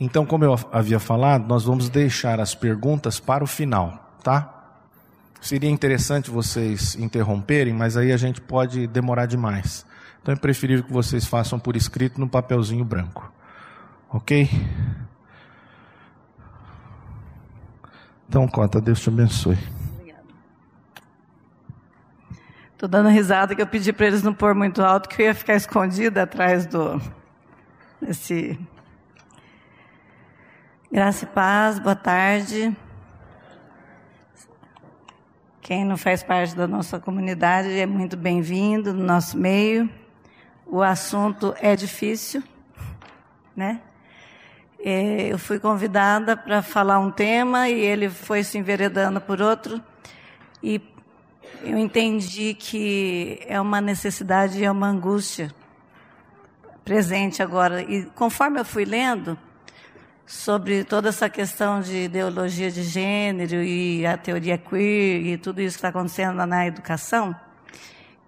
Então, como eu havia falado, nós vamos deixar as perguntas para o final, tá? Seria interessante vocês interromperem, mas aí a gente pode demorar demais. Então é preferível que vocês façam por escrito no papelzinho branco. Ok? Então, Cota, Deus te abençoe. Estou dando risada que eu pedi para eles não pôr muito alto, que eu ia ficar escondida atrás do. Desse. Graça e paz, boa tarde. Quem não faz parte da nossa comunidade é muito bem-vindo no nosso meio. O assunto é difícil, né? É, eu fui convidada para falar um tema e ele foi se enveredando por outro. E eu entendi que é uma necessidade e é uma angústia presente agora. E conforme eu fui lendo sobre toda essa questão de ideologia de gênero e a teoria queer e tudo isso que está acontecendo na educação,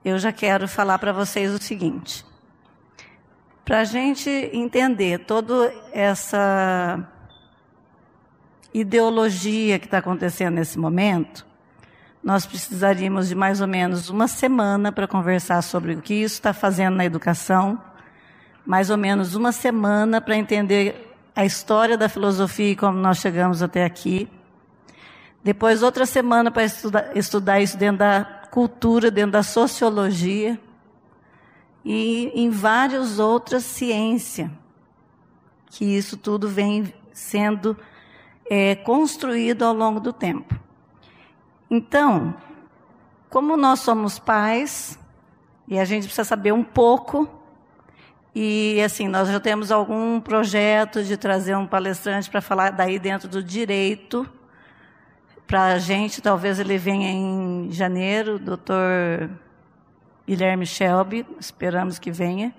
eu já quero falar para vocês o seguinte. Para a gente entender toda essa ideologia que está acontecendo nesse momento, nós precisaríamos de mais ou menos uma semana para conversar sobre o que isso está fazendo na educação, mais ou menos uma semana para entender a história da filosofia e como nós chegamos até aqui. Depois, outra semana para estudar, estudar isso dentro da cultura, dentro da sociologia e em várias outras ciências, que isso tudo vem sendo é, construído ao longo do tempo. Então, como nós somos pais, e a gente precisa saber um pouco, e assim, nós já temos algum projeto de trazer um palestrante para falar daí dentro do direito, para a gente, talvez ele venha em janeiro, doutor Guilherme Shelby, esperamos que venha.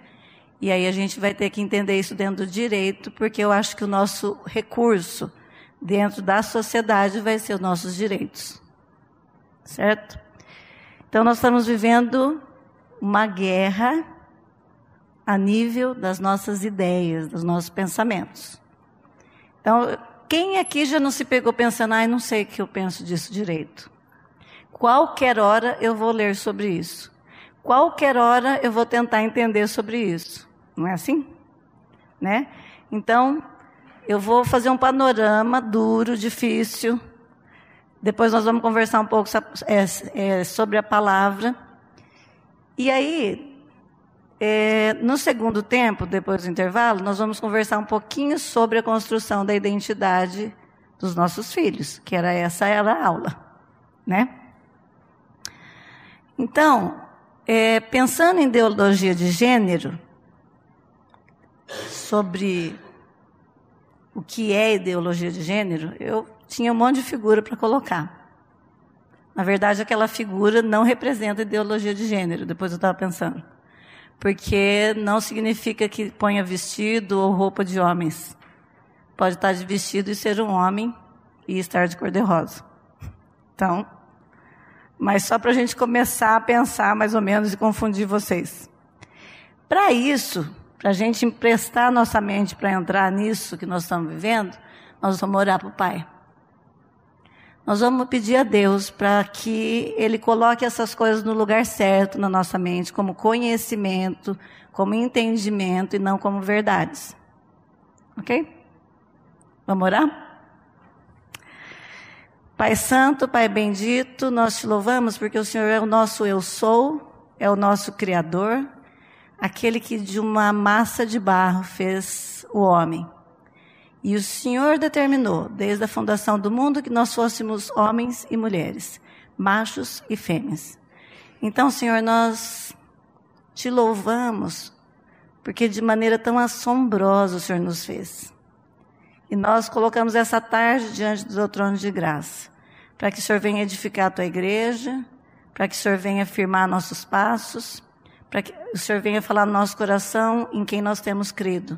E aí a gente vai ter que entender isso dentro do direito, porque eu acho que o nosso recurso dentro da sociedade vai ser os nossos direitos. Certo? Então nós estamos vivendo uma guerra a nível das nossas ideias, dos nossos pensamentos. Então, quem aqui já não se pegou pensando, ah, não sei que eu penso disso direito? Qualquer hora eu vou ler sobre isso qualquer hora eu vou tentar entender sobre isso. Não é assim? Né? Então, eu vou fazer um panorama duro, difícil. Depois nós vamos conversar um pouco é, é, sobre a palavra. E aí, é, no segundo tempo, depois do intervalo, nós vamos conversar um pouquinho sobre a construção da identidade dos nossos filhos, que era essa era a aula, né? Então, é, pensando em ideologia de gênero, sobre o que é ideologia de gênero, eu tinha um monte de figura para colocar. Na verdade, aquela figura não representa ideologia de gênero, depois eu estava pensando. Porque não significa que ponha vestido ou roupa de homens. Pode estar de vestido e ser um homem e estar de cor-de-rosa. Então, mas só para a gente começar a pensar mais ou menos e confundir vocês. Para isso, para a gente emprestar nossa mente para entrar nisso que nós estamos vivendo, nós vamos orar para o Pai. Nós vamos pedir a Deus para que Ele coloque essas coisas no lugar certo na nossa mente, como conhecimento, como entendimento e não como verdades. Ok? Vamos orar? Pai Santo, Pai Bendito, nós te louvamos porque o Senhor é o nosso eu sou, é o nosso Criador, aquele que de uma massa de barro fez o homem. E o Senhor determinou, desde a fundação do mundo, que nós fôssemos homens e mulheres, machos e fêmeas. Então, Senhor, nós te louvamos, porque de maneira tão assombrosa o Senhor nos fez. E nós colocamos essa tarde diante do teu trono de graça, para que o Senhor venha edificar a tua igreja, para que o Senhor venha firmar nossos passos, para que o Senhor venha falar no nosso coração em quem nós temos crido.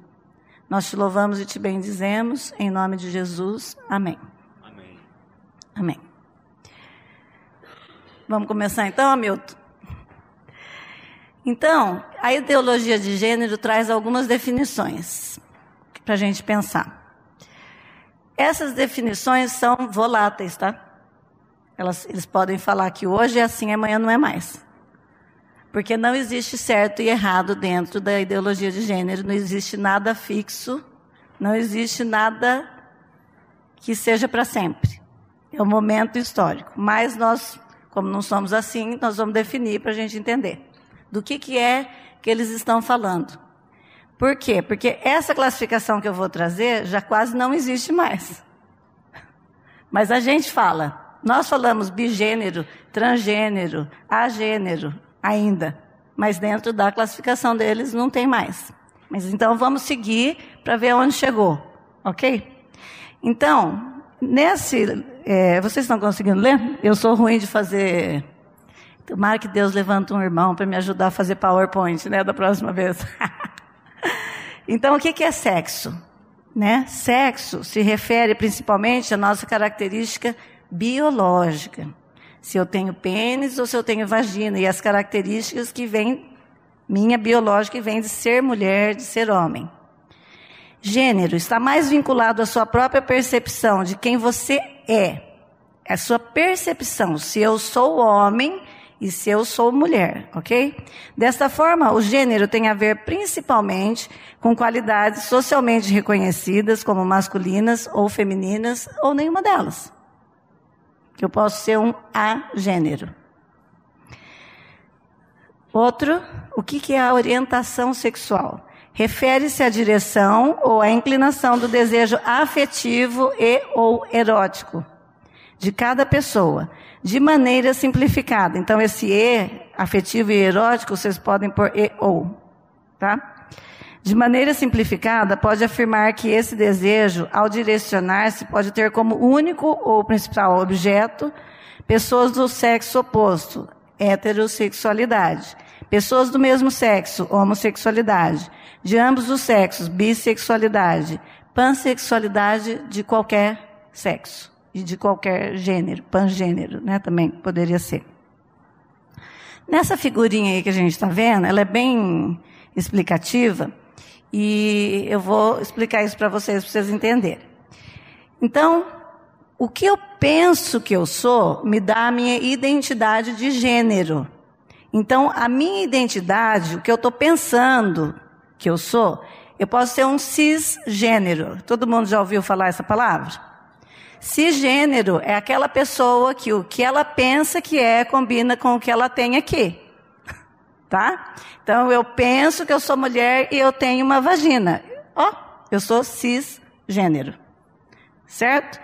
Nós te louvamos e te bendizemos, em nome de Jesus. Amém. Amém. Amém. Vamos começar então, Hamilton? Então, a ideologia de gênero traz algumas definições para a gente pensar. Essas definições são voláteis, tá? Elas, eles podem falar que hoje é assim, amanhã não é mais. Porque não existe certo e errado dentro da ideologia de gênero, não existe nada fixo, não existe nada que seja para sempre. É um momento histórico. Mas nós, como não somos assim, nós vamos definir para a gente entender do que, que é que eles estão falando. Por quê? Porque essa classificação que eu vou trazer já quase não existe mais. Mas a gente fala, nós falamos bigênero, transgênero, agênero ainda, mas dentro da classificação deles não tem mais. Mas então vamos seguir para ver onde chegou, ok? Então, nesse. É, vocês estão conseguindo ler? Eu sou ruim de fazer. Tomara que Deus levante um irmão para me ajudar a fazer PowerPoint, né, da próxima vez. então, o que é sexo? Né? Sexo se refere principalmente à nossa característica biológica. Se eu tenho pênis ou se eu tenho vagina. E as características que vêm, minha biológica, que vem de ser mulher, de ser homem. Gênero está mais vinculado à sua própria percepção de quem você é. É a sua percepção. Se eu sou homem e se eu sou mulher, ok? Desta forma, o gênero tem a ver principalmente com qualidades socialmente reconhecidas como masculinas ou femininas ou nenhuma delas que eu posso ser um agênero. Outro, o que, é a orientação sexual? Refere-se à direção ou à inclinação do desejo afetivo e ou erótico de cada pessoa, de maneira simplificada. Então, esse e, afetivo e erótico, vocês podem pôr e ou, tá? De maneira simplificada, pode afirmar que esse desejo, ao direcionar-se, pode ter como único ou principal objeto pessoas do sexo oposto, heterossexualidade, pessoas do mesmo sexo, homossexualidade, de ambos os sexos, bissexualidade, pansexualidade de qualquer sexo e de qualquer gênero, pangênero, né, também poderia ser. Nessa figurinha aí que a gente está vendo, ela é bem explicativa. E eu vou explicar isso para vocês, para vocês entenderem. Então, o que eu penso que eu sou me dá a minha identidade de gênero. Então, a minha identidade, o que eu estou pensando que eu sou, eu posso ser um cisgênero. Todo mundo já ouviu falar essa palavra? Cisgênero é aquela pessoa que o que ela pensa que é combina com o que ela tem aqui tá? Então eu penso que eu sou mulher e eu tenho uma vagina. Ó, oh, eu sou cisgênero. Certo?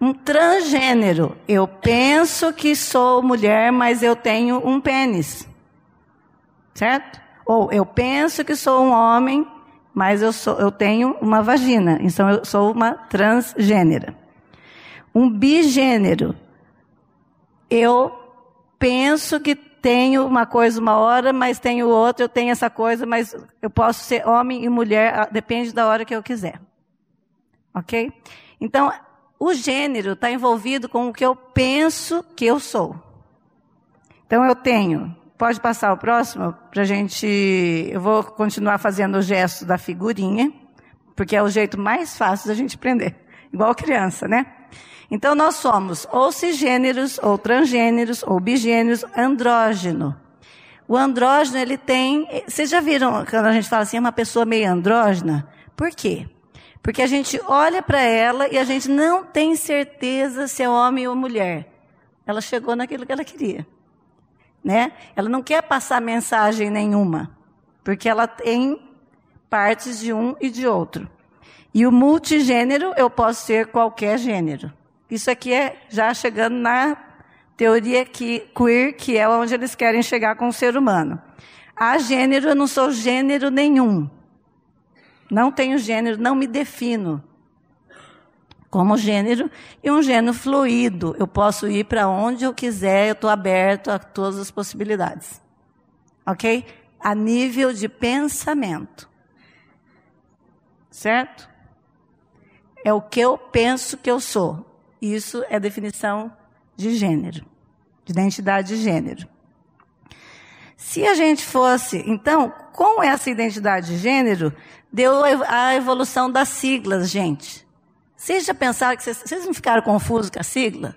Um transgênero. Eu penso que sou mulher, mas eu tenho um pênis. Certo? Ou eu penso que sou um homem, mas eu, sou, eu tenho uma vagina. Então eu sou uma transgênera. Um bigênero. Eu penso que tenho uma coisa uma hora, mas tenho outra, eu tenho essa coisa, mas eu posso ser homem e mulher, ah, depende da hora que eu quiser. Ok? Então, o gênero está envolvido com o que eu penso que eu sou. Então, eu tenho. Pode passar o próximo para gente. Eu vou continuar fazendo o gesto da figurinha, porque é o jeito mais fácil da gente aprender. Igual criança, né? Então nós somos ou cisgêneros, ou transgêneros, ou bigêneros, andrógeno. O andrógeno, ele tem. Vocês já viram quando a gente fala assim, é uma pessoa meio andrógena? Por quê? Porque a gente olha para ela e a gente não tem certeza se é homem ou mulher. Ela chegou naquilo que ela queria. Né? Ela não quer passar mensagem nenhuma, porque ela tem partes de um e de outro. E o multigênero, eu posso ser qualquer gênero. Isso aqui é já chegando na teoria que, queer, que é onde eles querem chegar com o ser humano. A gênero, eu não sou gênero nenhum. Não tenho gênero, não me defino como gênero e um gênero fluido. Eu posso ir para onde eu quiser, eu estou aberto a todas as possibilidades. Ok? A nível de pensamento. Certo? É o que eu penso que eu sou. Isso é definição de gênero, de identidade de gênero. Se a gente fosse, então, com essa identidade de gênero, deu a evolução das siglas, gente. Vocês já pensaram que vocês, vocês não ficaram confusos com a sigla?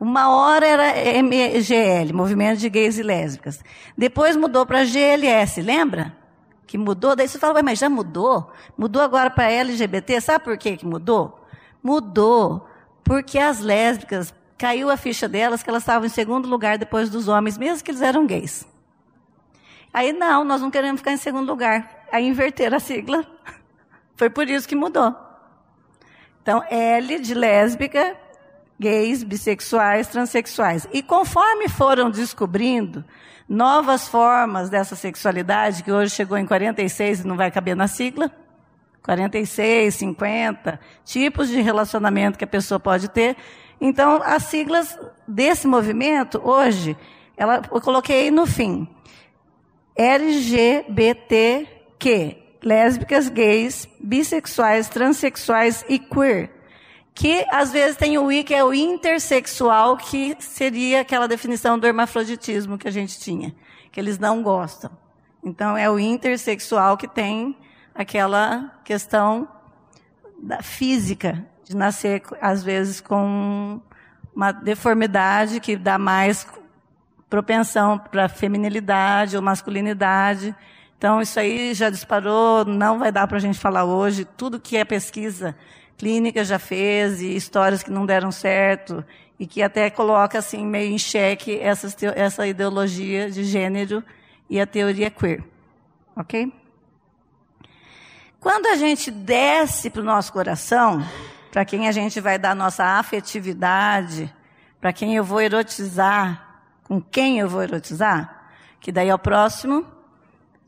Uma hora era MGL, Movimento de Gays e Lésbicas. Depois mudou para GLS, lembra? Que mudou, daí você fala, mas já mudou? Mudou agora para LGBT, sabe por que mudou? Mudou porque as lésbicas, caiu a ficha delas que elas estavam em segundo lugar depois dos homens, mesmo que eles eram gays. Aí, não, nós não queremos ficar em segundo lugar. Aí inverteram a sigla. Foi por isso que mudou. Então, L de lésbica, gays, bissexuais, transexuais. E conforme foram descobrindo novas formas dessa sexualidade, que hoje chegou em 46 e não vai caber na sigla, 46, 50 tipos de relacionamento que a pessoa pode ter. Então, as siglas desse movimento, hoje, ela, eu coloquei no fim. LGBTQ, lésbicas, gays, bissexuais, transexuais e queer. Que às vezes tem o I, que é o intersexual, que seria aquela definição do hermafroditismo que a gente tinha, que eles não gostam. Então é o intersexual que tem aquela questão da física, de nascer, às vezes, com uma deformidade que dá mais propensão para feminilidade ou masculinidade. Então, isso aí já disparou, não vai dar para a gente falar hoje. Tudo que é pesquisa clínica já fez e histórias que não deram certo e que até coloca assim meio em xeque essa, essa ideologia de gênero e a teoria queer. Ok? Quando a gente desce para o nosso coração, para quem a gente vai dar nossa afetividade, para quem eu vou erotizar, com quem eu vou erotizar, que daí é o próximo,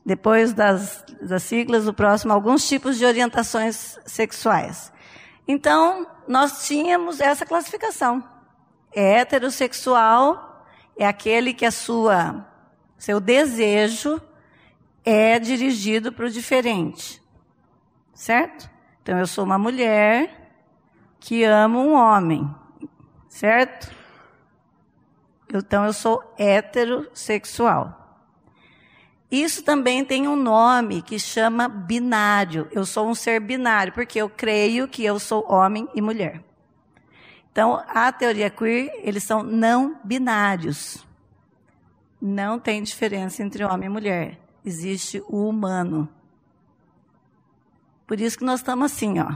depois das, das siglas, o próximo, alguns tipos de orientações sexuais. Então, nós tínhamos essa classificação. É heterossexual é aquele que a sua, seu desejo é dirigido para o diferente. Certo? Então, eu sou uma mulher que ama um homem. Certo? Então, eu sou heterossexual. Isso também tem um nome que chama binário. Eu sou um ser binário, porque eu creio que eu sou homem e mulher. Então, a teoria queer, eles são não binários. Não tem diferença entre homem e mulher. Existe o humano. Por isso que nós estamos assim, ó.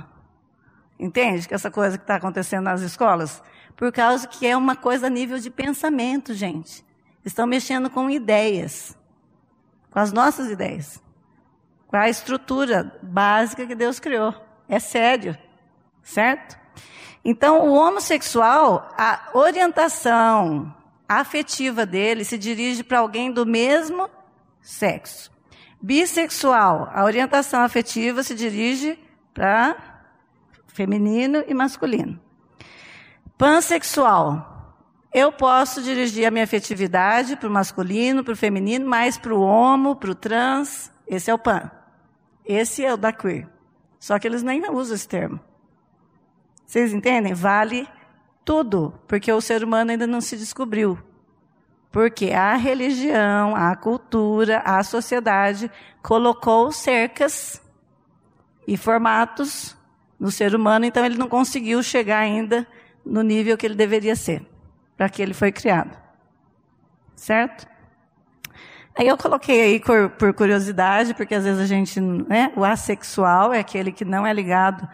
Entende que essa coisa que está acontecendo nas escolas? Por causa que é uma coisa a nível de pensamento, gente. Estão mexendo com ideias com as nossas ideias, com a estrutura básica que Deus criou. É sério, certo? Então, o homossexual, a orientação afetiva dele se dirige para alguém do mesmo sexo. Bissexual, a orientação afetiva se dirige para feminino e masculino. Pansexual, eu posso dirigir a minha afetividade para o masculino, para o feminino, mas para o homo, para o trans, esse é o pan. Esse é o da queer. Só que eles nem usam esse termo. Vocês entendem? Vale tudo, porque o ser humano ainda não se descobriu. Porque a religião, a cultura, a sociedade colocou cercas e formatos no ser humano, então ele não conseguiu chegar ainda no nível que ele deveria ser para que ele foi criado. Certo? Aí eu coloquei aí por, por, curiosidade, porque às vezes a gente, né, o assexual é aquele que não é ligado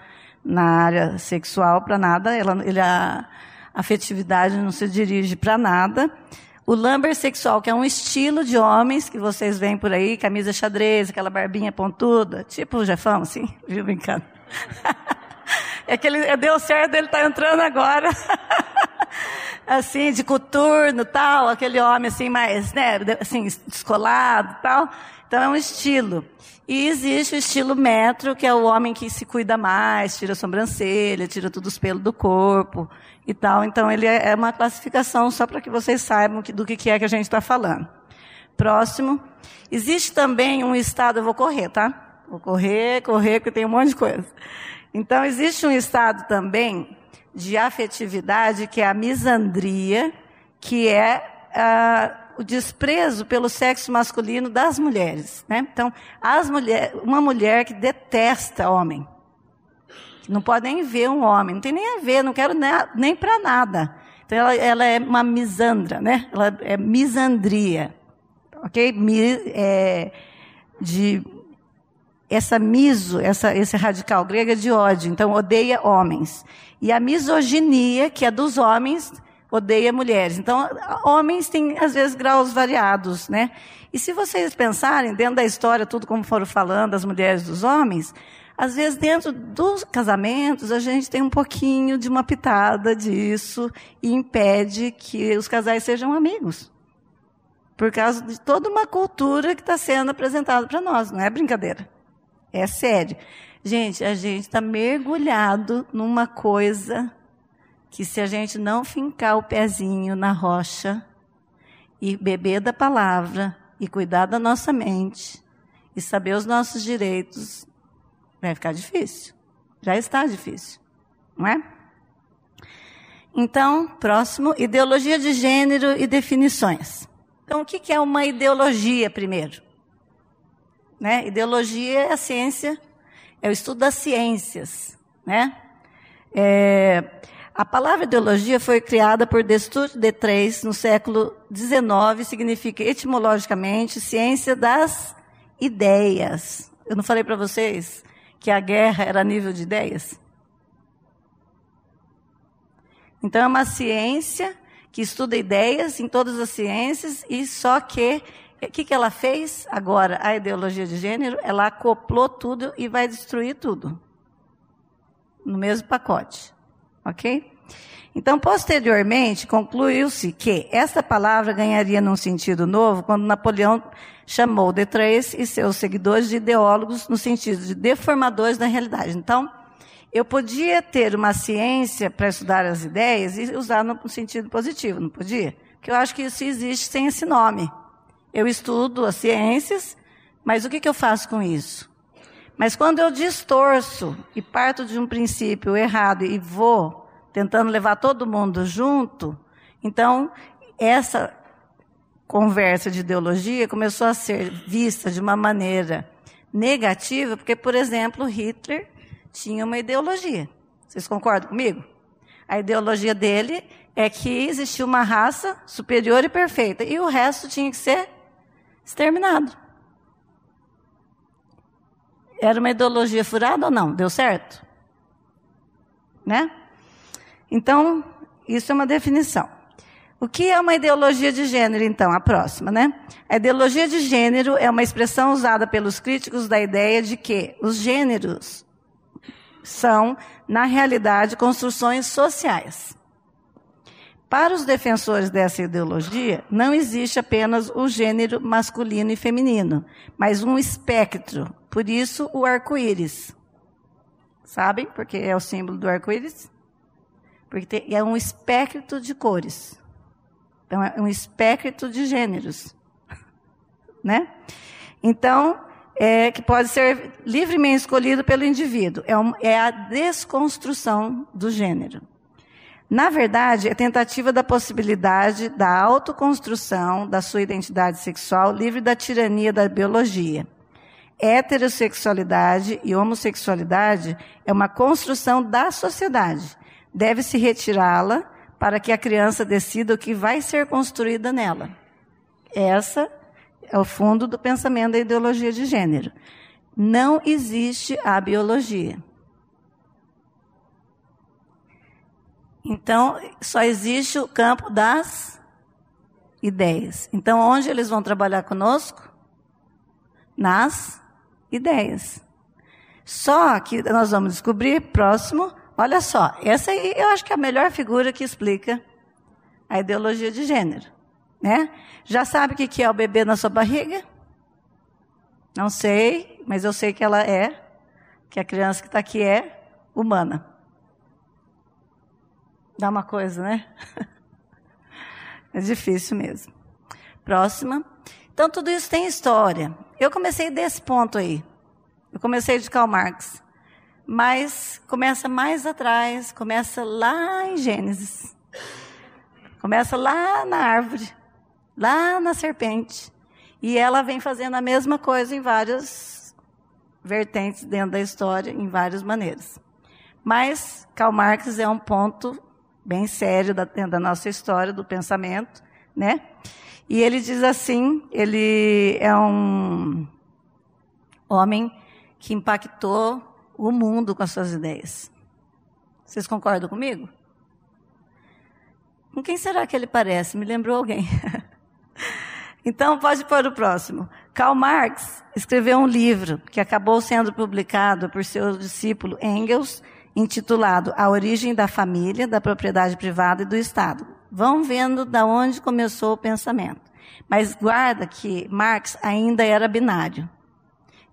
na área sexual para nada, ela, ele, a, afetividade não se dirige para nada. O lumber sexual, que é um estilo de homens que vocês veem por aí, camisa xadrez, aquela barbinha pontuda, tipo o Jefão, assim, viu brincando? é que ele deu certo, ele está entrando agora. assim, de coturno tal, aquele homem assim mais, né, assim, descolado tal. Então é um estilo. E existe o estilo metro, que é o homem que se cuida mais, tira a sobrancelha, tira todos os pelos do corpo e tal. Então ele é, é uma classificação só para que vocês saibam do que é que a gente está falando. Próximo. Existe também um estado, eu vou correr, tá? Vou correr, correr, porque tem um monte de coisa. Então existe um estado também de afetividade, que é a misandria, que é ah, o desprezo pelo sexo masculino das mulheres. Né? Então, mulher, uma mulher que detesta homem, não pode nem ver um homem, não tem nem a ver, não quero nem, nem para nada. Então ela, ela, é uma misandra, né? Ela é misandria, ok? Mi, é, de essa miso, essa, esse radical grego é de ódio, então odeia homens. E a misoginia, que é dos homens, odeia mulheres. Então, homens têm, às vezes, graus variados, né? E se vocês pensarem, dentro da história, tudo como foram falando, das mulheres dos homens, às vezes, dentro dos casamentos, a gente tem um pouquinho de uma pitada disso e impede que os casais sejam amigos. Por causa de toda uma cultura que está sendo apresentada para nós, não é brincadeira. É sério. Gente, a gente está mergulhado numa coisa que se a gente não fincar o pezinho na rocha e beber da palavra e cuidar da nossa mente e saber os nossos direitos, vai ficar difícil. Já está difícil, não é? Então, próximo, ideologia de gênero e definições. Então, o que é uma ideologia, primeiro? Né? Ideologia é a ciência, é o estudo das ciências. Né? É, a palavra ideologia foi criada por Destur de Três no século XIX, significa etimologicamente ciência das ideias. Eu não falei para vocês que a guerra era a nível de ideias? Então é uma ciência que estuda ideias em todas as ciências e só que o que, que ela fez agora? A ideologia de gênero, ela acoplou tudo e vai destruir tudo. No mesmo pacote. Ok? Então, posteriormente, concluiu-se que essa palavra ganharia num sentido novo quando Napoleão chamou de três e seus seguidores de ideólogos no sentido de deformadores da realidade. Então, eu podia ter uma ciência para estudar as ideias e usar no sentido positivo, não podia? Porque eu acho que isso existe sem esse nome. Eu estudo as ciências, mas o que, que eu faço com isso? Mas quando eu distorço e parto de um princípio errado e vou tentando levar todo mundo junto, então essa conversa de ideologia começou a ser vista de uma maneira negativa, porque, por exemplo, Hitler tinha uma ideologia. Vocês concordam comigo? A ideologia dele é que existia uma raça superior e perfeita, e o resto tinha que ser exterminado. Era uma ideologia furada ou não? Deu certo? Né? Então, isso é uma definição. O que é uma ideologia de gênero, então? A próxima, né? A ideologia de gênero é uma expressão usada pelos críticos da ideia de que os gêneros são, na realidade, construções sociais. Para os defensores dessa ideologia, não existe apenas o gênero masculino e feminino, mas um espectro. Por isso, o arco-íris. Sabem porque é o símbolo do arco-íris? Porque é um espectro de cores. Então, é um espectro de gêneros. Né? Então, é, que pode ser livremente escolhido pelo indivíduo. É, um, é a desconstrução do gênero. Na verdade, é tentativa da possibilidade da autoconstrução da sua identidade sexual livre da tirania da biologia. Heterossexualidade e homossexualidade é uma construção da sociedade. Deve-se retirá-la para que a criança decida o que vai ser construída nela. Essa é o fundo do pensamento da ideologia de gênero. Não existe a biologia. Então, só existe o campo das ideias. Então, onde eles vão trabalhar conosco? Nas ideias. Só que nós vamos descobrir próximo. Olha só, essa aí eu acho que é a melhor figura que explica a ideologia de gênero. Né? Já sabe o que é o bebê na sua barriga? Não sei, mas eu sei que ela é, que a criança que está aqui é humana. Dá uma coisa, né? É difícil mesmo. Próxima. Então, tudo isso tem história. Eu comecei desse ponto aí. Eu comecei de Karl Marx. Mas começa mais atrás, começa lá em Gênesis. Começa lá na árvore, lá na serpente. E ela vem fazendo a mesma coisa em várias vertentes dentro da história, em várias maneiras. Mas Karl Marx é um ponto bem sério da, da nossa história do pensamento, né? E ele diz assim, ele é um homem que impactou o mundo com as suas ideias. Vocês concordam comigo? Com quem será que ele parece? Me lembrou alguém. então, pode pôr o próximo. Karl Marx escreveu um livro que acabou sendo publicado por seu discípulo Engels, intitulado A Origem da Família, da Propriedade Privada e do Estado. Vão vendo da onde começou o pensamento. Mas guarda que Marx ainda era binário.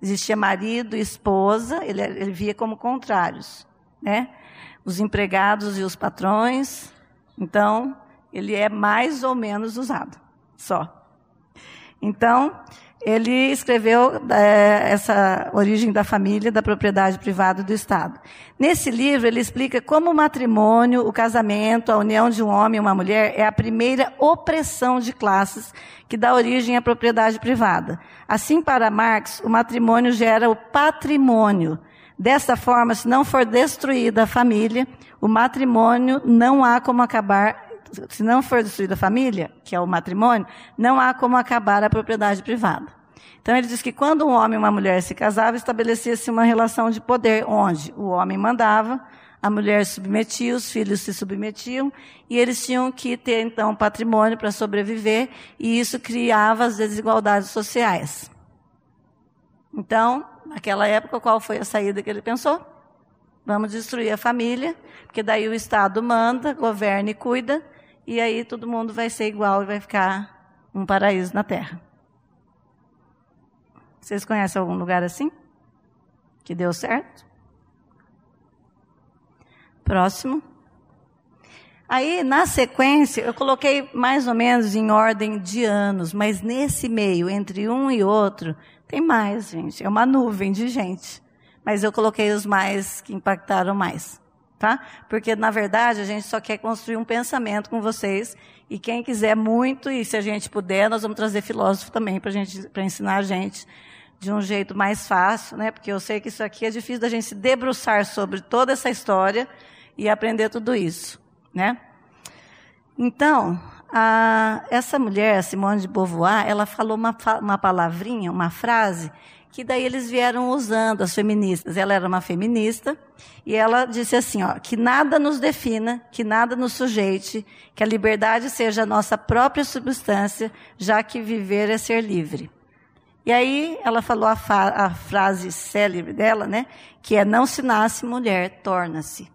Existia marido e esposa, ele, ele via como contrários, né? Os empregados e os patrões. Então, ele é mais ou menos usado, só. Então, ele escreveu é, essa origem da família, da propriedade privada do Estado. Nesse livro, ele explica como o matrimônio, o casamento, a união de um homem e uma mulher é a primeira opressão de classes que dá origem à propriedade privada. Assim, para Marx, o matrimônio gera o patrimônio. Dessa forma, se não for destruída a família, o matrimônio não há como acabar se não for destruída a família, que é o matrimônio, não há como acabar a propriedade privada. Então ele diz que quando um homem e uma mulher se casavam, estabelecia-se uma relação de poder, onde o homem mandava, a mulher submetia, os filhos se submetiam, e eles tinham que ter então patrimônio para sobreviver, e isso criava as desigualdades sociais. Então, naquela época, qual foi a saída que ele pensou? Vamos destruir a família, porque daí o Estado manda, governa e cuida, e aí todo mundo vai ser igual e vai ficar um paraíso na Terra. Vocês conhecem algum lugar assim? Que deu certo? Próximo. Aí, na sequência, eu coloquei mais ou menos em ordem de anos, mas nesse meio, entre um e outro, tem mais, gente. É uma nuvem de gente. Mas eu coloquei os mais que impactaram mais tá? Porque na verdade a gente só quer construir um pensamento com vocês e quem quiser muito e se a gente puder nós vamos trazer filósofo também para gente para ensinar a gente de um jeito mais fácil, né? Porque eu sei que isso aqui é difícil da gente se debruçar sobre toda essa história e aprender tudo isso, né? Então, a, essa mulher, Simone de Beauvoir, ela falou uma, uma palavrinha, uma frase que daí eles vieram usando, as feministas. Ela era uma feminista, e ela disse assim, ó, que nada nos defina, que nada nos sujeite, que a liberdade seja a nossa própria substância, já que viver é ser livre. E aí ela falou a, a frase célebre dela, né, que é não se nasce mulher, torna-se.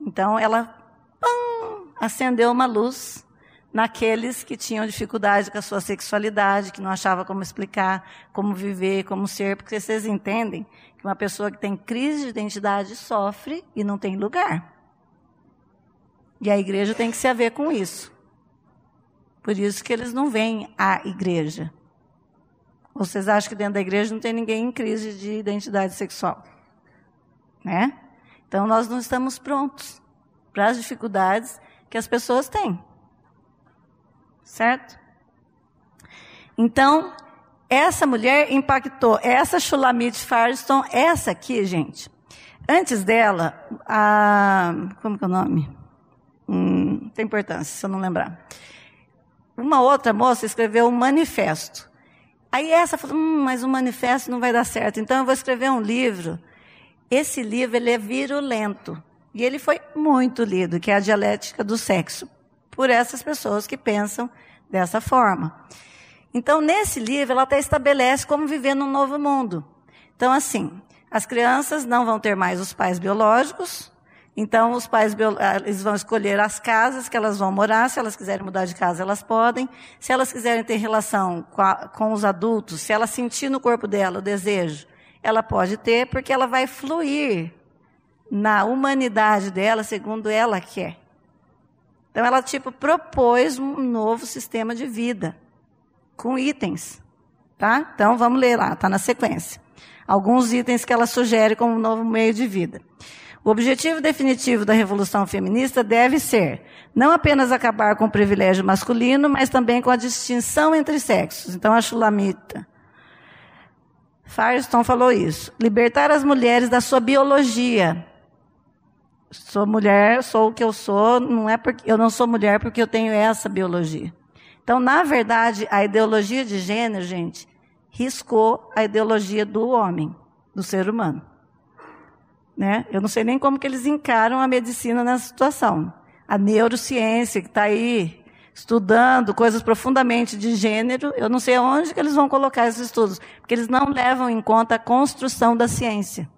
Então ela acendeu uma luz naqueles que tinham dificuldade com a sua sexualidade, que não achava como explicar, como viver, como ser, porque vocês entendem que uma pessoa que tem crise de identidade sofre e não tem lugar. E a igreja tem que se haver com isso. Por isso que eles não vêm à igreja. Vocês acham que dentro da igreja não tem ninguém em crise de identidade sexual? Né? Então nós não estamos prontos para as dificuldades que as pessoas têm. Certo? Então, essa mulher impactou. Essa Shulamit Firestone, essa aqui, gente. Antes dela, a. Como que é o nome? Hum, tem importância, se eu não lembrar. Uma outra moça escreveu um manifesto. Aí essa falou: hum, mas o manifesto não vai dar certo, então eu vou escrever um livro. Esse livro ele é virulento. E ele foi muito lido, que é a dialética do sexo por essas pessoas que pensam dessa forma. Então, nesse livro, ela até estabelece como viver num novo mundo. Então, assim, as crianças não vão ter mais os pais biológicos, então os pais ah, eles vão escolher as casas que elas vão morar, se elas quiserem mudar de casa, elas podem. Se elas quiserem ter relação com, a, com os adultos, se ela sentir no corpo dela o desejo, ela pode ter, porque ela vai fluir na humanidade dela segundo ela quer. Então ela tipo propôs um novo sistema de vida com itens, tá? Então vamos ler lá, tá na sequência. Alguns itens que ela sugere como um novo meio de vida. O objetivo definitivo da revolução feminista deve ser não apenas acabar com o privilégio masculino, mas também com a distinção entre sexos. Então, a Shulamita Firestone falou isso. Libertar as mulheres da sua biologia, sou mulher, sou o que eu sou, não é porque eu não sou mulher porque eu tenho essa biologia. Então, na verdade, a ideologia de gênero, gente, riscou a ideologia do homem, do ser humano. Né? Eu não sei nem como que eles encaram a medicina nessa situação. A neurociência que está aí estudando coisas profundamente de gênero, eu não sei aonde que eles vão colocar esses estudos, porque eles não levam em conta a construção da ciência.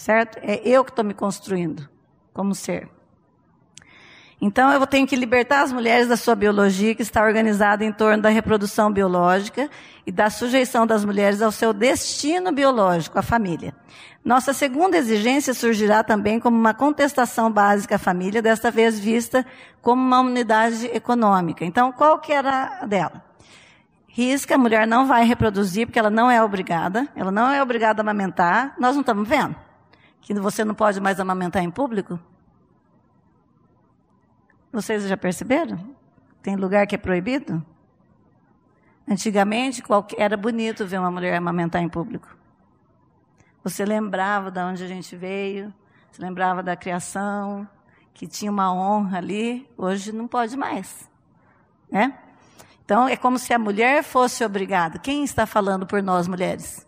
Certo? É eu que estou me construindo como ser. Então eu tenho que libertar as mulheres da sua biologia, que está organizada em torno da reprodução biológica e da sujeição das mulheres ao seu destino biológico, a família. Nossa segunda exigência surgirá também como uma contestação básica à família, desta vez vista como uma unidade econômica. Então, qual que era a dela? Risca, a mulher não vai reproduzir porque ela não é obrigada, ela não é obrigada a amamentar. Nós não estamos vendo que você não pode mais amamentar em público? Vocês já perceberam? Tem lugar que é proibido? Antigamente era bonito ver uma mulher amamentar em público. Você lembrava de onde a gente veio, você lembrava da criação, que tinha uma honra ali. Hoje não pode mais, né? Então é como se a mulher fosse obrigada. Quem está falando por nós mulheres?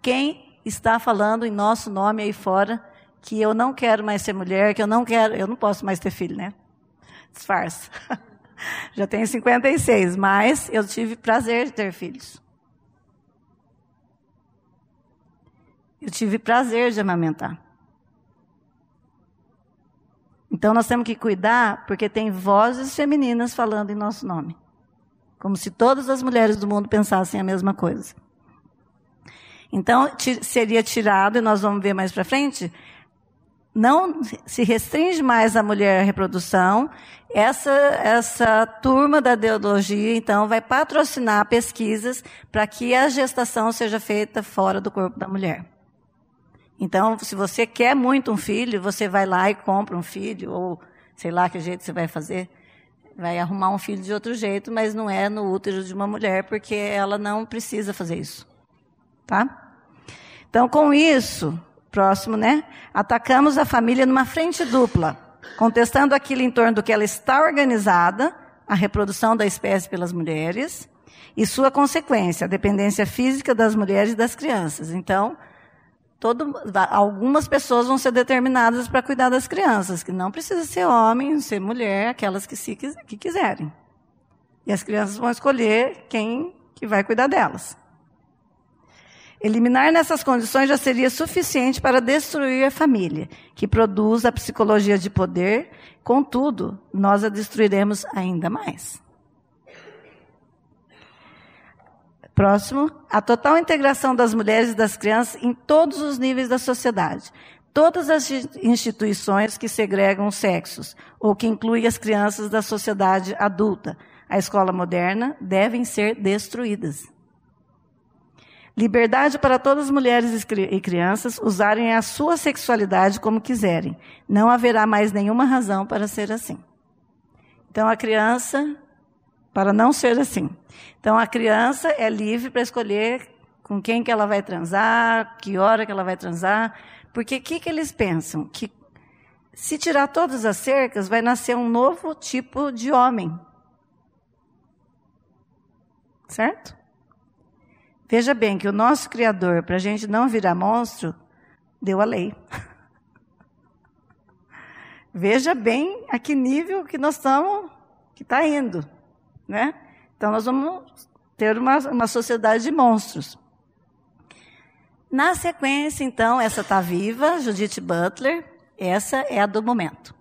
Quem está falando em nosso nome aí fora que eu não quero mais ser mulher, que eu não quero, eu não posso mais ter filho, né? disfarça. Já tenho 56, mas eu tive prazer de ter filhos. Eu tive prazer de amamentar. Então nós temos que cuidar, porque tem vozes femininas falando em nosso nome. Como se todas as mulheres do mundo pensassem a mesma coisa. Então seria tirado, e nós vamos ver mais para frente, não se restringe mais a mulher à reprodução. Essa, essa turma da ideologia, então, vai patrocinar pesquisas para que a gestação seja feita fora do corpo da mulher. Então, se você quer muito um filho, você vai lá e compra um filho, ou sei lá que jeito você vai fazer. Vai arrumar um filho de outro jeito, mas não é no útero de uma mulher, porque ela não precisa fazer isso. Tá? Então, com isso, próximo, né? Atacamos a família numa frente dupla, contestando aquilo em torno do que ela está organizada, a reprodução da espécie pelas mulheres, e sua consequência, a dependência física das mulheres e das crianças. Então, todo, algumas pessoas vão ser determinadas para cuidar das crianças, que não precisa ser homem, ser mulher, aquelas que, se, que quiserem. E as crianças vão escolher quem que vai cuidar delas. Eliminar nessas condições já seria suficiente para destruir a família, que produz a psicologia de poder, contudo, nós a destruiremos ainda mais. Próximo, a total integração das mulheres e das crianças em todos os níveis da sociedade. Todas as instituições que segregam os sexos, ou que incluem as crianças da sociedade adulta, a escola moderna, devem ser destruídas. Liberdade para todas as mulheres e crianças usarem a sua sexualidade como quiserem. Não haverá mais nenhuma razão para ser assim. Então, a criança, para não ser assim. Então, a criança é livre para escolher com quem que ela vai transar, que hora que ela vai transar. Porque o que, que eles pensam? Que se tirar todas as cercas, vai nascer um novo tipo de homem. Certo? Veja bem que o nosso Criador, para a gente não virar monstro, deu a lei. Veja bem a que nível que nós estamos, que está indo, né? Então nós vamos ter uma, uma sociedade de monstros. Na sequência, então, essa está viva, Judith Butler, essa é a do momento,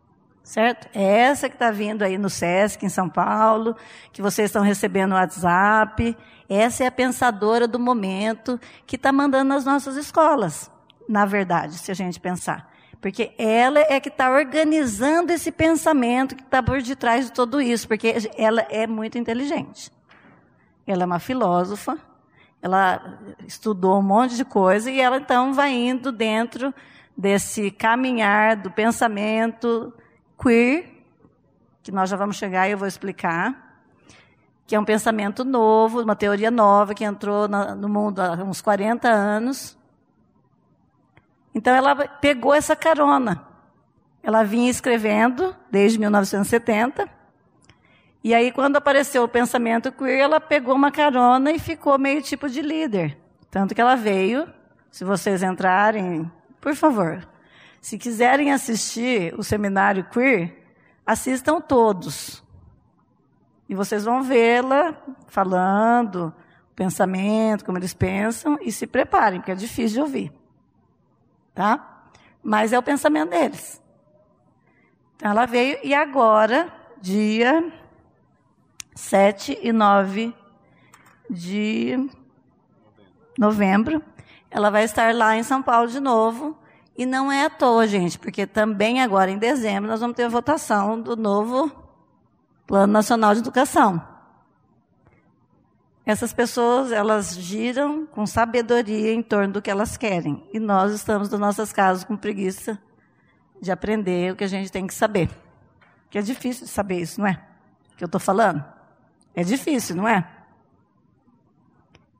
certo? É essa que está vindo aí no SESC, em São Paulo, que vocês estão recebendo no WhatsApp, essa é a pensadora do momento que está mandando nas nossas escolas, na verdade, se a gente pensar. Porque ela é que está organizando esse pensamento que está por detrás de tudo isso, porque ela é muito inteligente. Ela é uma filósofa, ela estudou um monte de coisa e ela então vai indo dentro desse caminhar do pensamento queer, que nós já vamos chegar e eu vou explicar que é um pensamento novo, uma teoria nova que entrou no mundo há uns 40 anos. Então ela pegou essa carona. Ela vinha escrevendo desde 1970. E aí, quando apareceu o pensamento queer, ela pegou uma carona e ficou meio tipo de líder. Tanto que ela veio. Se vocês entrarem, por favor, se quiserem assistir o seminário queer, assistam todos. E vocês vão vê-la falando, pensamento, como eles pensam, e se preparem, porque é difícil de ouvir. Tá? Mas é o pensamento deles. Então ela veio e agora, dia 7 e 9 de novembro, ela vai estar lá em São Paulo de novo. E não é à toa, gente, porque também agora em dezembro nós vamos ter a votação do novo Plano Nacional de Educação. Essas pessoas, elas giram com sabedoria em torno do que elas querem. E nós estamos nas nossas casas com preguiça de aprender o que a gente tem que saber. Que é difícil de saber isso, não é? Que eu estou falando. É difícil, não é?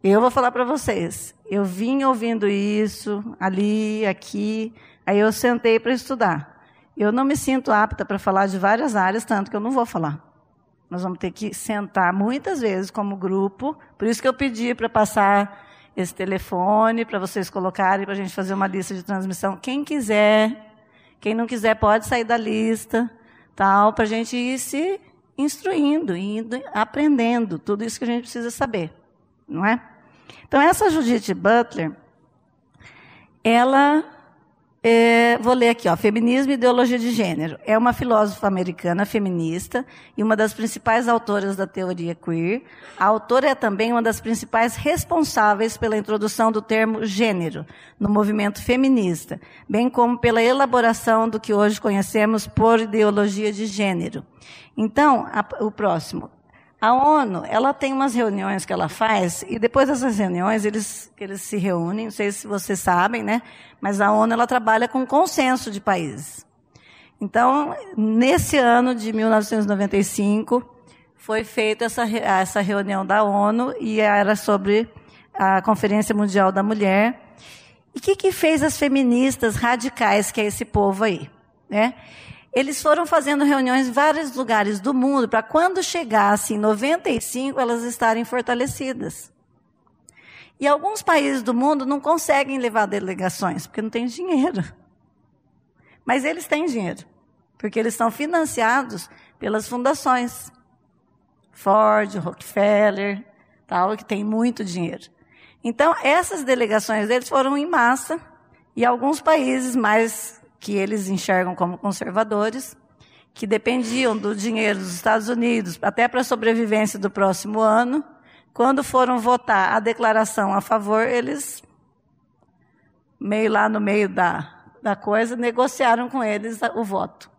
Eu vou falar para vocês. Eu vim ouvindo isso, ali, aqui. Aí eu sentei para estudar. Eu não me sinto apta para falar de várias áreas, tanto que eu não vou falar. Nós vamos ter que sentar muitas vezes como grupo. Por isso que eu pedi para passar esse telefone, para vocês colocarem, para a gente fazer uma lista de transmissão. Quem quiser, quem não quiser pode sair da lista, tal, para a gente ir se instruindo, indo, aprendendo tudo isso que a gente precisa saber, não é? Então essa Judith Butler, ela é, vou ler aqui, ó, Feminismo e Ideologia de Gênero. É uma filósofa americana feminista e uma das principais autoras da teoria queer. A autora é também uma das principais responsáveis pela introdução do termo gênero no movimento feminista, bem como pela elaboração do que hoje conhecemos por ideologia de gênero. Então, a, o próximo. A ONU, ela tem umas reuniões que ela faz, e depois dessas reuniões, eles, eles se reúnem, não sei se vocês sabem, né? Mas a ONU, ela trabalha com consenso de países. Então, nesse ano de 1995, foi feita essa, essa reunião da ONU, e era sobre a Conferência Mundial da Mulher. E o que, que fez as feministas radicais, que é esse povo aí? Né? Eles foram fazendo reuniões em vários lugares do mundo para quando chegasse em 95 elas estarem fortalecidas. E alguns países do mundo não conseguem levar delegações porque não tem dinheiro. Mas eles têm dinheiro, porque eles são financiados pelas fundações. Ford, Rockefeller, tal, que tem muito dinheiro. Então, essas delegações deles foram em massa e alguns países mais que eles enxergam como conservadores, que dependiam do dinheiro dos Estados Unidos até para a sobrevivência do próximo ano, quando foram votar a declaração a favor, eles, meio lá no meio da, da coisa, negociaram com eles o voto.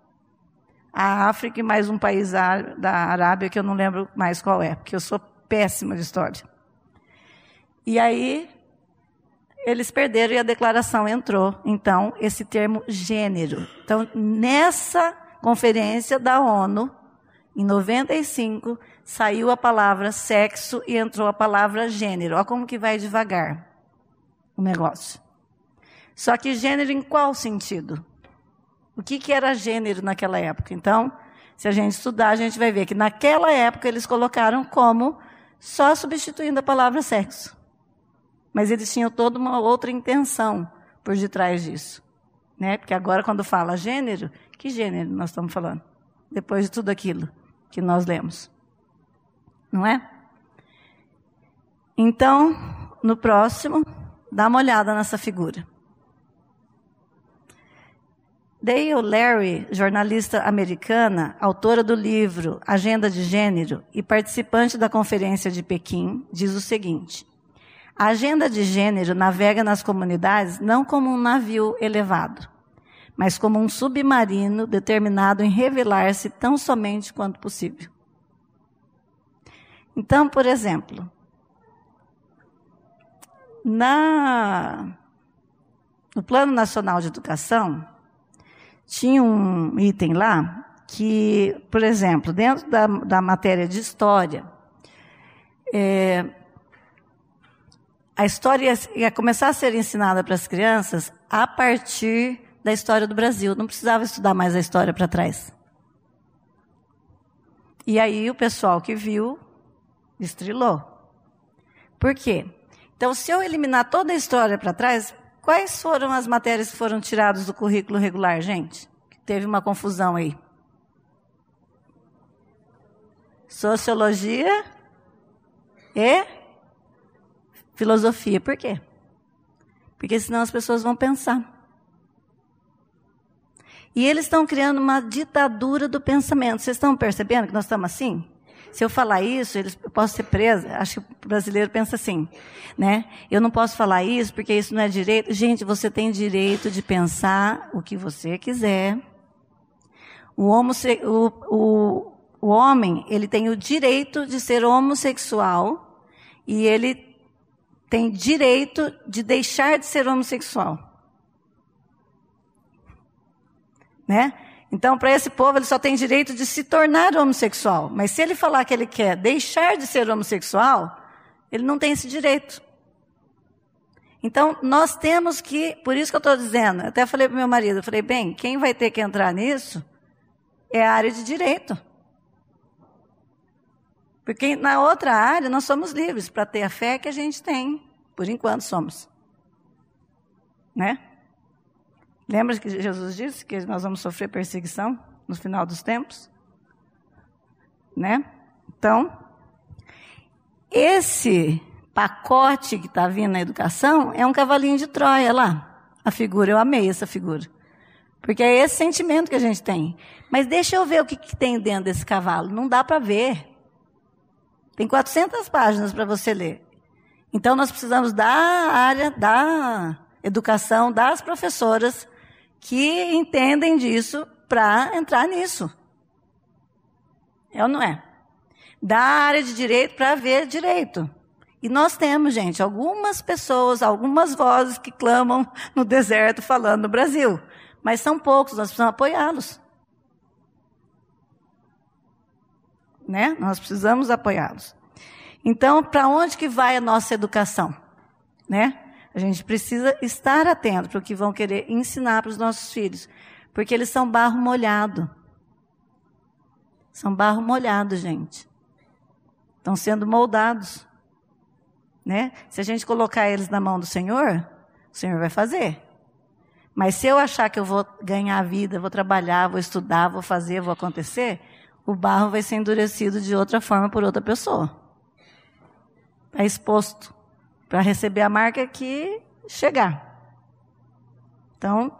A África e mais um país da Arábia, que eu não lembro mais qual é, porque eu sou péssima de história. E aí eles perderam e a declaração entrou. Então, esse termo gênero. Então, nessa conferência da ONU, em 95, saiu a palavra sexo e entrou a palavra gênero. Olha como que vai devagar o negócio. Só que gênero em qual sentido? O que, que era gênero naquela época? Então, se a gente estudar, a gente vai ver que naquela época eles colocaram como só substituindo a palavra sexo. Mas eles tinham toda uma outra intenção por detrás disso. Né? Porque agora, quando fala gênero, que gênero nós estamos falando? Depois de tudo aquilo que nós lemos. Não é? Então, no próximo, dá uma olhada nessa figura. Dale Larry, jornalista americana, autora do livro Agenda de Gênero e participante da Conferência de Pequim, diz o seguinte: a agenda de gênero navega nas comunidades não como um navio elevado, mas como um submarino determinado em revelar-se tão somente quanto possível. Então, por exemplo, na, no Plano Nacional de Educação, tinha um item lá que, por exemplo, dentro da, da matéria de história, é, a história ia começar a ser ensinada para as crianças a partir da história do Brasil. Não precisava estudar mais a história para trás. E aí o pessoal que viu estrilou. Por quê? Então, se eu eliminar toda a história para trás, quais foram as matérias que foram tiradas do currículo regular, gente? Teve uma confusão aí. Sociologia e filosofia. Por quê? Porque senão as pessoas vão pensar. E eles estão criando uma ditadura do pensamento. Vocês estão percebendo que nós estamos assim? Se eu falar isso, eles, eu posso ser presa. Acho que o brasileiro pensa assim, né? Eu não posso falar isso porque isso não é direito. Gente, você tem direito de pensar o que você quiser. O, homosse, o, o, o homem, ele tem o direito de ser homossexual e ele tem direito de deixar de ser homossexual. Né? Então, para esse povo, ele só tem direito de se tornar homossexual. Mas se ele falar que ele quer deixar de ser homossexual, ele não tem esse direito. Então, nós temos que, por isso que eu estou dizendo, até falei para meu marido, falei, bem, quem vai ter que entrar nisso é a área de direito. Porque na outra área nós somos livres para ter a fé que a gente tem, por enquanto somos. Né? Lembra que Jesus disse que nós vamos sofrer perseguição no final dos tempos? Né? Então, esse pacote que está vindo na educação é um cavalinho de Troia lá. A figura, eu amei essa figura. Porque é esse sentimento que a gente tem. Mas deixa eu ver o que, que tem dentro desse cavalo. Não dá para ver. Tem 400 páginas para você ler. Então, nós precisamos da área da educação, das professoras, que entendem disso para entrar nisso. É ou não é? Da área de direito para ver direito. E nós temos, gente, algumas pessoas, algumas vozes que clamam no deserto falando no Brasil. Mas são poucos, nós precisamos apoiá-los. Né? Nós precisamos apoiá-los. Então, para onde que vai a nossa educação? Né? A gente precisa estar atento para o que vão querer ensinar para os nossos filhos, porque eles são barro molhado. São barro molhado, gente. Estão sendo moldados. Né? Se a gente colocar eles na mão do Senhor, o Senhor vai fazer. Mas se eu achar que eu vou ganhar a vida, vou trabalhar, vou estudar, vou fazer, vou acontecer, o barro vai ser endurecido de outra forma por outra pessoa. É exposto para receber a marca que chegar. Então,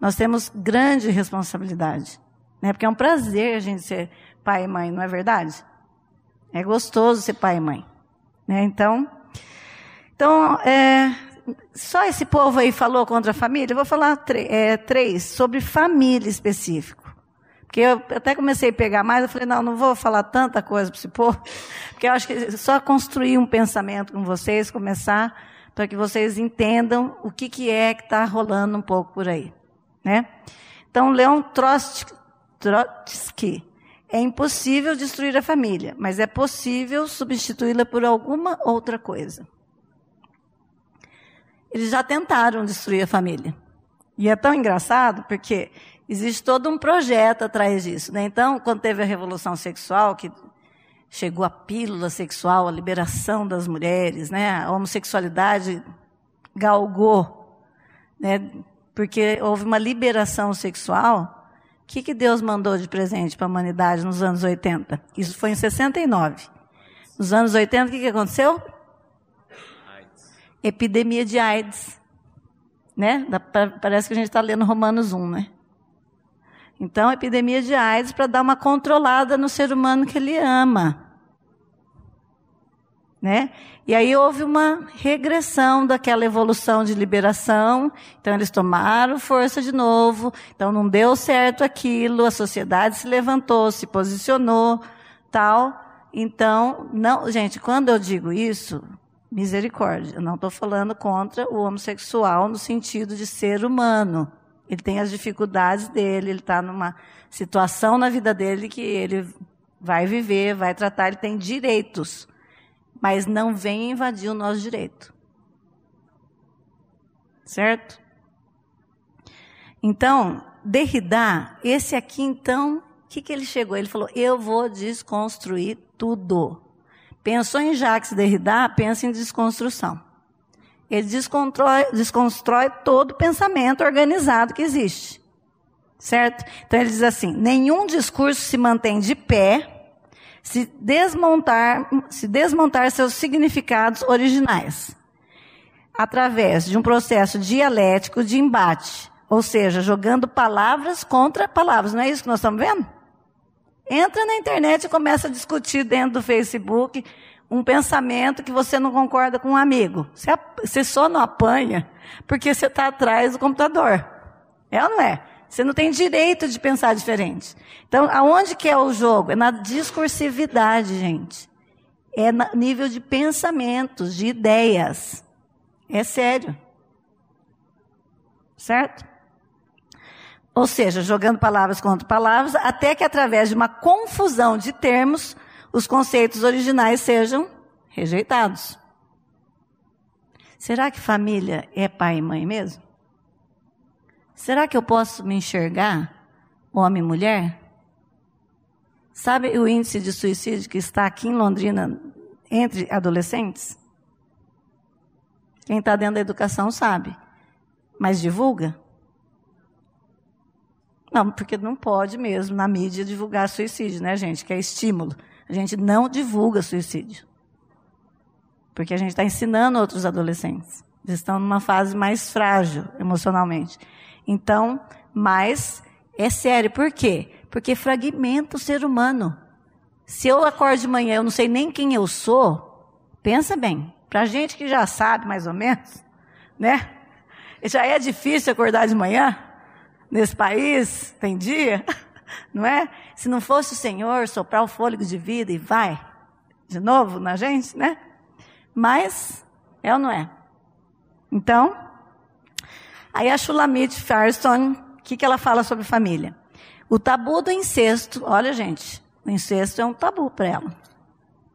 nós temos grande responsabilidade, né? Porque é um prazer a gente ser pai e mãe, não é verdade? É gostoso ser pai e mãe, né? Então, então é, só esse povo aí falou contra a família. Eu vou falar é, três sobre família específico. Porque eu até comecei a pegar mais, eu falei, não, não vou falar tanta coisa para esse povo, porque eu acho que só construir um pensamento com vocês, começar, para que vocês entendam o que, que é que está rolando um pouco por aí. Né? Então, Leon Trotsky, é impossível destruir a família, mas é possível substituí-la por alguma outra coisa. Eles já tentaram destruir a família. E é tão engraçado porque existe todo um projeto atrás disso. Né? Então, quando teve a revolução sexual, que chegou a pílula sexual, a liberação das mulheres, né? a homossexualidade galgou, né? porque houve uma liberação sexual. O que, que Deus mandou de presente para a humanidade nos anos 80? Isso foi em 69. Nos anos 80, o que, que aconteceu? AIDS. Epidemia de AIDS. Né? Parece que a gente está lendo Romanos 1, né? Então, epidemia de AIDS para dar uma controlada no ser humano que ele ama. Né? E aí houve uma regressão daquela evolução de liberação. Então eles tomaram força de novo. Então não deu certo aquilo. A sociedade se levantou, se posicionou, tal. Então, não, gente, quando eu digo isso, misericórdia, eu não estou falando contra o homossexual no sentido de ser humano. Ele tem as dificuldades dele, ele está numa situação na vida dele que ele vai viver, vai tratar, ele tem direitos. Mas não vem invadir o nosso direito. Certo? Então, Derrida, esse aqui então, o que, que ele chegou? Ele falou: eu vou desconstruir tudo. Pensou em Jacques Derrida, pensa em desconstrução. Ele desconstrói, desconstrói todo pensamento organizado que existe. Certo? Então ele diz assim: nenhum discurso se mantém de pé se desmontar, se desmontar seus significados originais, através de um processo dialético de embate, ou seja, jogando palavras contra palavras. Não é isso que nós estamos vendo? Entra na internet e começa a discutir dentro do Facebook um pensamento que você não concorda com um amigo. Você, você só não apanha porque você está atrás do computador. É ou não é? Você não tem direito de pensar diferente. Então, aonde que é o jogo? É na discursividade, gente. É no nível de pensamentos, de ideias. É sério. Certo? Ou seja, jogando palavras contra palavras, até que através de uma confusão de termos, os conceitos originais sejam rejeitados. Será que família é pai e mãe mesmo? Será que eu posso me enxergar homem e mulher? Sabe o índice de suicídio que está aqui em Londrina entre adolescentes? Quem está dentro da educação sabe. Mas divulga? Não, porque não pode mesmo na mídia divulgar suicídio, né, gente? Que é estímulo. A gente não divulga suicídio. Porque a gente está ensinando outros adolescentes. Eles estão numa fase mais frágil emocionalmente. Então, mas é sério. Por quê? Porque fragmenta o ser humano. Se eu acordo de manhã, eu não sei nem quem eu sou, pensa bem. Para gente que já sabe mais ou menos, né? Já é difícil acordar de manhã nesse país, tem dia, não é? Se não fosse o Senhor soprar o fôlego de vida e vai de novo na gente, né? Mas é ou não é? Então, Aí a Shulamit Firestone, o que, que ela fala sobre família? O tabu do incesto, olha gente, o incesto é um tabu para ela,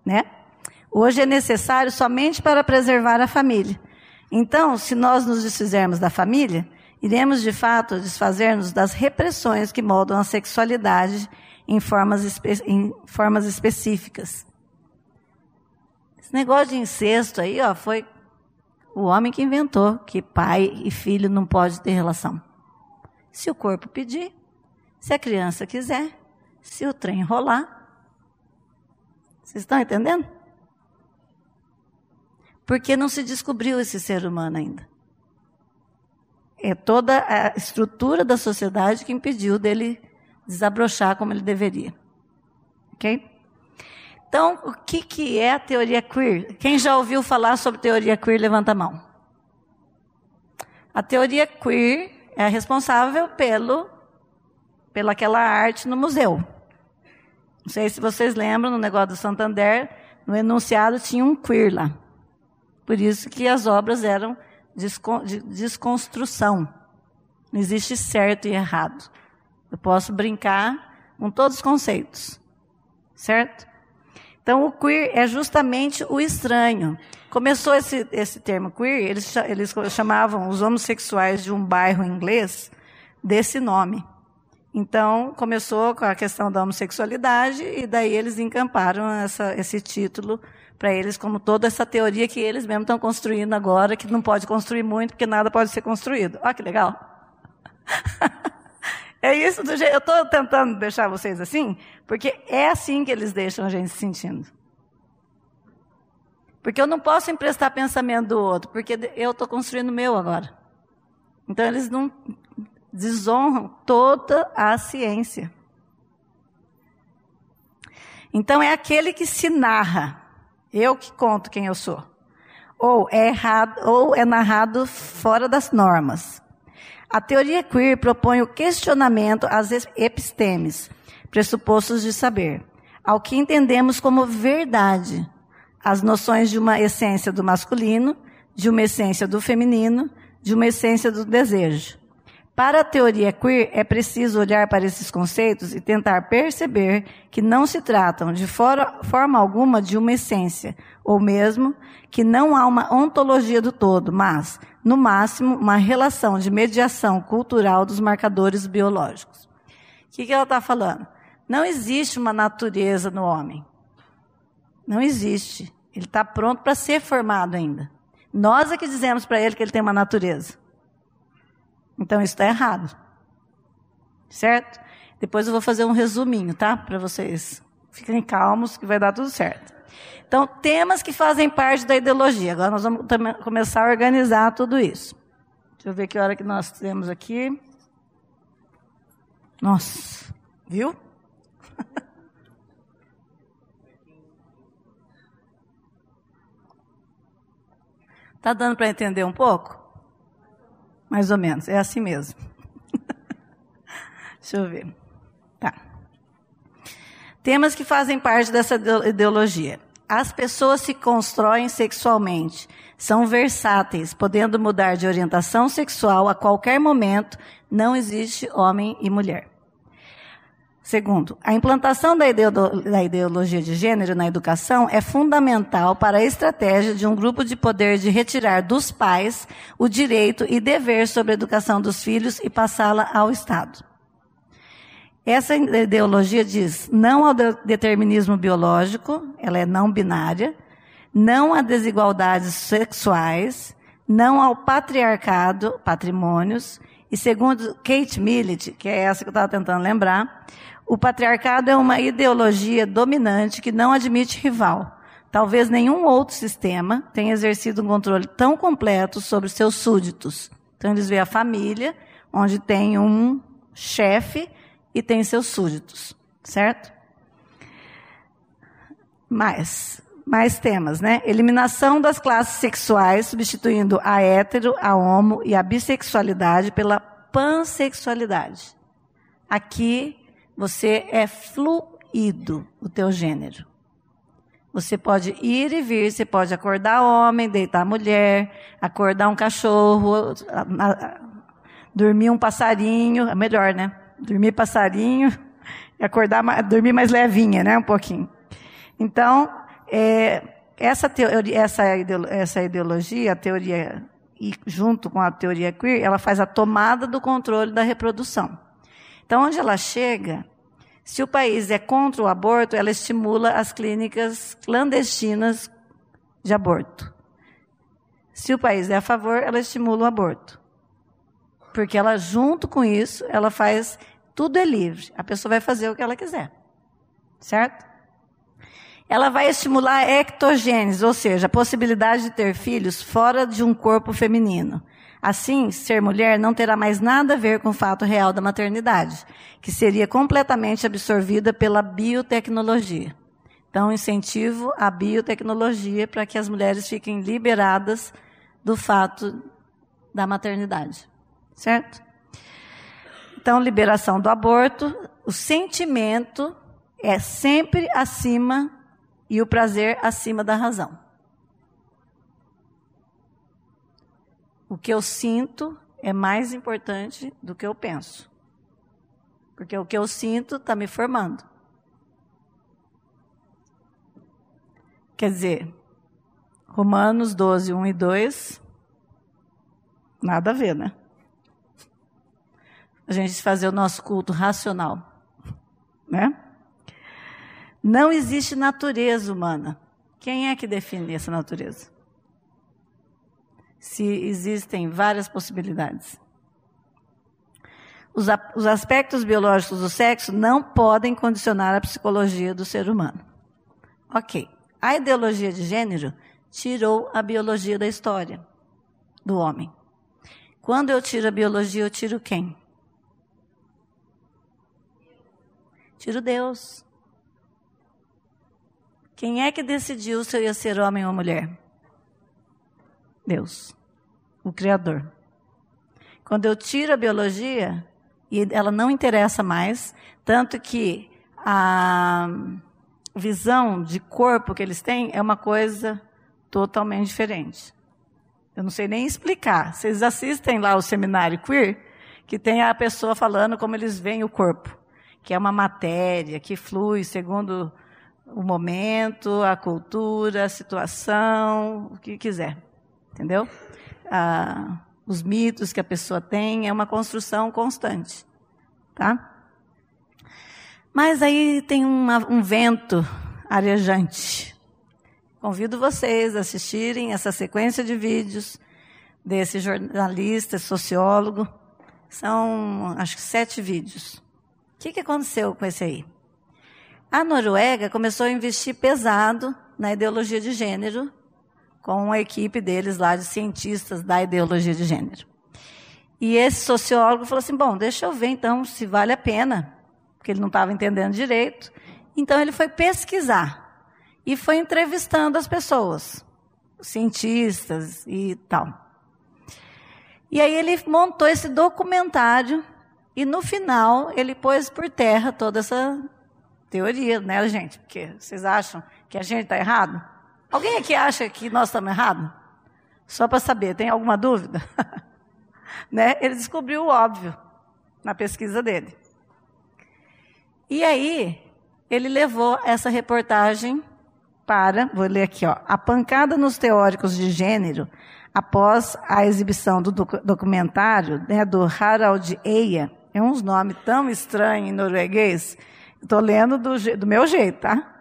né? Hoje é necessário somente para preservar a família. Então, se nós nos desfizermos da família, iremos de fato desfazer-nos das repressões que moldam a sexualidade em formas, espe em formas específicas. Esse negócio de incesto aí, ó, foi o homem que inventou que pai e filho não pode ter relação. Se o corpo pedir, se a criança quiser, se o trem rolar. Vocês estão entendendo? Porque não se descobriu esse ser humano ainda. É toda a estrutura da sociedade que impediu dele desabrochar como ele deveria. Ok? Então, o que, que é a teoria queer? Quem já ouviu falar sobre teoria queer, levanta a mão. A teoria queer é responsável pelo, pela aquela arte no museu. Não sei se vocês lembram, no negócio do Santander, no enunciado tinha um queer lá. Por isso que as obras eram de desconstrução. Não existe certo e errado. Eu posso brincar com todos os conceitos. Certo? Então, o queer é justamente o estranho. Começou esse, esse termo queer, eles, eles chamavam os homossexuais de um bairro inglês desse nome. Então, começou com a questão da homossexualidade, e daí eles encamparam essa, esse título para eles, como toda essa teoria que eles mesmos estão construindo agora, que não pode construir muito, porque nada pode ser construído. Olha que legal. É isso do jeito. Eu estou tentando deixar vocês assim, porque é assim que eles deixam a gente se sentindo. Porque eu não posso emprestar pensamento do outro, porque eu estou construindo o meu agora. Então eles não desonram toda a ciência. Então é aquele que se narra. Eu que conto quem eu sou. Ou é errado, ou é narrado fora das normas. A teoria queer propõe o questionamento às epistemes, pressupostos de saber, ao que entendemos como verdade, as noções de uma essência do masculino, de uma essência do feminino, de uma essência do desejo. Para a teoria queer, é preciso olhar para esses conceitos e tentar perceber que não se tratam de forma alguma de uma essência, ou mesmo que não há uma ontologia do todo, mas, no máximo, uma relação de mediação cultural dos marcadores biológicos. O que, que ela está falando? Não existe uma natureza no homem. Não existe. Ele está pronto para ser formado ainda. Nós é que dizemos para ele que ele tem uma natureza. Então isso está errado. Certo? Depois eu vou fazer um resuminho, tá? Para vocês. Fiquem calmos que vai dar tudo certo. Então, temas que fazem parte da ideologia. Agora nós vamos começar a organizar tudo isso. Deixa eu ver que hora que nós temos aqui. Nossa, viu? Tá dando para entender um pouco? Mais ou menos, é assim mesmo. Deixa eu ver. Tá. Temas que fazem parte dessa ideologia. As pessoas se constroem sexualmente, são versáteis, podendo mudar de orientação sexual a qualquer momento, não existe homem e mulher. Segundo, a implantação da, ideologia de gênero na educação é fundamental para a estratégia de um grupo de poder de retirar dos pais o direito e dever sobre a educação dos filhos e passá-la ao Estado. Essa ideologia diz não ao determinismo biológico, ela é não binária, não a desigualdades sexuais, não ao patriarcado, patrimônios, e segundo Kate Millett, que é essa que eu estava tentando lembrar, o patriarcado é uma ideologia dominante que não admite rival. Talvez nenhum outro sistema tenha exercido um controle tão completo sobre seus súditos. Então, eles veem a família, onde tem um chefe e tem seus súditos, certo? Mais, mais temas, né? Eliminação das classes sexuais, substituindo a hétero, a homo e a bissexualidade pela pansexualidade. Aqui você é fluido, o teu gênero. Você pode ir e vir, você pode acordar homem, deitar mulher, acordar um cachorro, dormir um passarinho, é melhor, né? Dormir passarinho e acordar, dormir mais levinha, né? Um pouquinho. Então, é, essa, essa, essa ideologia, a teoria, e junto com a teoria queer, ela faz a tomada do controle da reprodução. Então, onde ela chega, se o país é contra o aborto, ela estimula as clínicas clandestinas de aborto. Se o país é a favor, ela estimula o aborto. Porque ela, junto com isso, ela faz tudo é livre. A pessoa vai fazer o que ela quiser. Certo? Ela vai estimular a ectogênese, ou seja, a possibilidade de ter filhos fora de um corpo feminino. Assim, ser mulher não terá mais nada a ver com o fato real da maternidade, que seria completamente absorvida pela biotecnologia. Então, incentivo a biotecnologia para que as mulheres fiquem liberadas do fato da maternidade. Certo? Então, liberação do aborto, o sentimento é sempre acima e o prazer acima da razão. O que eu sinto é mais importante do que eu penso. Porque o que eu sinto está me formando. Quer dizer, Romanos 12, 1 e 2, nada a ver, né? A gente fazer o nosso culto racional, né? Não existe natureza humana. Quem é que define essa natureza? Se existem várias possibilidades. Os, os aspectos biológicos do sexo não podem condicionar a psicologia do ser humano. Ok. A ideologia de gênero tirou a biologia da história do homem. Quando eu tiro a biologia, eu tiro quem? Tiro Deus. Quem é que decidiu se eu ia ser homem ou mulher? Deus o Criador. Quando eu tiro a biologia, e ela não interessa mais, tanto que a visão de corpo que eles têm é uma coisa totalmente diferente. Eu não sei nem explicar. Vocês assistem lá o seminário queer, que tem a pessoa falando como eles veem o corpo, que é uma matéria que flui segundo o momento, a cultura, a situação, o que quiser. Entendeu? Ah, os mitos que a pessoa tem é uma construção constante. Tá? Mas aí tem uma, um vento arejante. Convido vocês a assistirem essa sequência de vídeos desse jornalista, sociólogo. São, acho que, sete vídeos. O que, que aconteceu com esse aí? A Noruega começou a investir pesado na ideologia de gênero, com a equipe deles lá de cientistas da ideologia de gênero. E esse sociólogo falou assim: bom, deixa eu ver então se vale a pena, porque ele não estava entendendo direito. Então ele foi pesquisar e foi entrevistando as pessoas, cientistas e tal. E aí ele montou esse documentário e no final ele pôs por terra toda essa teoria, né, gente? Porque vocês acham que a gente está errado? Alguém aqui acha que nós estamos errados? Só para saber, tem alguma dúvida? né? Ele descobriu o óbvio na pesquisa dele. E aí, ele levou essa reportagem para, vou ler aqui, ó, a pancada nos teóricos de gênero após a exibição do documentário né, do Harald Eia, é uns nomes tão estranhos em norueguês, Estou lendo do, do meu jeito, tá?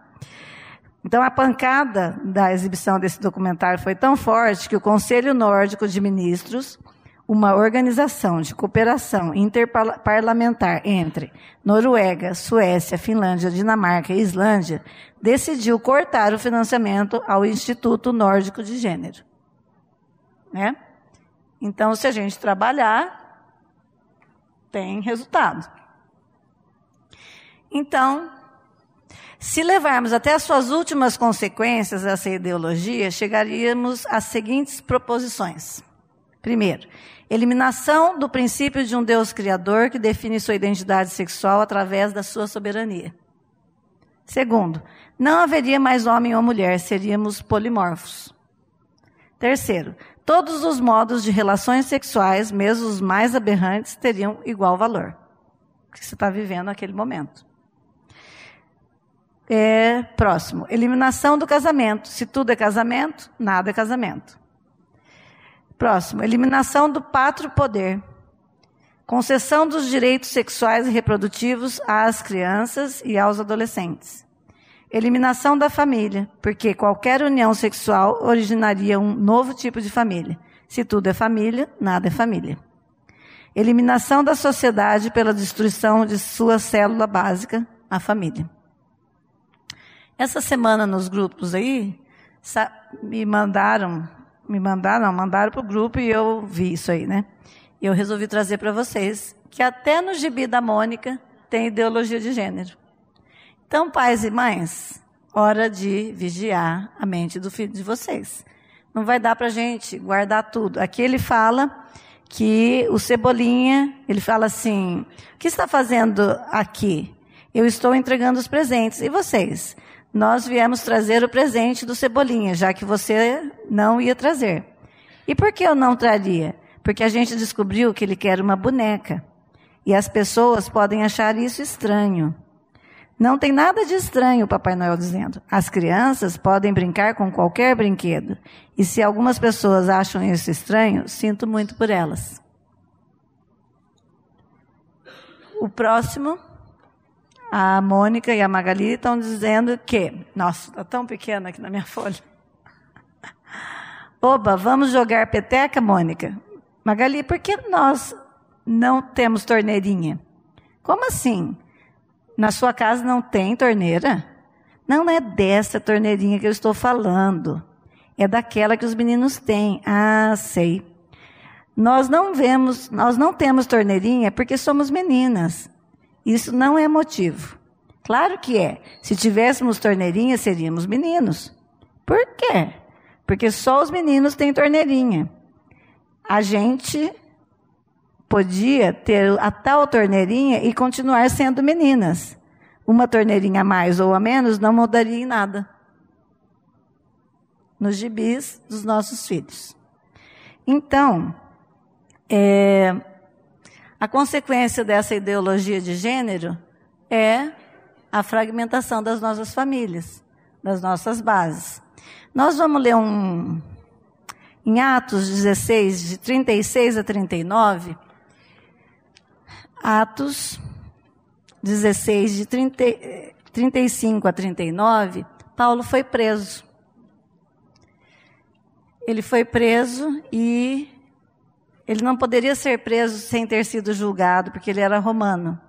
Então, a pancada da exibição desse documentário foi tão forte que o Conselho Nórdico de Ministros, uma organização de cooperação interparlamentar entre Noruega, Suécia, Finlândia, Dinamarca e Islândia, decidiu cortar o financiamento ao Instituto Nórdico de Gênero. Né? Então, se a gente trabalhar, tem resultado. Então, se levarmos até as suas últimas consequências essa ideologia, chegaríamos às seguintes proposições. Primeiro, eliminação do princípio de um Deus criador que define sua identidade sexual através da sua soberania. Segundo, não haveria mais homem ou mulher, seríamos polimorfos. Terceiro, todos os modos de relações sexuais, mesmo os mais aberrantes, teriam igual valor. Que você está vivendo naquele momento. É, próximo, eliminação do casamento. Se tudo é casamento, nada é casamento. Próximo, eliminação do pátrio poder. Concessão dos direitos sexuais e reprodutivos às crianças e aos adolescentes. Eliminação da família, porque qualquer união sexual originaria um novo tipo de família. Se tudo é família, nada é família. Eliminação da sociedade pela destruição de sua célula básica, a família. Essa semana nos grupos aí, me mandaram, me mandaram, mandaram para o grupo e eu vi isso aí, né? E eu resolvi trazer para vocês que até no gibi da Mônica tem ideologia de gênero. Então, pais e mães, hora de vigiar a mente do filho de vocês. Não vai dar para gente guardar tudo. Aqui ele fala que o Cebolinha, ele fala assim: o que está fazendo aqui? Eu estou entregando os presentes. E vocês? Nós viemos trazer o presente do Cebolinha, já que você não ia trazer. E por que eu não traria? Porque a gente descobriu que ele quer uma boneca. E as pessoas podem achar isso estranho. Não tem nada de estranho, o Papai Noel dizendo. As crianças podem brincar com qualquer brinquedo. E se algumas pessoas acham isso estranho, sinto muito por elas. O próximo a Mônica e a Magali estão dizendo que, nossa, está tão pequena aqui na minha folha. Oba, vamos jogar peteca, Mônica? Magali, por que nós não temos torneirinha? Como assim? Na sua casa não tem torneira? Não é dessa torneirinha que eu estou falando. É daquela que os meninos têm. Ah, sei. Nós não vemos, nós não temos torneirinha porque somos meninas. Isso não é motivo. Claro que é. Se tivéssemos torneirinha, seríamos meninos. Por quê? Porque só os meninos têm torneirinha. A gente podia ter a tal torneirinha e continuar sendo meninas. Uma torneirinha a mais ou a menos não mudaria em nada. Nos gibis dos nossos filhos. Então, é, A consequência dessa ideologia de gênero é a fragmentação das nossas famílias, das nossas bases. Nós vamos ler um, em Atos 16, de 36 a 39. Atos 16, de 30, 35 a 39, Paulo foi preso. Ele foi preso e ele não poderia ser preso sem ter sido julgado, porque ele era romano.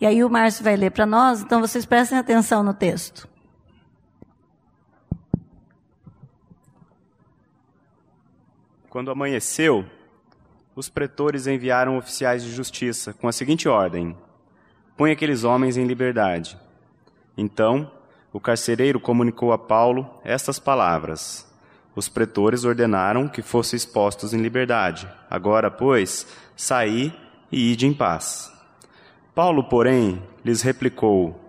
E aí o Márcio vai ler para nós, então vocês prestem atenção no texto. Quando amanheceu, os pretores enviaram oficiais de justiça com a seguinte ordem: Põe aqueles homens em liberdade. Então, o carcereiro comunicou a Paulo estas palavras: Os pretores ordenaram que fossem expostos em liberdade. Agora, pois, saí e ide em paz. Paulo, porém, lhes replicou: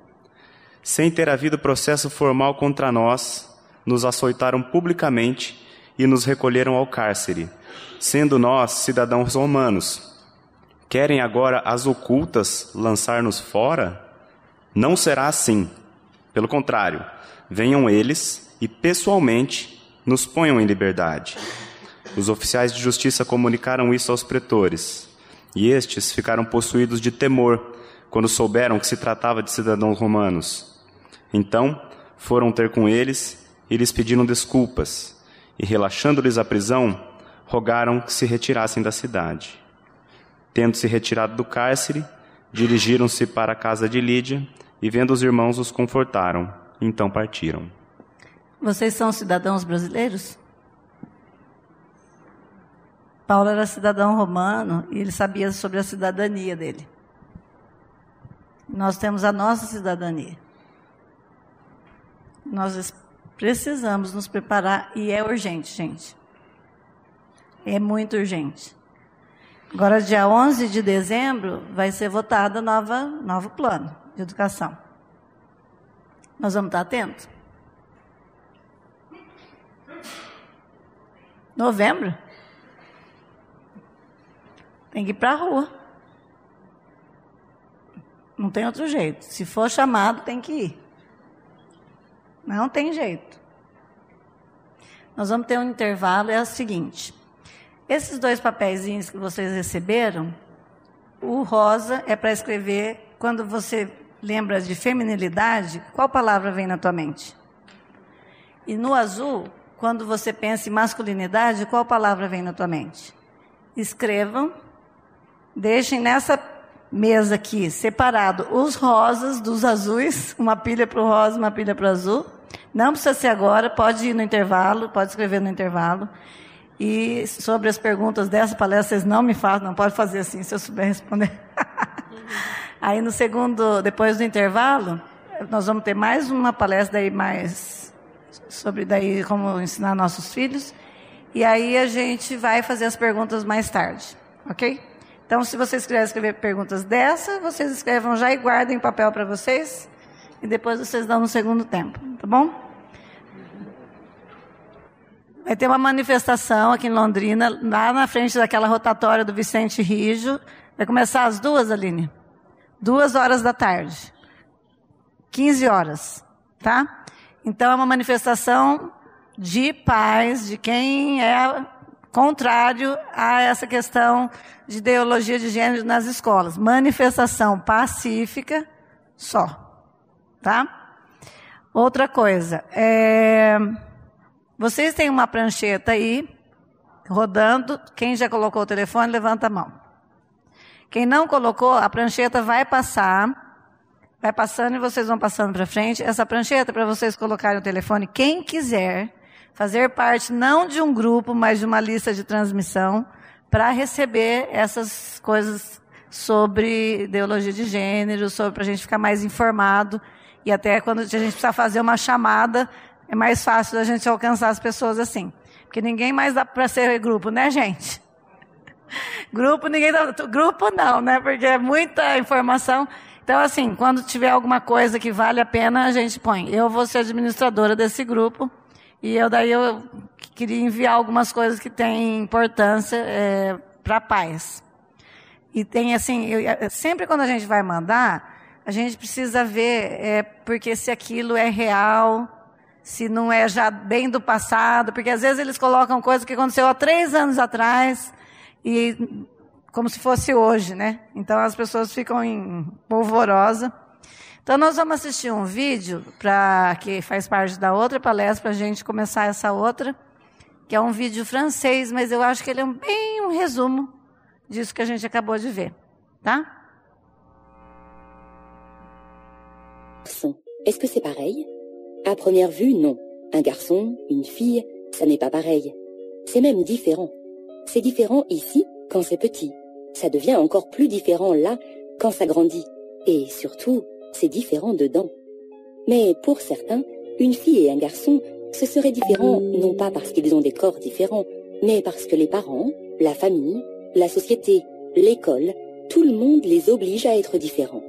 Sem ter havido processo formal contra nós, nos açoitaram publicamente e nos recolheram ao cárcere, sendo nós cidadãos romanos. Querem agora as ocultas lançar-nos fora? Não será assim. Pelo contrário, venham eles e pessoalmente nos ponham em liberdade. Os oficiais de justiça comunicaram isso aos pretores, e estes ficaram possuídos de temor quando souberam que se tratava de cidadãos romanos. Então foram ter com eles e lhes pediram desculpas, e relaxando-lhes a prisão, rogaram que se retirassem da cidade. Tendo-se retirado do cárcere, dirigiram-se para a casa de Lídia e vendo os irmãos os confortaram. Então partiram. Vocês são cidadãos brasileiros? Paulo era cidadão romano e ele sabia sobre a cidadania dele. Nós temos a nossa cidadania. Nós precisamos nos preparar e é urgente, gente. É muito urgente. Agora, dia 11 de dezembro, vai ser votado nova, novo plano de educação. Nós vamos estar atentos? Novembro? Tem que ir para a rua. Não tem outro jeito. Se for chamado, tem que ir. Não tem jeito. Nós vamos ter um intervalo, é o seguinte. Esses dois papeizinhos que vocês receberam, o rosa é para escrever quando você lembra de feminilidade, qual palavra vem na tua mente? E no azul, quando você pensa em masculinidade, qual palavra vem na tua mente? Escrevam, deixem nessa mesa aqui separado os rosas dos azuis, uma pilha para o rosa, uma pilha para o azul. Não precisa ser agora, pode ir no intervalo, pode escrever no intervalo. E sobre as perguntas dessa palestra, vocês não me façam, não pode fazer assim, se eu souber responder. Aí no segundo, depois do intervalo, nós vamos ter mais uma palestra aí mais sobre daí como ensinar nossos filhos. E aí a gente vai fazer as perguntas mais tarde, ok? Então, se vocês quiserem escrever perguntas dessa, vocês escrevam já e guardem papel para vocês. E depois vocês dão no segundo tempo, tá bom? Vai ter uma manifestação aqui em Londrina, lá na frente daquela rotatória do Vicente Rijo. Vai começar às duas, Aline? duas horas da tarde. 15 horas, tá? Então é uma manifestação de paz, de quem é contrário a essa questão de ideologia de gênero nas escolas. Manifestação pacífica só, tá? Outra coisa, é... vocês têm uma prancheta aí rodando. Quem já colocou o telefone, levanta a mão. Quem não colocou, a prancheta vai passar, vai passando e vocês vão passando para frente. Essa prancheta para vocês colocarem o telefone. Quem quiser fazer parte não de um grupo, mas de uma lista de transmissão para receber essas coisas sobre ideologia de gênero, sobre para a gente ficar mais informado e até quando a gente precisa fazer uma chamada é mais fácil da gente alcançar as pessoas assim, porque ninguém mais dá para ser grupo, né, gente? Grupo, ninguém dá. Grupo não, né? Porque é muita informação. Então, assim, quando tiver alguma coisa que vale a pena, a gente põe. Eu vou ser administradora desse grupo. E eu daí eu queria enviar algumas coisas que têm importância é, para paz. E tem assim, eu, sempre quando a gente vai mandar, a gente precisa ver, é, porque se aquilo é real, se não é já bem do passado, porque às vezes eles colocam coisa que aconteceu há três anos atrás, e como se fosse hoje, né? Então as pessoas ficam em polvorosa. Então nós vamos assistir um vídeo para que faz parte da outra palestra para a gente começar essa outra, que é um vídeo francês, mas eu acho que ele é um, bem um resumo disso que a gente acabou de ver, tá? Est-ce que c'est pareil À première vue, non. Un garçon, une fille, ça n'est pas pareil. C'est même différent. C'est différent ici quand c'est petit. Ça devient encore plus différent là quand ça grandit. Et surtout, c'est différent dedans. Mais pour certains, une fille et un garçon, ce serait différent non pas parce qu'ils ont des corps différents, mais parce que les parents, la famille, la société, l'école, tout le monde les oblige à être différents.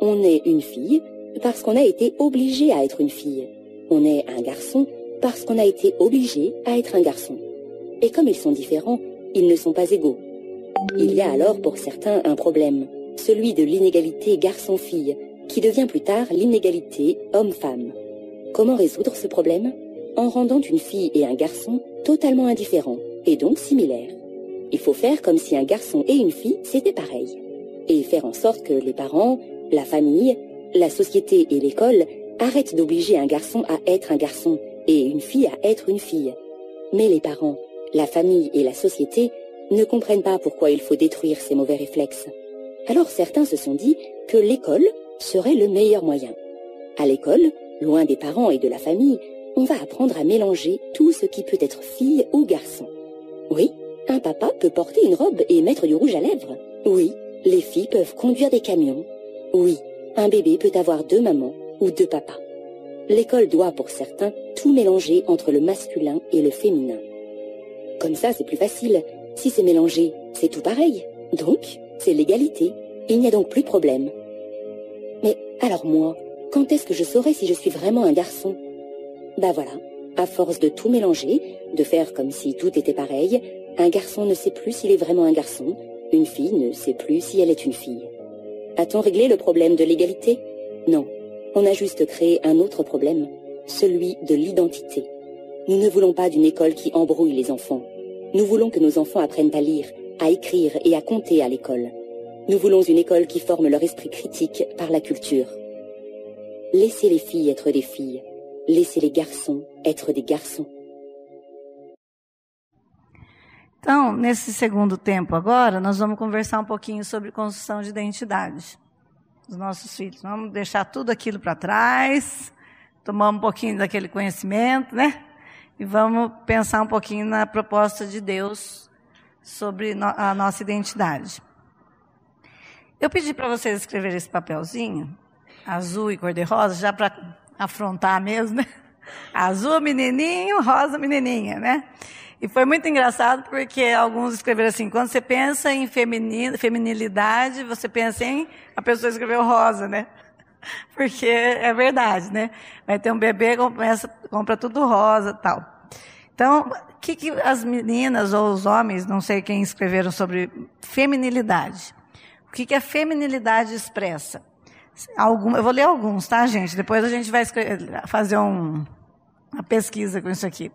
On est une fille parce qu'on a été obligé à être une fille. On est un garçon parce qu'on a été obligé à être un garçon. Et comme ils sont différents, ils ne sont pas égaux. Il y a alors pour certains un problème, celui de l'inégalité garçon-fille, qui devient plus tard l'inégalité homme-femme. Comment résoudre ce problème? En rendant une fille et un garçon totalement indifférents, et donc similaires. Il faut faire comme si un garçon et une fille, c'était pareil. Et faire en sorte que les parents, la famille, la société et l'école arrêtent d'obliger un garçon à être un garçon et une fille à être une fille. Mais les parents, la famille et la société ne comprennent pas pourquoi il faut détruire ces mauvais réflexes. Alors certains se sont dit que l'école serait le meilleur moyen. À l'école, loin des parents et de la famille, on va apprendre à mélanger tout ce qui peut être fille ou garçon. Oui, un papa peut porter une robe et mettre du rouge à lèvres. Oui, les filles peuvent conduire des camions. Oui, un bébé peut avoir deux mamans ou deux papas. L'école doit, pour certains, tout mélanger entre le masculin et le féminin. Comme ça, c'est plus facile. Si c'est mélangé, c'est tout pareil. Donc, c'est l'égalité. Il n'y a donc plus de problème. Mais alors moi, quand est-ce que je saurai si je suis vraiment un garçon? Bah voilà, à force de tout mélanger, de faire comme si tout était pareil, un garçon ne sait plus s'il est vraiment un garçon, une fille ne sait plus si elle est une fille. A-t-on réglé le problème de l'égalité? Non. On a juste créé un autre problème, celui de l'identité. Nous ne voulons pas d'une école qui embrouille les enfants. Nous voulons que nos enfants apprennent à lire, à écrire et à compter à l'école. Nous voulons une école qui forme leur esprit critique par la culture. Laissez les filles être des filles. Laissez les garçons être des garçons. Então, nesse segundo tempo agora, nós vamos conversar um pouquinho sobre construção de identidade dos nossos filhos. Vamos deixar tudo aquilo para trás, tomar um pouquinho daquele conhecimento, né? E vamos pensar um pouquinho na proposta de Deus sobre a nossa identidade. Eu pedi para vocês escreverem esse papelzinho, azul e cor-de-rosa, já para afrontar mesmo, né? Azul, menininho, rosa, menininha, né? E foi muito engraçado porque alguns escreveram assim: quando você pensa em feminilidade, você pensa em. A pessoa escreveu rosa, né? Porque é verdade, né? Vai ter um bebê, começa, compra tudo rosa tal. Então, o que, que as meninas ou os homens, não sei quem escreveram sobre feminilidade? O que, que a feminilidade expressa? Algum, eu vou ler alguns, tá, gente? Depois a gente vai fazer um, uma pesquisa com isso aqui.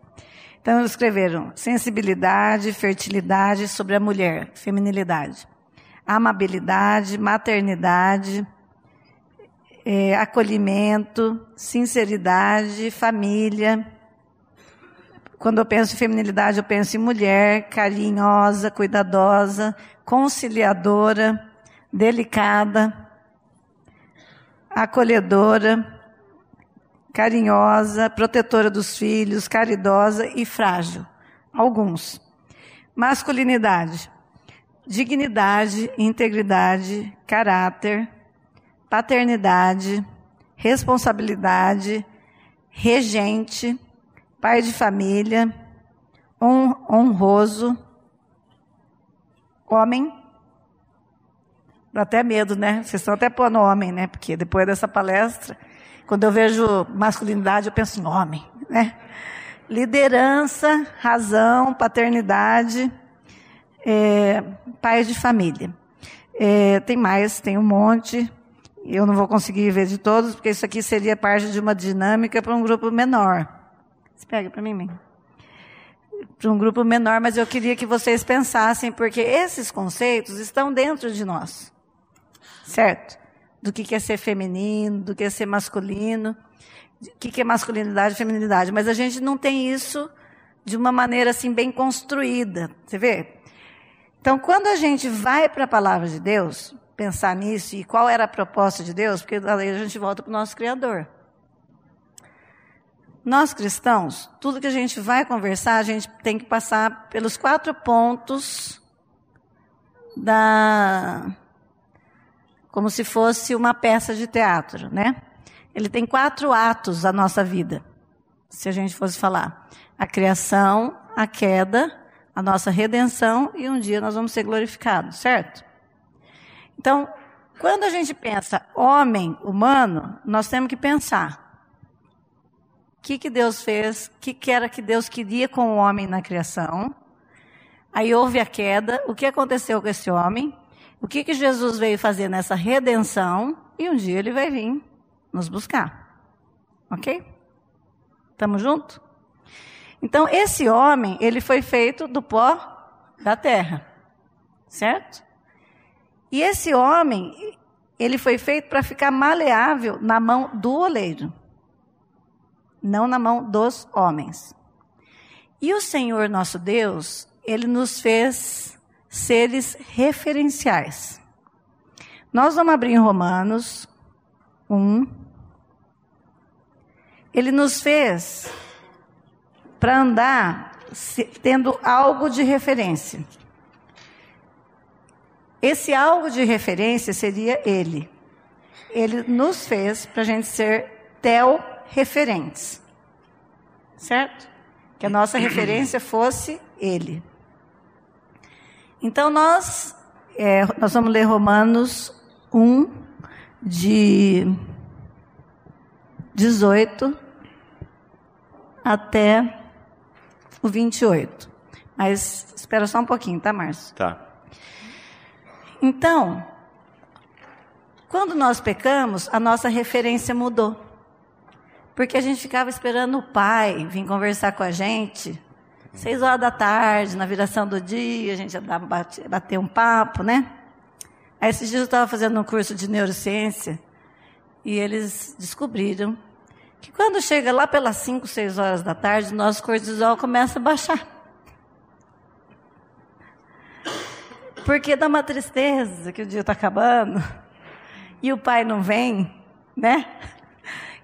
Então, escreveram sensibilidade, fertilidade sobre a mulher, feminilidade, amabilidade, maternidade, é, acolhimento, sinceridade, família. Quando eu penso em feminilidade, eu penso em mulher, carinhosa, cuidadosa, conciliadora, delicada, acolhedora, carinhosa, protetora dos filhos, caridosa e frágil. Alguns. Masculinidade, dignidade, integridade, caráter, paternidade, responsabilidade, regente, pai de família, honroso, homem. Dá até medo, né? Vocês estão até pondo homem, né? Porque depois dessa palestra quando eu vejo masculinidade, eu penso em homem, né? Liderança, razão, paternidade, é, pai de família. É, tem mais, tem um monte. Eu não vou conseguir ver de todos, porque isso aqui seria parte de uma dinâmica para um grupo menor. Você pega para mim, mãe? Para um grupo menor, mas eu queria que vocês pensassem, porque esses conceitos estão dentro de nós. Certo? Do que é ser feminino, do que é ser masculino, o que é masculinidade e feminilidade. Mas a gente não tem isso de uma maneira assim bem construída. Você vê? Então, quando a gente vai para a palavra de Deus, pensar nisso e qual era a proposta de Deus, porque daí a gente volta para o nosso Criador. Nós cristãos, tudo que a gente vai conversar, a gente tem que passar pelos quatro pontos da. como se fosse uma peça de teatro, né? Ele tem quatro atos a nossa vida, se a gente fosse falar: a criação, a queda, a nossa redenção e um dia nós vamos ser glorificados, certo? Então, quando a gente pensa homem, humano, nós temos que pensar o que, que Deus fez, o que, que era que Deus queria com o homem na criação. Aí houve a queda, o que aconteceu com esse homem, o que, que Jesus veio fazer nessa redenção, e um dia ele vai vir nos buscar. Ok? Estamos juntos? Então, esse homem, ele foi feito do pó da terra. Certo? E esse homem, ele foi feito para ficar maleável na mão do oleiro, não na mão dos homens. E o Senhor nosso Deus, ele nos fez seres referenciais. Nós vamos abrir em Romanos 1. Ele nos fez para andar tendo algo de referência. Esse algo de referência seria ele. Ele nos fez para a gente ser tel-referentes. Certo? Que a nossa referência fosse ele. Então nós, é, nós vamos ler Romanos 1, de 18 até o 28. Mas espera só um pouquinho, tá, Márcio? Tá. Então, quando nós pecamos, a nossa referência mudou. Porque a gente ficava esperando o pai vir conversar com a gente. Seis horas da tarde, na viração do dia, a gente ia bater, um papo, né? Aí esses dias eu estava fazendo um curso de neurociência e eles descobriram que quando chega lá pelas cinco, seis horas da tarde, nosso cortisol começa a baixar. Porque dá uma tristeza que o dia está acabando e o pai não vem, né?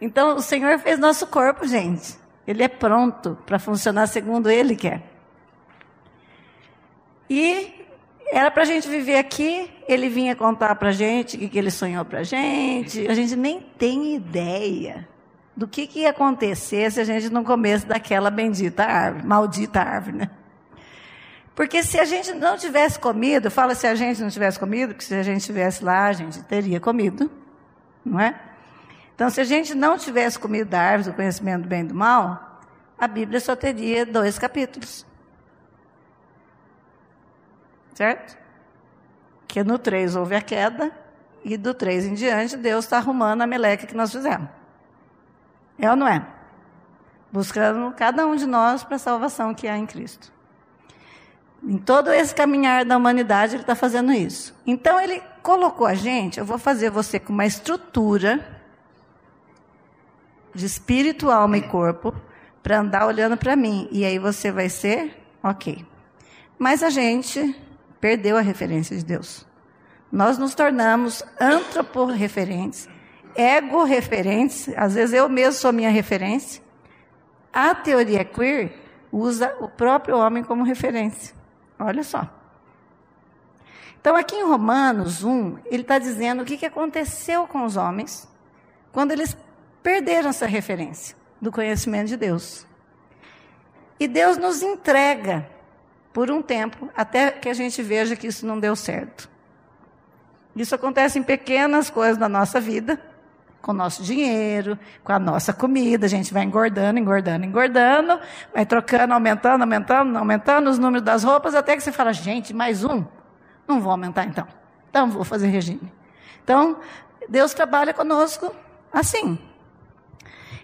Então o Senhor fez nosso corpo, gente. Ele é pronto para funcionar segundo Ele quer. E era para a gente viver aqui, ele vinha contar para a gente o que, ele sonhou para a gente. A gente nem tem ideia do que, que ia acontecer se a gente não comesse daquela bendita árvore, maldita árvore, né? Porque se a gente não tivesse comido, fala se a gente não tivesse comido, porque se a gente estivesse lá, a gente teria comido, não é? Então, se a gente não tivesse comido da árvore do conhecimento do bem e do mal, a Bíblia só teria dois capítulos. Certo? Que no 3 houve a queda, e do 3 em diante, Deus está arrumando a meleca que nós fizemos. É ou não é? Buscando cada um de nós para a salvação que há em Cristo. Em todo esse caminhar da humanidade, ele está fazendo isso. Então, ele colocou a gente, eu vou fazer você com uma estrutura de espírito, alma e corpo, para andar olhando para mim. E aí você vai ser ok. Mas a gente perdeu a referência de Deus. Nós nos tornamos antroporreferentes, ego-referentes, às vezes eu mesmo sou minha referência. A teoria queer usa o próprio homem como referência. Olha só. Então, aqui em Romanos 1, ele está dizendo o que, que aconteceu com os homens quando eles perderam essa referência do conhecimento de Deus. E Deus nos entrega por um tempo, até que a gente veja que isso não deu certo. Isso acontece em pequenas coisas da nossa vida, com o nosso dinheiro, com a nossa comida, a gente vai engordando, engordando, engordando, vai trocando, aumentando, aumentando, aumentando os números das roupas, até que você fala, gente, mais um, não vou aumentar então. Então, vou fazer regime. Então, Deus trabalha conosco assim.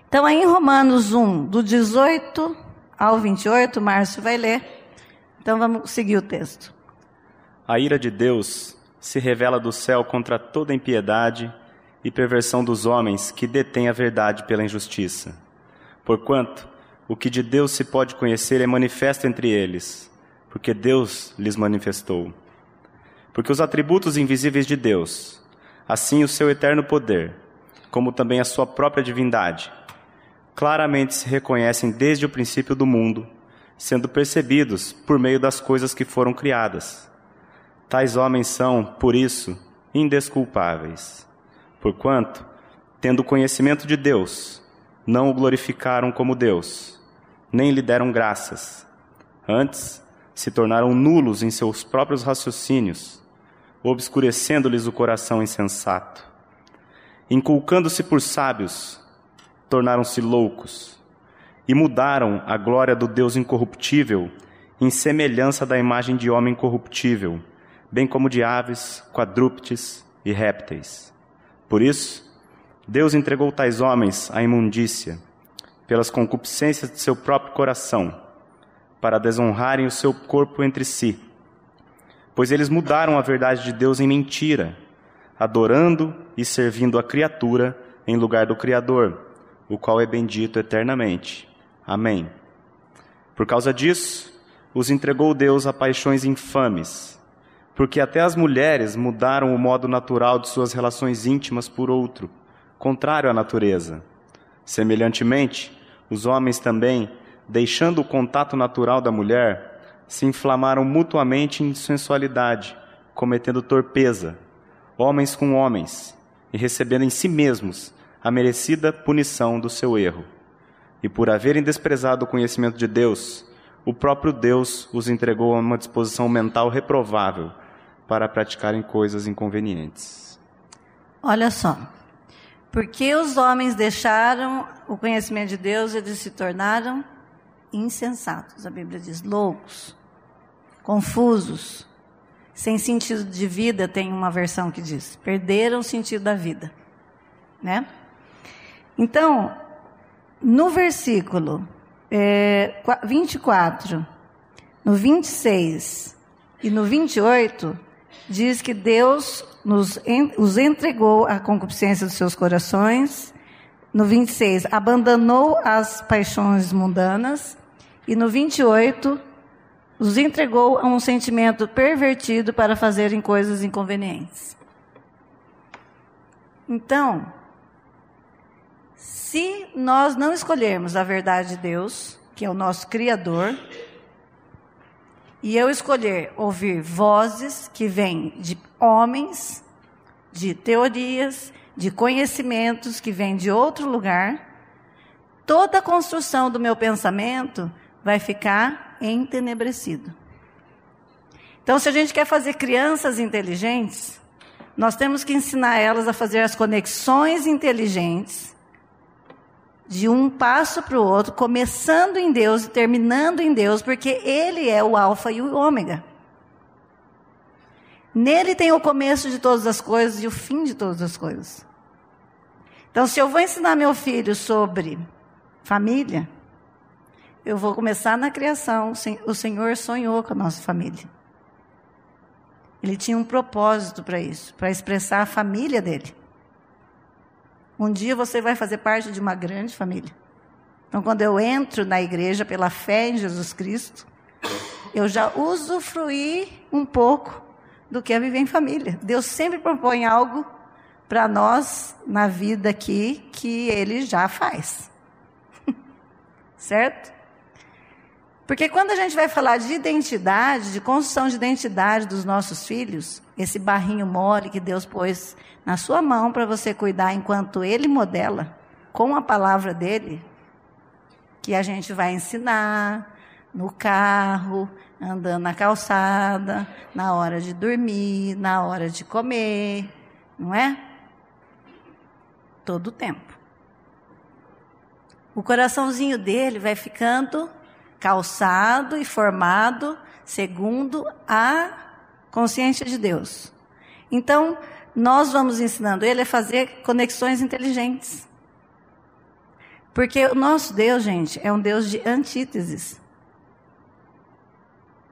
Então, aí em Romanos 1, do 18 ao 28, Márcio vai ler. Então, vamos seguir o texto. A ira de Deus se revela do céu contra toda impiedade e perversão dos homens que detêm a verdade pela injustiça. Porquanto, o que de Deus se pode conhecer é manifesto entre eles, porque Deus lhes manifestou. Porque os atributos invisíveis de Deus, assim o seu eterno poder, como também a sua própria divindade, claramente se reconhecem desde o princípio do mundo, sendo percebidos por meio das coisas que foram criadas. Tais homens são, por isso, indesculpáveis, porquanto, tendo conhecimento de Deus, não o glorificaram como Deus, nem lhe deram graças. Antes, se tornaram nulos em seus próprios raciocínios, obscurecendo-lhes o coração insensato. Inculcando-se por sábios, tornaram-se loucos e mudaram a glória do Deus incorruptível em semelhança da imagem de homem corruptível, bem como de aves, quadrúpedes e répteis. Por isso, Deus entregou tais homens à imundícia, pelas concupiscências de seu próprio coração, para desonrarem o seu corpo entre si. Pois eles mudaram a verdade de Deus em mentira, adorando e servindo a criatura em lugar do Criador, o qual é bendito eternamente. Amém. Por causa disso, os entregou Deus a paixões infames, porque até as mulheres mudaram o modo natural de suas relações íntimas por outro, contrário à natureza. Semelhantemente, os homens também, deixando o contato natural da mulher, se inflamaram mutuamente em sensualidade, cometendo torpeza, homens com homens, e recebendo em si mesmos a merecida punição do seu erro. E por haverem desprezado o conhecimento de Deus, o próprio Deus os entregou a uma disposição mental reprovável para praticarem coisas inconvenientes. Olha só. Porque os homens deixaram o conhecimento de Deus, eles se tornaram insensatos. A Bíblia diz loucos, confusos, sem sentido de vida, tem uma versão que diz. Perderam o sentido da vida, né? Então, no versículo é, 24, no 26 e no 28, diz que Deus nos, os entregou à concupiscência dos seus corações. No 26, abandonou as paixões mundanas. E no 28, os entregou a um sentimento pervertido para fazerem coisas inconvenientes. Então, se nós não escolhermos a verdade de Deus, que é o nosso Criador, e eu escolher ouvir vozes que vêm de homens, de teorias, de conhecimentos que vêm de outro lugar, toda a construção do meu pensamento vai ficar entenebrecido. Então, se a gente quer fazer crianças inteligentes, nós temos que ensinar elas a fazer as conexões inteligentes de um passo para o outro, começando em Deus e terminando em Deus, porque Ele é o Alfa e o Ômega. Nele tem o começo de todas as coisas e o fim de todas as coisas. Então, se eu vou ensinar meu filho sobre família, eu vou começar na criação. O Senhor sonhou com a nossa família. Ele tinha um propósito para isso, para expressar a família dele. Um dia você vai fazer parte de uma grande família. Então, quando eu entro na igreja pela fé em Jesus Cristo, eu já usufruí um pouco do que é viver em família. Deus sempre propõe algo para nós na vida aqui que Ele já faz. certo? Porque quando a gente vai falar de identidade, de construção de identidade dos nossos filhos, esse barrinho mole que Deus pôs na sua mão para você cuidar enquanto Ele modela, com a palavra dele, que a gente vai ensinar no carro, andando na calçada, na hora de dormir, na hora de comer, não é? Todo o tempo. O coraçãozinho dele vai ficando calçado e formado segundo a consciência de Deus. Então, nós vamos ensinando ele a fazer conexões inteligentes. Porque o nosso Deus, gente, é um Deus de antíteses.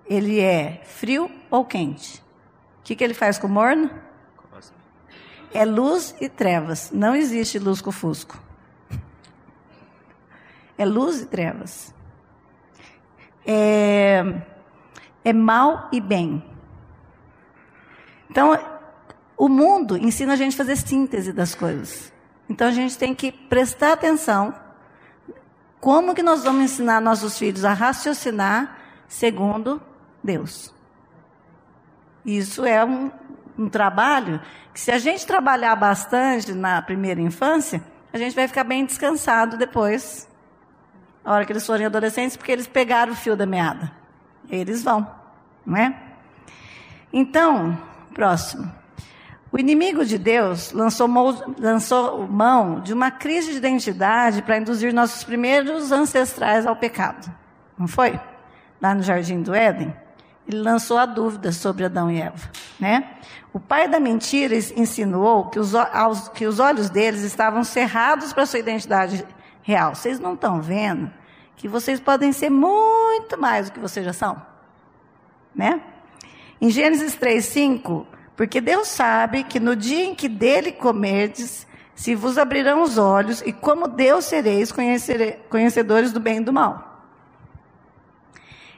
Ele é frio ou quente? O que, que ele faz com o morno? É luz e trevas. Não existe luz com fusco. É luz e trevas. É, é mal e bem. Então, o mundo ensina a gente a fazer síntese das coisas. Então, a gente tem que prestar atenção como que nós vamos ensinar nossos filhos a raciocinar segundo Deus. Isso é um, um trabalho que, se a gente trabalhar bastante na primeira infância, a gente vai ficar bem descansado depois, a hora que eles forem adolescentes, porque eles pegaram o fio da meada. Eles vão, não é? Então, próximo. O inimigo de Deus lançou mão, lançou mão de uma crise de identidade para induzir nossos primeiros ancestrais ao pecado. Não foi? Lá no Jardim do Éden, ele lançou a dúvida sobre Adão e Eva. Né? O pai da mentira insinuou que os, aos, que os olhos deles estavam cerrados para sua identidade real. Vocês não estão vendo que vocês podem ser muito mais do que vocês já são? Né? Em Gênesis 3, 5, porque Deus sabe que no dia em que dele comerdes, se vos abrirão os olhos, e como Deus sereis conhecedores do bem e do mal.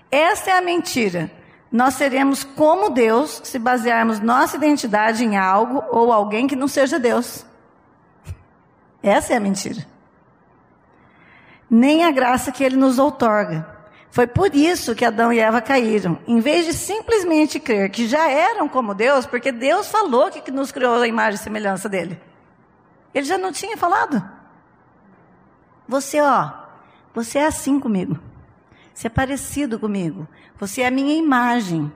Esta é a mentira. Nós seremos como Deus se basearmos nossa identidade em algo ou alguém que não seja Deus. Essa é a mentira. Nem a graça que ele nos outorga. Foi por isso que Adão e Eva caíram. Em vez de simplesmente crer que já eram como Deus, porque Deus falou que nos criou a imagem e semelhança dele. Ele já não tinha falado. Você, ó, você é assim comigo. Você é parecido comigo. Você é a minha imagem.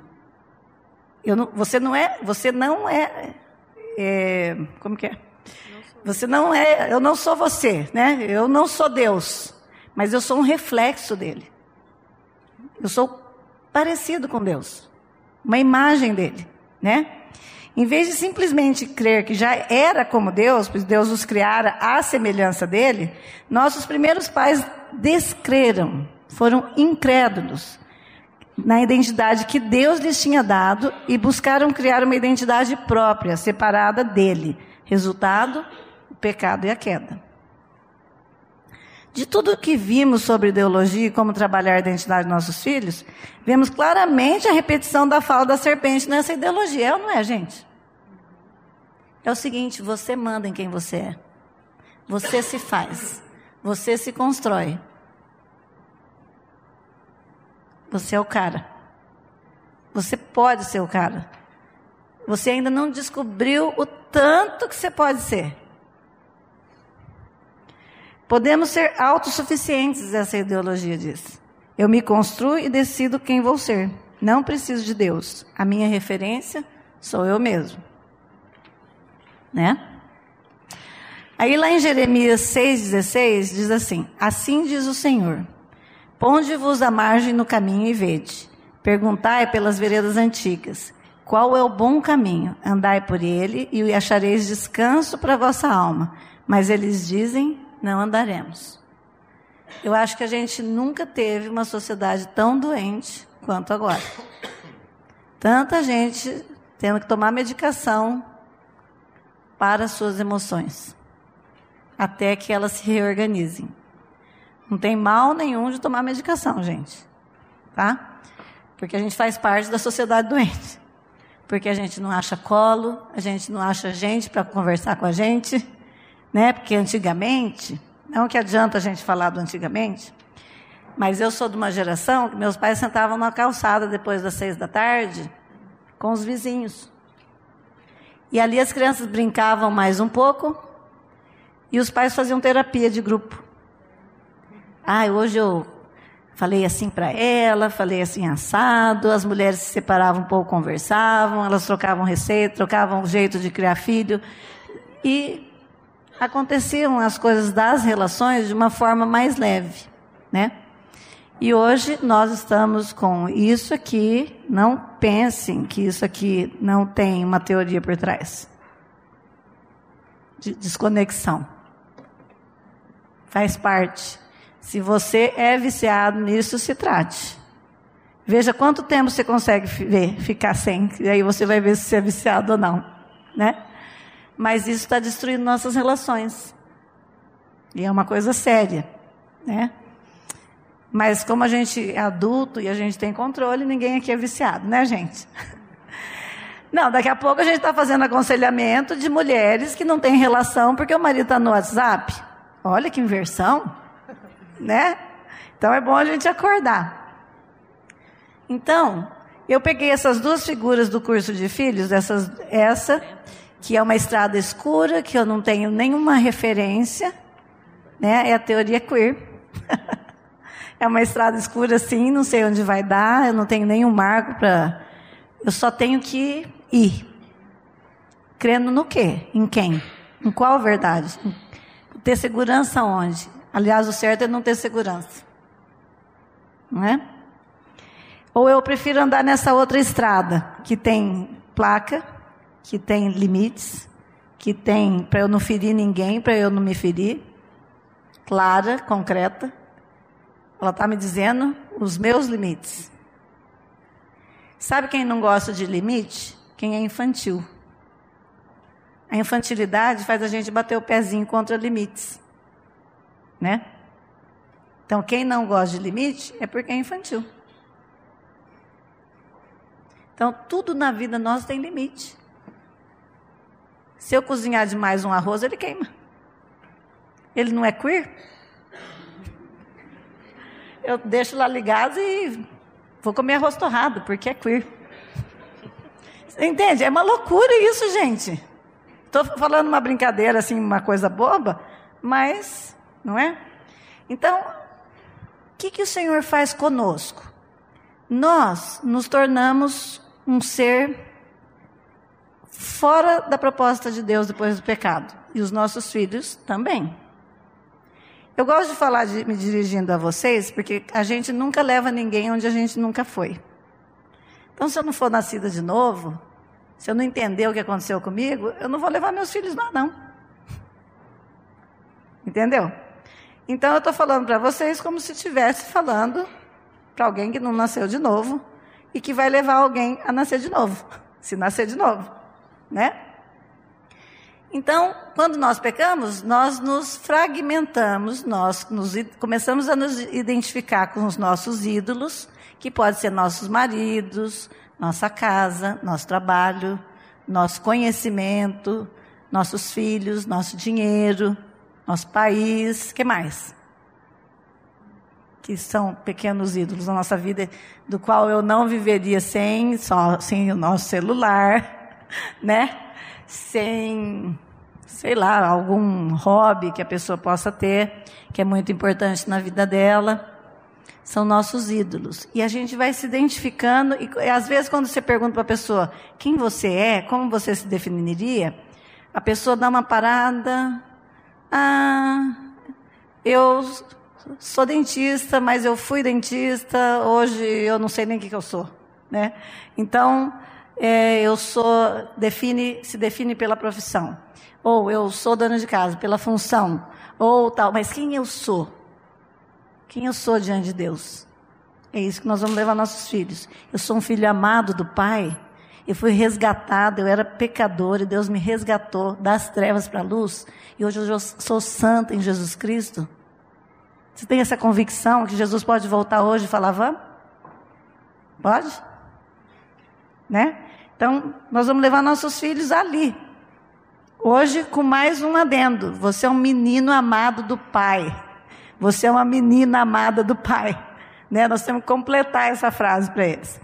Não, você não é, você não é, é, como que é? Você não é, eu não sou você, né? Eu não sou Deus, mas eu sou um reflexo dele. Eu sou parecido com Deus, uma imagem dele, né? Em vez de simplesmente crer que já era como Deus, pois Deus os criara à semelhança dele, nossos primeiros pais descreram, foram incrédulos na identidade que Deus lhes tinha dado e buscaram criar uma identidade própria, separada dele. Resultado: o pecado e a queda. De tudo que vimos sobre ideologia e como trabalhar a identidade dos nossos filhos, vemos claramente a repetição da fala da serpente nessa ideologia, é ou não é, gente? É o seguinte: você manda em quem você é. Você se faz. Você se constrói. Você é o cara. Você pode ser o cara. Você ainda não descobriu o tanto que você pode ser. Podemos ser autossuficientes, essa ideologia diz. Eu me construo e decido quem vou ser. Não preciso de Deus. A minha referência sou eu mesmo. Né? Aí lá em Jeremias 6,16 diz assim: Assim diz o Senhor: Ponde-vos a margem no caminho e vede. Perguntai pelas veredas antigas: Qual é o bom caminho? Andai por ele e achareis descanso para vossa alma. Mas eles dizem: não andaremos. Eu acho que a gente nunca teve uma sociedade tão doente quanto agora. Tanta gente tendo que tomar medicação para suas emoções, até que elas se reorganizem. Não tem mal nenhum de tomar medicação, gente. Tá? Porque a gente faz parte da sociedade doente. Porque a gente não acha colo, a gente não acha gente para conversar com a gente né? Porque antigamente, não que adianta a gente falar do antigamente, mas eu sou de uma geração que meus pais sentavam na calçada depois das seis da tarde com os vizinhos. E ali as crianças brincavam mais um pouco e os pais faziam terapia de grupo. Ah, hoje eu falei assim para ela, falei assim assado, as mulheres se separavam um pouco, conversavam, elas trocavam receita, trocavam jeito de criar filho. E aconteciam as coisas das relações de uma forma mais leve, né? E hoje nós estamos com isso aqui. Não pensem que isso aqui não tem uma teoria por trás de desconexão. Faz parte. Se você é viciado nisso, se trate. Veja quanto tempo você consegue ver, ficar sem, e aí você vai ver se você é viciado ou não, né? Mas isso está destruindo nossas relações. E é uma coisa séria, né? Mas como a gente é adulto e a gente tem controle, ninguém aqui é viciado, né, gente? Não, daqui a pouco a gente está fazendo aconselhamento de mulheres que não têm relação porque o marido está no WhatsApp. Olha que inversão, né? Então é bom a gente acordar. Então, eu peguei essas duas figuras do curso de filhos, essas, essa, que é uma estrada escura, que eu não tenho nenhuma referência, né? É a teoria queer. É uma estrada escura assim, não sei onde vai dar, eu não tenho nenhum marco para. Eu só tenho que ir. Crendo no quê? Em quem? Em qual verdade? Ter segurança onde? Aliás, o certo é não ter segurança. Não é? Ou eu prefiro andar nessa outra estrada, que tem placa, que tem limites, que tem para eu não ferir ninguém, para eu não me ferir, clara, concreta, ela está me dizendo os meus limites. Sabe quem não gosta de limite? Quem é infantil. A infantilidade faz a gente bater o pezinho contra limites. Né? Então, quem não gosta de limite é porque é infantil. Então, tudo na vida nossa tem limite. Se eu cozinhar demais um arroz, ele queima. Ele não é queer? eu deixo lá ligado e vou comer arroz torrado, porque é queer. Entende? É uma loucura isso, gente. Estou falando uma brincadeira, assim, uma coisa boba, mas, não é? Então, o que, que o Senhor faz conosco? Nós nos tornamos um ser fora da proposta de Deus depois do pecado. E os nossos filhos também. Eu gosto de falar de, me dirigindo a vocês, porque a gente nunca leva ninguém onde a gente nunca foi. Então, se eu não for nascida de novo, se eu não entender o que aconteceu comigo, eu não vou levar meus filhos lá, não. Entendeu? Então, eu estou falando para vocês como se estivesse falando para alguém que não nasceu de novo e que vai levar alguém a nascer de novo, se nascer de novo, né? Então, quando nós pecamos, nós nos fragmentamos, nós nos, começamos a nos identificar com os nossos ídolos, que podem ser nossos maridos, nossa casa, nosso trabalho, nosso conhecimento, nossos filhos, nosso dinheiro, nosso país, que mais? Que são pequenos ídolos na nossa vida, do qual eu não viveria sem, só, sem o nosso celular, né? sem, sei lá, algum hobby que a pessoa possa ter, que é muito importante na vida dela. São nossos ídolos. E a gente vai se identificando, e às vezes, quando você pergunta para a pessoa quem você é, como você se definiria, a pessoa dá uma parada. Ah, eu sou dentista, mas eu fui dentista, hoje eu não sei nem o que, que eu sou. Né? Então, é, eu sou, define, se define pela profissão. Ou eu sou dona de casa, pela função. Ou tal. Mas quem eu sou? Quem eu sou diante de Deus? É isso que nós vamos levar nossos filhos. Eu sou um filho amado do Pai. Eu fui resgatado, eu era pecador e Deus me resgatou das trevas para a luz. E hoje eu sou santa em Jesus Cristo. Você tem essa convicção que Jesus pode voltar hoje e falar, vamos? Pode? Né? Então, nós vamos levar nossos filhos ali. Hoje, com mais um adendo: você é um menino amado do Pai. Você é uma menina amada do Pai. Né? Nós temos que completar essa frase para eles.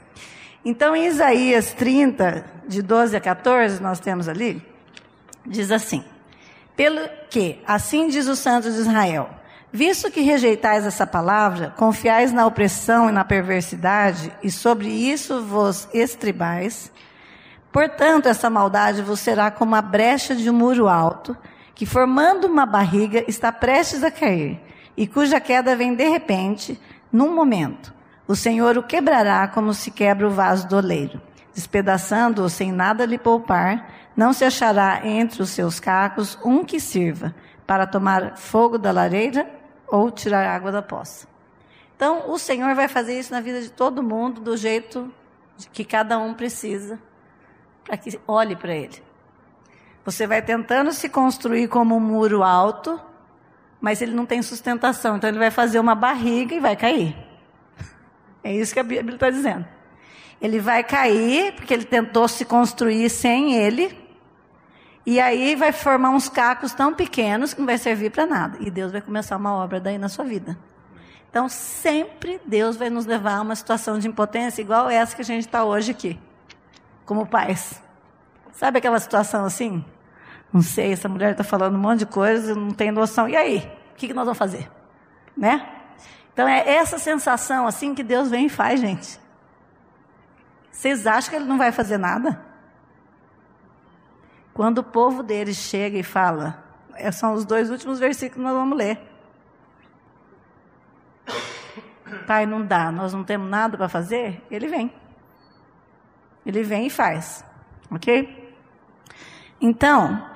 Então, em Isaías 30, de 12 a 14, nós temos ali, diz assim: Pelo que, assim diz o Santo de Israel, visto que rejeitais essa palavra, confiais na opressão e na perversidade, e sobre isso vos estribais, Portanto, essa maldade vos será como a brecha de um muro alto, que formando uma barriga está prestes a cair, e cuja queda vem de repente, num momento. O Senhor o quebrará como se quebra o vaso do oleiro, despedaçando-o sem nada lhe poupar. Não se achará entre os seus cacos um que sirva para tomar fogo da lareira ou tirar água da poça. Então, o Senhor vai fazer isso na vida de todo mundo do jeito que cada um precisa, para que olhe para Ele. Você vai tentando se construir como um muro alto, mas ele não tem sustentação, então ele vai fazer uma barriga e vai cair. É isso que a Bíblia está dizendo. Ele vai cair, porque ele tentou se construir sem ele, e aí vai formar uns cacos tão pequenos que não vai servir para nada. E Deus vai começar uma obra daí na sua vida. Então, sempre Deus vai nos levar a uma situação de impotência igual essa que a gente está hoje aqui, como pais. Sabe aquela situação assim? Não sei, essa mulher está falando um monte de coisa, não tem noção. E aí? O que, que nós vamos fazer? Né? Então, é essa sensação assim que Deus vem e faz, gente. Vocês acham que Ele não vai fazer nada? Quando o povo dele chega e fala, é, são os dois últimos versículos que nós vamos ler. Pai, não dá, nós não temos nada para fazer. Ele vem. Ele vem e faz. Ok? Então,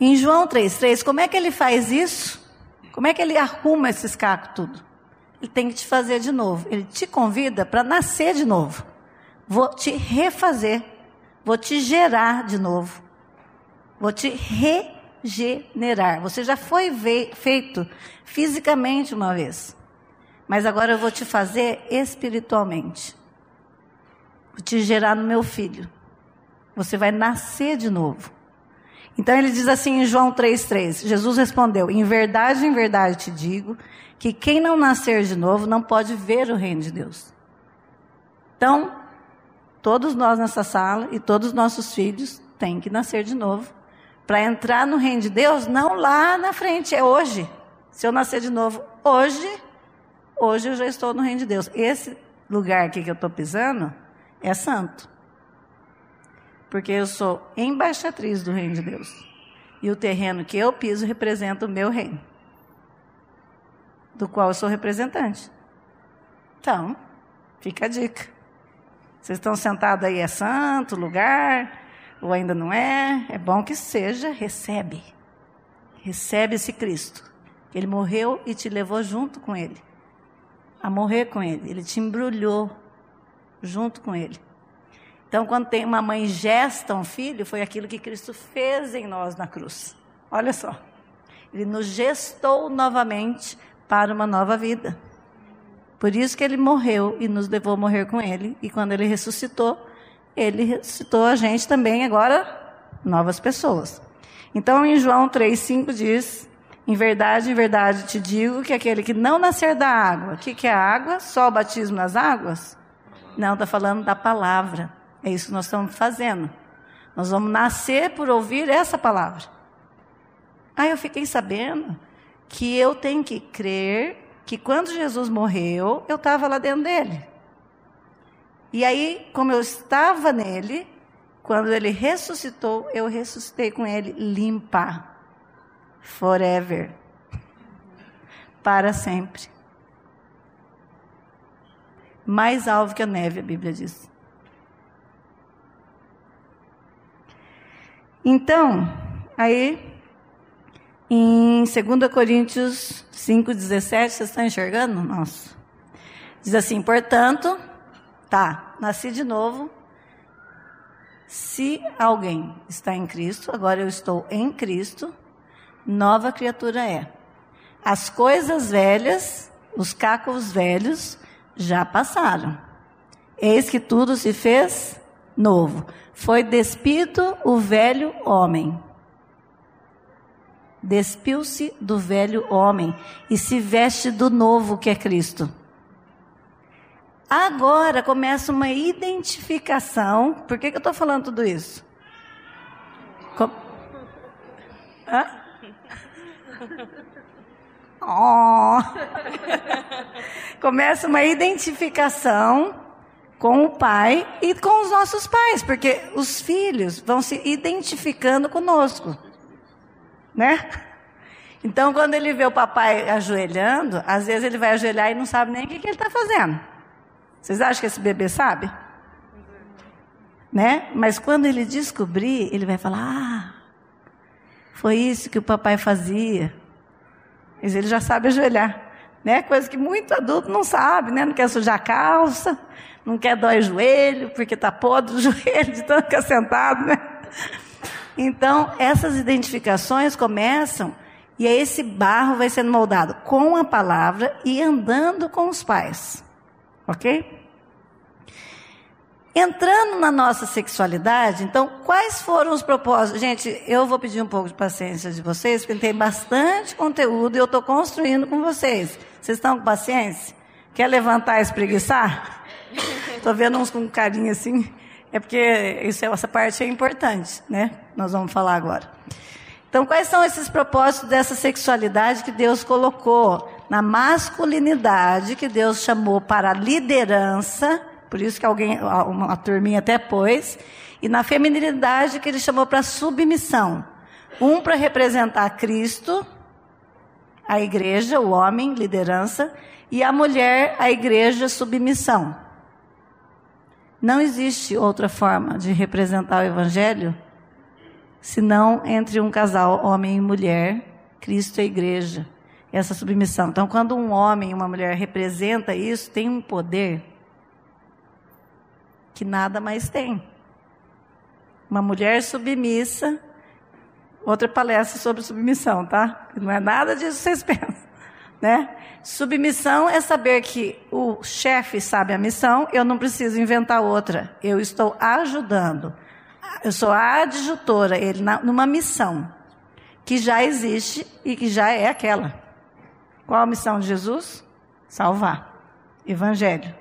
em João 3,3, como é que ele faz isso? Como é que ele arruma esses cacos tudo? Ele tem que te fazer de novo. Ele te convida para nascer de novo. Vou te refazer. Vou te gerar de novo. Vou te regenerar. Você já foi feito fisicamente uma vez, mas agora eu vou te fazer espiritualmente. Te gerar no meu filho. Você vai nascer de novo. Então ele diz assim em João 3,3: Jesus respondeu: Em verdade, em verdade te digo, que quem não nascer de novo não pode ver o reino de Deus. Então, todos nós nessa sala e todos os nossos filhos têm que nascer de novo para entrar no reino de Deus, não lá na frente, é hoje. Se eu nascer de novo hoje, hoje eu já estou no reino de Deus. Esse lugar aqui que eu estou pisando é santo. Porque eu sou embaixatriz do reino de Deus. E o terreno que eu piso representa o meu reino, do qual eu sou representante. Então, fica a dica. Vocês estão sentados aí, é santo lugar, ou ainda não é, é bom que seja, recebe. Recebe esse Cristo. Ele morreu e te levou junto com ele. A morrer com ele. Ele te embrulhou junto com ele. Então, quando tem uma mãe gesta um filho, foi aquilo que Cristo fez em nós na cruz. Olha só. Ele nos gestou novamente para uma nova vida. Por isso que ele morreu e nos levou a morrer com ele. E quando ele ressuscitou, ele citou a gente também agora novas pessoas. Então, em João 3,5 diz: Em verdade, em verdade te digo que aquele que não nascer da água, o que, que é a água? Só o batismo nas águas? Não, está falando da palavra. É isso que nós estamos fazendo. Nós vamos nascer por ouvir essa palavra. Aí eu fiquei sabendo que eu tenho que crer que quando Jesus morreu, eu estava lá dentro dele. E aí, como eu estava nele, quando ele ressuscitou, eu ressuscitei com ele limpa. Forever. Para sempre. Mais alvo que a neve, a Bíblia diz. Então, aí, em 2 Coríntios 5,17, vocês estão enxergando? Nossa. Diz assim: portanto, Tá, nasci de novo. Se alguém está em Cristo, agora eu estou em Cristo, nova criatura é. As coisas velhas, os cacos velhos, já passaram. Eis que tudo se fez novo. Foi despido o velho homem. Despiu-se do velho homem e se veste do novo que é Cristo. Agora começa uma identificação. Por que, que eu estou falando tudo isso? Com... Hã? Oh. começa uma identificação com o pai e com os nossos pais, porque os filhos vão se identificando conosco, né? Então, quando ele vê o papai ajoelhando, às vezes ele vai ajoelhar e não sabe nem o que, que ele está fazendo. Vocês acham que esse bebê sabe? Né? Mas quando ele descobrir, ele vai falar: Ah, foi isso que o papai fazia. Mas ele já sabe ajoelhar. Né? Coisa que muito adulto não sabe, né? Não quer sujar a calça, não quer dói o joelho, porque está podre o joelho de tanto ficar sentado, né? Então, essas identificações começam e aí esse barro vai sendo moldado com a palavra e andando com os pais. Ok? Entrando na nossa sexualidade, então, quais foram os propósitos? Gente, eu vou pedir um pouco de paciência de vocês, porque tem bastante conteúdo e eu estou construindo com vocês. Vocês estão com paciência? Quer levantar e espreguiçar? Estou vendo uns com carinho assim. É porque isso, essa parte é importante, né? Nós vamos falar agora. Então, quais são esses propósitos dessa sexualidade que Deus colocou na masculinidade que Deus chamou para liderança? Por isso que alguém, uma turminha até pôs, e na feminilidade que Ele chamou para submissão. Um para representar Cristo, a igreja, o homem, liderança, e a mulher, a igreja, submissão. Não existe outra forma de representar o Evangelho senão entre um casal, homem e mulher, Cristo e a igreja. Essa submissão. Então, quando um homem e uma mulher representa isso, tem um poder que nada mais tem. Uma mulher submissa, outra palestra sobre submissão, tá? Não é nada disso que vocês pensam, né? Submissão é saber que o chefe sabe a missão, eu não preciso inventar outra. Eu estou ajudando eu sou a adjutora, ele numa missão que já existe e que já é aquela. Qual a missão de Jesus? Salvar. Evangelho.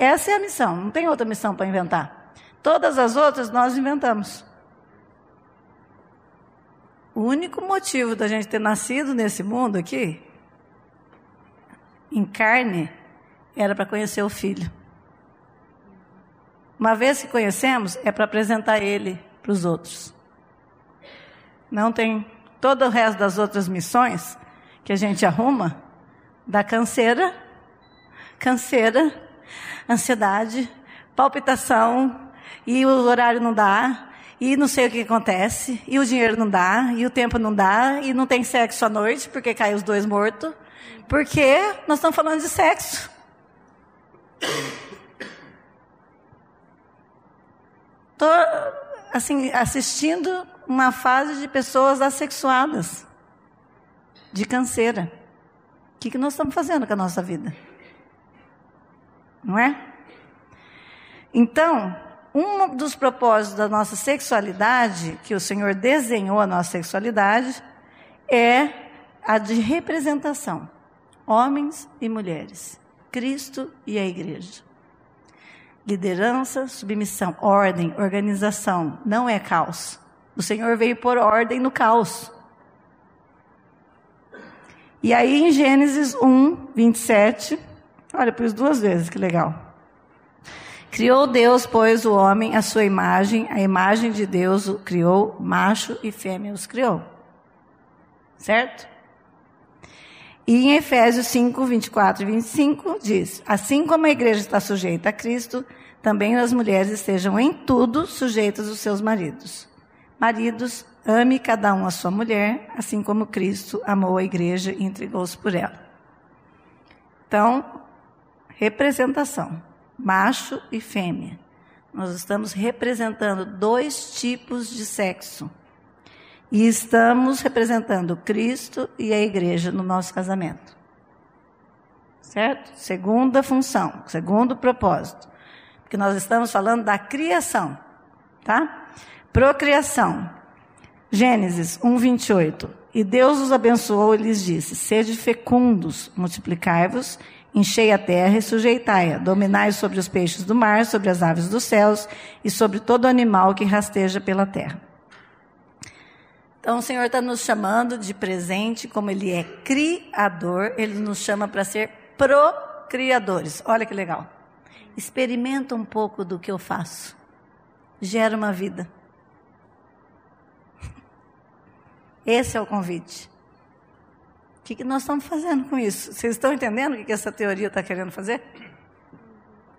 Essa é a missão, não tem outra missão para inventar. Todas as outras nós inventamos. O único motivo da gente ter nascido nesse mundo aqui, em carne, era para conhecer o Filho. Uma vez que conhecemos, é para apresentar ele para os outros. Não tem todo o resto das outras missões que a gente arruma, da canseira, canseira, ansiedade, palpitação, e o horário não dá, e não sei o que acontece, e o dinheiro não dá, e o tempo não dá, e não tem sexo à noite, porque cai os dois mortos, porque nós estamos falando de sexo. Estou assim, assistindo uma fase de pessoas assexuadas, de canseira. O que, que nós estamos fazendo com a nossa vida? Não é? Então, um dos propósitos da nossa sexualidade, que o Senhor desenhou a nossa sexualidade, é a de representação. Homens e mulheres. Cristo e a igreja. Liderança, submissão, ordem, organização, não é caos. O Senhor veio pôr ordem no caos. E aí em Gênesis 1, 27, olha, pus duas vezes, que legal. Criou Deus, pois, o homem à sua imagem, a imagem de Deus o criou, macho e fêmea os criou. Certo? E em Efésios 5, 24 e 25 diz: Assim como a igreja está sujeita a Cristo, também as mulheres estejam em tudo sujeitas aos seus maridos. Maridos, ame cada um a sua mulher, assim como Cristo amou a igreja e entregou-se por ela. Então, representação, macho e fêmea. Nós estamos representando dois tipos de sexo. E estamos representando Cristo e a igreja no nosso casamento. Certo? Segunda função, segundo propósito. Porque nós estamos falando da criação, tá? Procriação. Gênesis 1, 28. E Deus os abençoou e lhes disse: Sede fecundos, multiplicai-vos, enchei a terra e sujeitai-a, dominai sobre os peixes do mar, sobre as aves dos céus e sobre todo animal que rasteja pela terra. Então o Senhor está nos chamando de presente, como Ele é criador, Ele nos chama para ser procriadores. Olha que legal. Experimenta um pouco do que eu faço. Gera uma vida. Esse é o convite. Que, que nós estamos fazendo com isso? Vocês estão entendendo o que, que essa teoria está querendo fazer?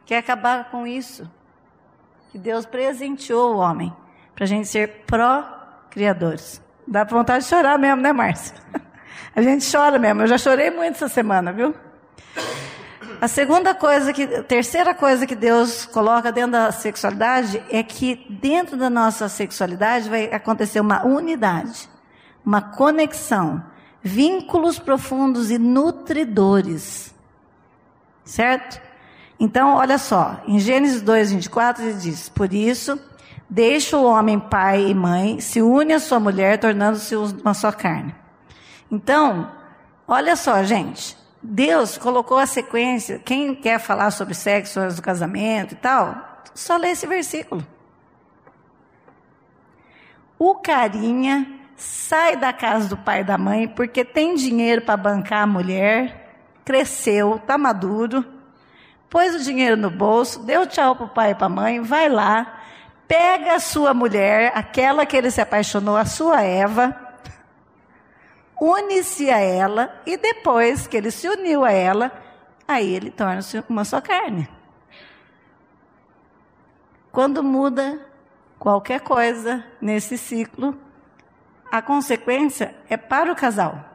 Quer acabar com isso. Que Deus presenteou o homem para a gente ser pró-criadores. Dá vontade de chorar mesmo, né, Márcia? A gente chora mesmo. Eu já chorei muito essa semana, viu? A segunda coisa que, a terceira coisa que Deus coloca dentro da sexualidade é que dentro da nossa sexualidade vai acontecer uma unidade, uma conexão, vínculos profundos e nutridores. Certo? Então, olha só, em Gênesis 2, 24, ele diz: Por isso, deixa o homem pai e mãe, se une à sua mulher, tornando-se uma só carne. Então, olha só, gente. Deus colocou a sequência. Quem quer falar sobre sexo antes do casamento e tal, só lê esse versículo. O carinha sai da casa do pai e da mãe porque tem dinheiro para bancar a mulher, cresceu, está maduro, pôs o dinheiro no bolso, deu tchau para o pai e para a mãe, vai lá, pega a sua mulher, aquela que ele se apaixonou, a sua Eva, une-se a ela e depois que ele se uniu a ela, aí ele torna-se uma só carne. Quando muda qualquer coisa nesse ciclo, a consequência é para o casal.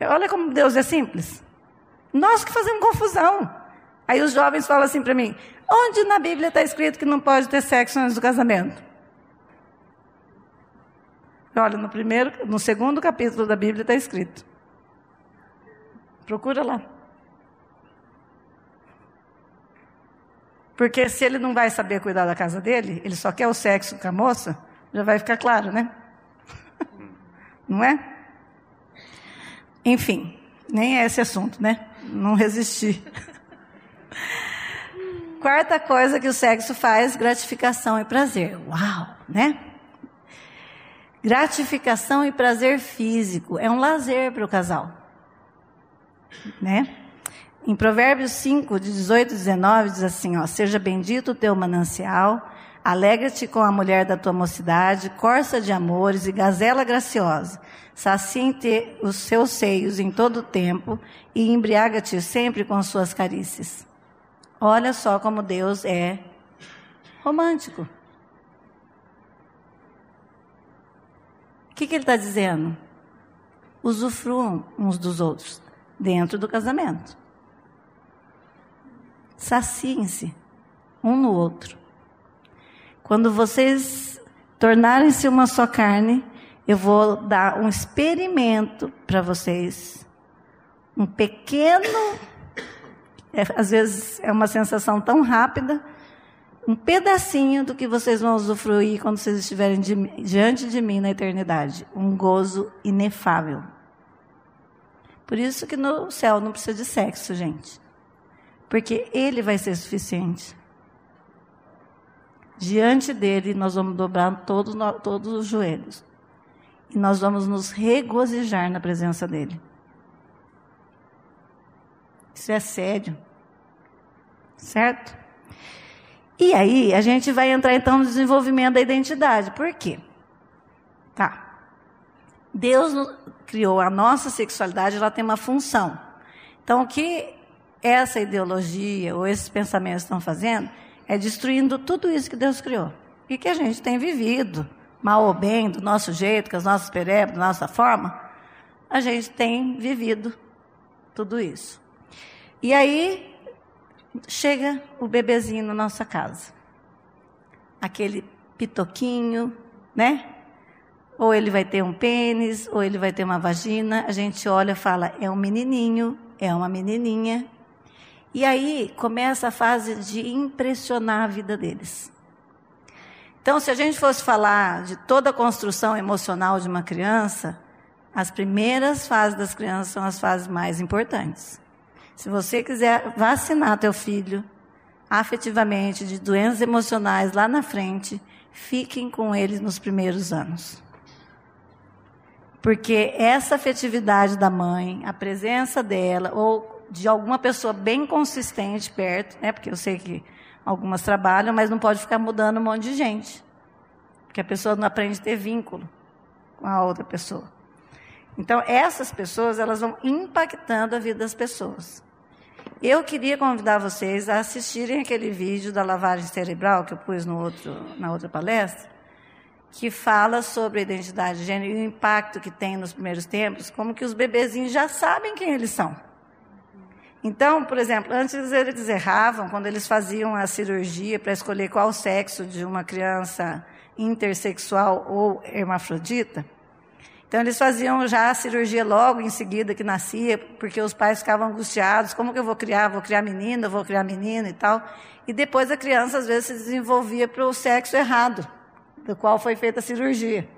Olha como Deus é simples. Nós que fazemos confusão. Aí os jovens falam assim para mim: onde na Bíblia está escrito que não pode ter sexo antes do casamento? Olha, no primeiro, no segundo capítulo da Bíblia está escrito. Procura lá. Porque se ele não vai saber cuidar da casa dele, ele só quer o sexo com a moça, já vai ficar claro, né? Não é? Enfim, nem é esse assunto, né? Não resisti. Quarta coisa que o sexo faz, gratificação e prazer. Uau, né? Gratificação e prazer físico é um lazer para o casal. Né? Em Provérbios 5, de 18 e 19, diz assim: ó, Seja bendito o teu manancial, alegra-te com a mulher da tua mocidade, corça de amores e gazela graciosa. Sacia os seus seios em todo o tempo e embriaga-te sempre com suas carícias. Olha só como Deus é romântico. que, que ele está dizendo? Usufruam uns dos outros dentro do casamento. Saciem-se um no outro. Quando vocês tornarem-se uma só carne, eu vou dar um experimento para vocês. Um pequeno, é, às vezes é uma sensação tão rápida, um pedacinho do que vocês vão usufruir quando vocês estiverem de, diante de mim na eternidade. Um gozo inefável. Por isso que no céu não precisa de sexo, gente. Porque ele vai ser suficiente. Diante dele, nós vamos dobrar todos, todos os joelhos. E nós vamos nos regozijar na presença dele. Isso é sério. Certo? E aí a gente vai entrar então no desenvolvimento da identidade. Por quê? Tá. Deus criou a nossa sexualidade, ela tem uma função. Então o que essa ideologia ou esses pensamentos estão fazendo é destruindo tudo isso que Deus criou. E que a gente tem vivido, mal ou bem, do nosso jeito, com as nossas perebas, da nossa forma, a gente tem vivido tudo isso. E aí chega o bebezinho na nossa casa. Aquele pitoquinho, né? Ou ele vai ter um pênis, ou ele vai ter uma vagina. A gente olha e fala, é um menininho, é uma menininha. E aí começa a fase de impressionar a vida deles. Então, se a gente fosse falar de toda a construção emocional de uma criança, as primeiras fases das crianças são as fases mais importantes. Se você quiser vacinar teu filho afetivamente de doenças emocionais lá na frente, fiquem com ele nos primeiros anos. Porque essa afetividade da mãe, a presença dela, ou de alguma pessoa bem consistente perto, né? Porque eu sei que algumas trabalham, mas não pode ficar mudando um monte de gente. Porque a pessoa não aprende a ter vínculo com a outra pessoa. Então, essas pessoas, elas vão impactando a vida das pessoas. Eu queria convidar vocês a assistirem aquele vídeo da lavagem cerebral que eu pus no outro, na outra palestra, que fala sobre a identidade de gênero e o impacto que tem nos primeiros tempos, como que os bebezinhos já sabem quem eles são. Então, por exemplo, antes eles erravam quando eles faziam a cirurgia para escolher qual sexo de uma criança intersexual ou hermafrodita. Então, eles faziam já a cirurgia logo em seguida que nascia, porque os pais ficavam angustiados: como que eu vou criar? Vou criar menina, vou criar menina e tal. E depois a criança, às vezes, se desenvolvia para o sexo errado, do qual foi feita a cirurgia.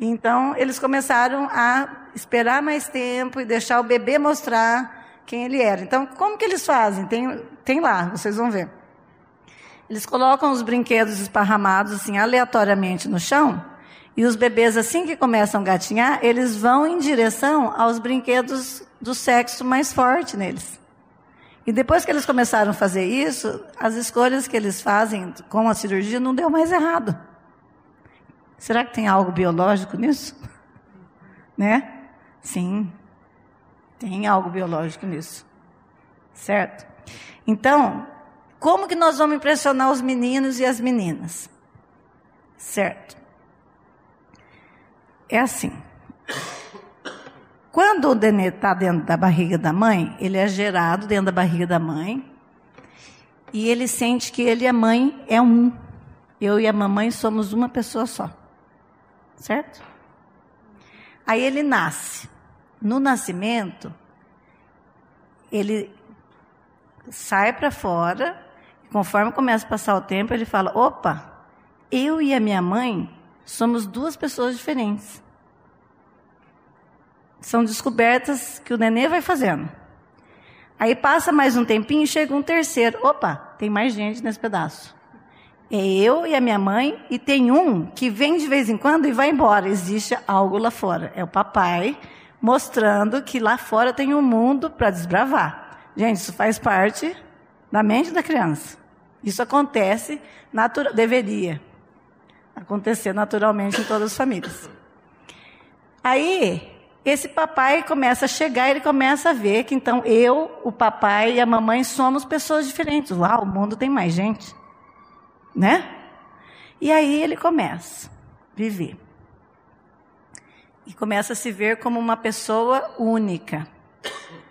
Então, eles começaram a esperar mais tempo e deixar o bebê mostrar quem ele era. Então, como que eles fazem? Tem, tem lá, vocês vão ver. Eles colocam os brinquedos esparramados assim aleatoriamente no chão, e os bebês assim que começam a gatinhar, eles vão em direção aos brinquedos do sexo mais forte neles. E depois que eles começaram a fazer isso, as escolhas que eles fazem com a cirurgia não deu mais errado. Será que tem algo biológico nisso? Né? Sim. Tem algo biológico nisso. Certo? Então, como que nós vamos impressionar os meninos e as meninas? Certo? É assim. Quando o nenê está dentro da barriga da mãe, ele é gerado dentro da barriga da mãe e ele sente que ele e a mãe é um. Eu e a mamãe somos uma pessoa só. Certo? Aí ele nasce no nascimento, ele sai para fora, conforme começa a passar o tempo, ele fala: opa, eu e a minha mãe somos duas pessoas diferentes. São descobertas que o nenê vai fazendo. Aí passa mais um tempinho chega um terceiro. Opa, tem mais gente nesse pedaço. É eu e a minha mãe, e tem um que vem de vez em quando e vai embora. Existe algo lá fora. É o papai mostrando que lá fora tem um mundo para desbravar. Gente, isso faz parte da mente da criança. Isso acontece, natura, deveria acontecer naturalmente em todas as famílias. Aí, esse papai começa a chegar, ele começa a ver que então eu, o papai e a mamãe somos pessoas diferentes. Uau, o mundo tem mais gente. Né? E aí ele começa a viver e começa a se ver como uma pessoa única.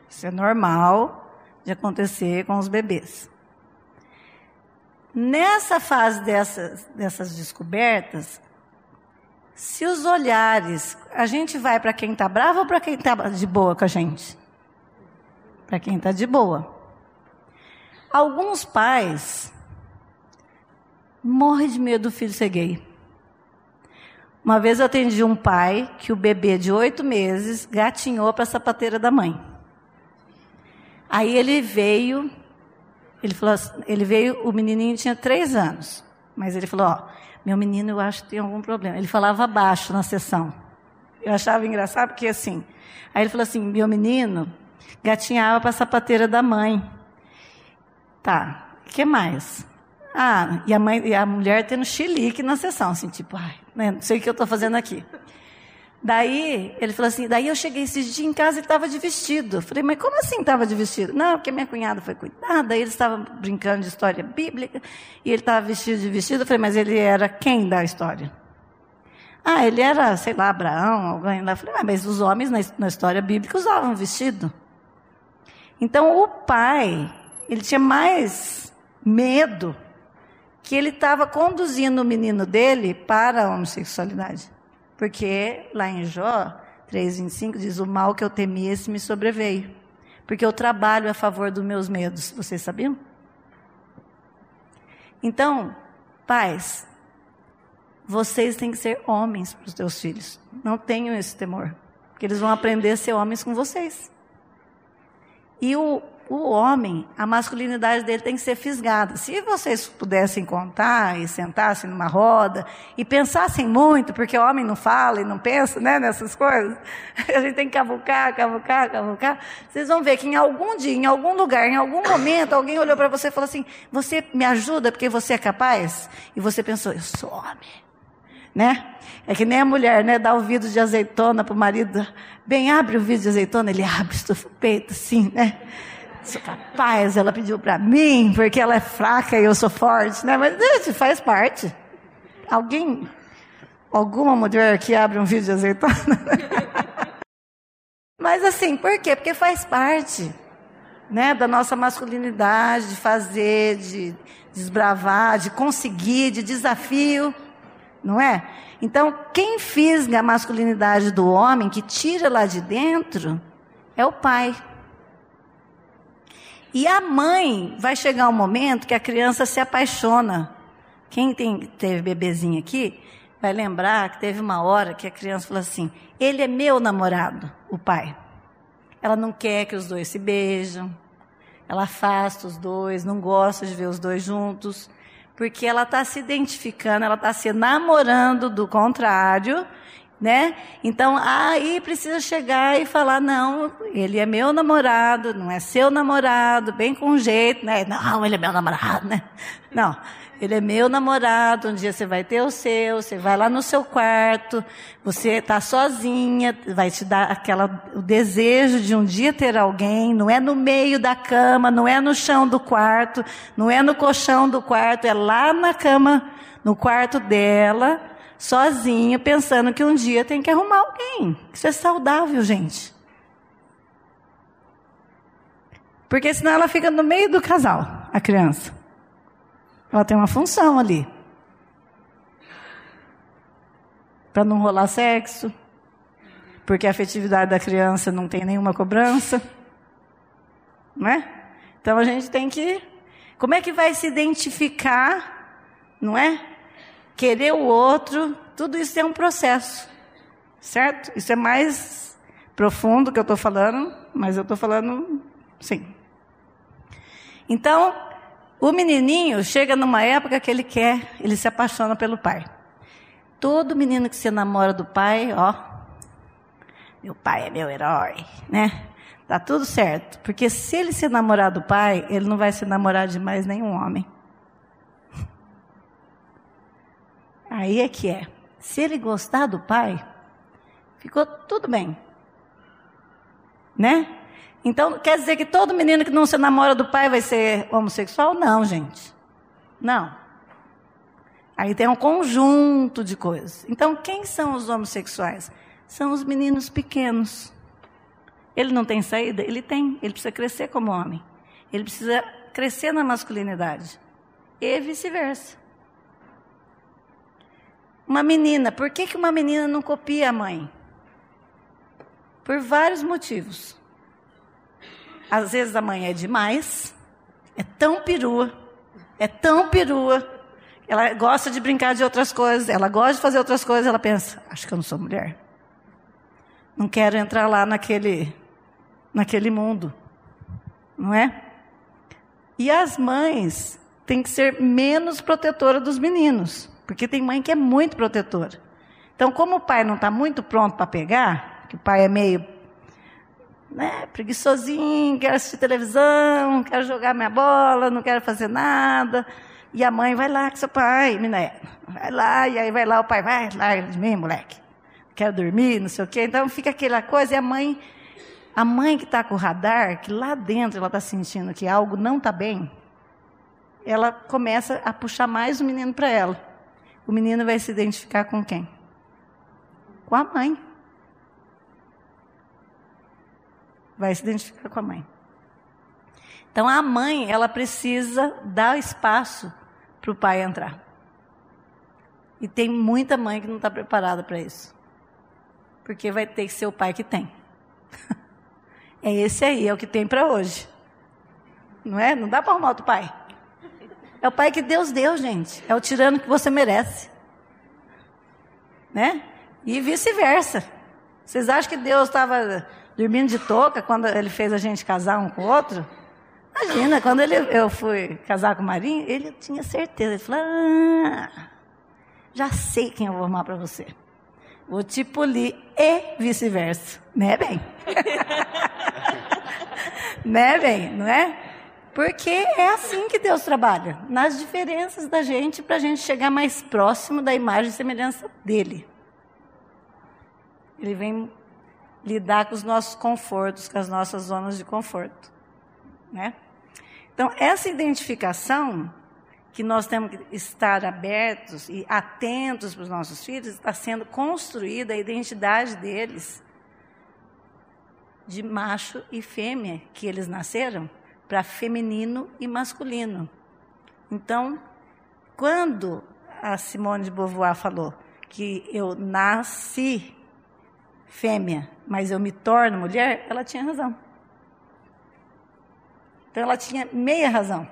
Isso é normal de acontecer com os bebês. Nessa fase dessas, dessas descobertas, se os olhares, a gente vai para quem está bravo ou para quem está de boa com a gente? Para quem está de boa. Alguns pais morrem de medo do filho ser gay. Uma vez eu atendi um pai que o bebê de oito meses gatinhou para a sapateira da mãe. Aí ele veio, ele falou, assim, ele veio, o menininho tinha três anos, mas ele falou, ó, meu menino eu acho que tem algum problema. Ele falava baixo na sessão. Eu achava engraçado porque assim, aí ele falou assim, meu menino gatinhava para a sapateira da mãe. Tá, o que mais? Ah, e a, mãe, e a mulher tendo chilique na sessão, assim, tipo, ai, né, não sei o que eu estou fazendo aqui. Daí, ele falou assim, daí eu cheguei esses dias em casa e estava de vestido. Falei, mas como assim estava de vestido? Não, porque minha cunhada foi cuidada, daí eles estavam brincando de história bíblica, e ele estava vestido de vestido. Eu falei, mas ele era quem da história? Ah, ele era, sei lá, Abraão, alguém lá. Eu falei, ah, mas os homens na história bíblica usavam vestido. Então, o pai, ele tinha mais medo que ele estava conduzindo o menino dele para a homossexualidade. Porque lá em Jó 3,25 diz: O mal que eu temia, esse me sobreveio. Porque eu trabalho a favor dos meus medos. Vocês sabiam? Então, pais, vocês têm que ser homens para os teus filhos. Não tenham esse temor. Porque eles vão aprender a ser homens com vocês. E o, o homem, a masculinidade dele tem que ser fisgada. Se vocês pudessem contar e sentassem numa roda e pensassem muito, porque o homem não fala e não pensa né, nessas coisas, a gente tem que cavucar, cavucar, cavucar. Vocês vão ver que em algum dia, em algum lugar, em algum momento, alguém olhou para você e falou assim: Você me ajuda porque você é capaz? E você pensou: Eu sou homem. né? É que nem a mulher, né? Dá o vidro de azeitona para o marido. Bem, abre o vidro de azeitona. Ele abre, estufa o peito, assim, né? Sou capaz, ela pediu para mim, porque ela é fraca e eu sou forte, né? Mas isso faz parte. Alguém, alguma mulher que abre um vidro de azeitona? Mas assim, por quê? Porque faz parte né, da nossa masculinidade, de fazer, de desbravar, de conseguir, de desafio, não é? Então, quem fisga a masculinidade do homem, que tira lá de dentro, é o pai. E a mãe vai chegar um momento que a criança se apaixona. Quem tem, teve bebezinho aqui vai lembrar que teve uma hora que a criança falou assim: ele é meu namorado, o pai. Ela não quer que os dois se beijam, ela afasta os dois, não gosta de ver os dois juntos, porque ela está se identificando, ela está se namorando do contrário, né? Então aí precisa chegar e falar não, ele é meu namorado, não é seu namorado, bem com jeito, né? Não, ele é meu namorado, né? Não. Ele é meu namorado, um dia você vai ter o seu, você vai lá no seu quarto, você está sozinha, vai te dar aquela, o desejo de um dia ter alguém, não é no meio da cama, não é no chão do quarto, não é no colchão do quarto, é lá na cama, no quarto dela, sozinha, pensando que um dia tem que arrumar alguém. Isso é saudável, gente. Porque senão ela fica no meio do casal, a criança. Ela tem uma função ali. Para não rolar sexo, porque a afetividade da criança não tem nenhuma cobrança. Não é? Então a gente tem que. Como é que vai se identificar, não é? Querer o outro, tudo isso é um processo, certo? Isso é mais profundo que eu estou falando, mas eu estou falando, sim. Então, o menininho chega numa época que ele quer, ele se apaixona pelo pai. Todo menino que se namora do pai, ó, meu pai é meu herói, né? Tá tudo certo, porque se ele se namorar do pai, ele não vai se namorar de mais nenhum homem. Aí é que é. Se ele gostar do pai, ficou tudo bem. Né? Então, quer dizer que todo menino que não se namora do pai vai ser homossexual? Não, gente. Não. Aí tem um conjunto de coisas. Então, quem são os homossexuais? São os meninos pequenos. Ele não tem saída? Ele tem. Ele precisa crescer como homem. Ele precisa crescer na masculinidade. E vice-versa. Uma menina, por que, que uma menina não copia a mãe? Por vários motivos. Às vezes a mãe é demais, é tão perua, é tão perua. Ela gosta de brincar de outras coisas, ela gosta de fazer outras coisas, ela pensa, acho que eu não sou mulher. Não quero entrar lá naquele, naquele mundo. Não é? E as mães têm que ser menos protetoras dos meninos, porque tem mãe que é muito protetora. Então, como o pai não está muito pronto para pegar, que o pai é meio né, preguiçosinho, quero assistir televisão, quero jogar minha bola, não quero fazer nada. E a mãe vai lá com seu pai, menina, vai lá, e aí vai lá o pai, vai lá de mim, moleque. Quero dormir, não sei o quê. Então fica aquela coisa, e a mãe, a mãe que está com o radar, que lá dentro ela está sentindo que algo não está bem, ela começa a puxar mais o menino para ela. O menino vai se identificar com quem? Com a mãe. vai se identificar com a mãe. Então a mãe, ela precisa dar espaço para o pai entrar. E tem muita mãe que não está preparada para isso. Porque vai ter que ser o pai que tem. é esse aí, é o que tem para hoje. Não é? Não dá para arrumar outro pai. É o pai que Deus deu, gente. É o tirano que você merece. Né? E vice-versa. Vocês acham que Deus estava dormindo de touca quando ele fez a gente casar um com o outro. Imagina, quando ele, eu fui casar com o Marinho, ele tinha certeza. Ele falou: ah, já sei quem eu vou arrumar para você. Vou te polir e vice-versa. Né, bem? né, bem? Não é? Porque é assim que Deus trabalha, nas diferenças da gente, para a gente chegar mais próximo da imagem e semelhança dele. Ele vem lidar com os nossos confortos, com as nossas zonas de conforto. Né? Então, essa identificação que nós temos que estar abertos e atentos para os nossos filhos, está sendo construída a identidade deles de macho e fêmea que eles nasceram para feminino e masculino. Então, quando a Simone de Beauvoir falou que eu nasci fêmea, mas eu me torno mulher, ela tinha razão. Então ela tinha meia razão,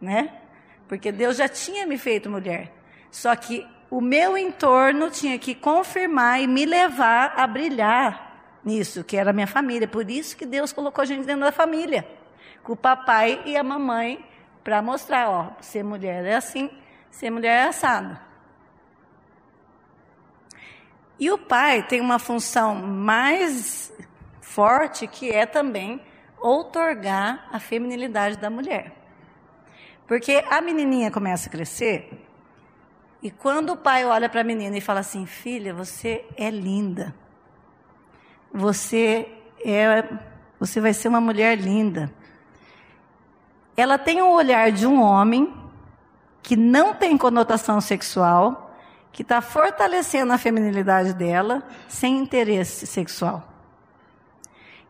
né? Porque Deus já tinha me feito mulher. Só que o meu entorno tinha que confirmar e me levar a brilhar nisso, que era a minha família. Por isso que Deus colocou a gente dentro da família, com o papai e a mamãe, para mostrar, ó, ser mulher é assim, ser mulher é assado. E o pai tem uma função mais forte, que é também outorgar a feminilidade da mulher. Porque a menininha começa a crescer e quando o pai olha para a menina e fala assim: "Filha, você é linda. Você é você vai ser uma mulher linda". Ela tem o olhar de um homem que não tem conotação sexual, que está fortalecendo a feminilidade dela sem interesse sexual.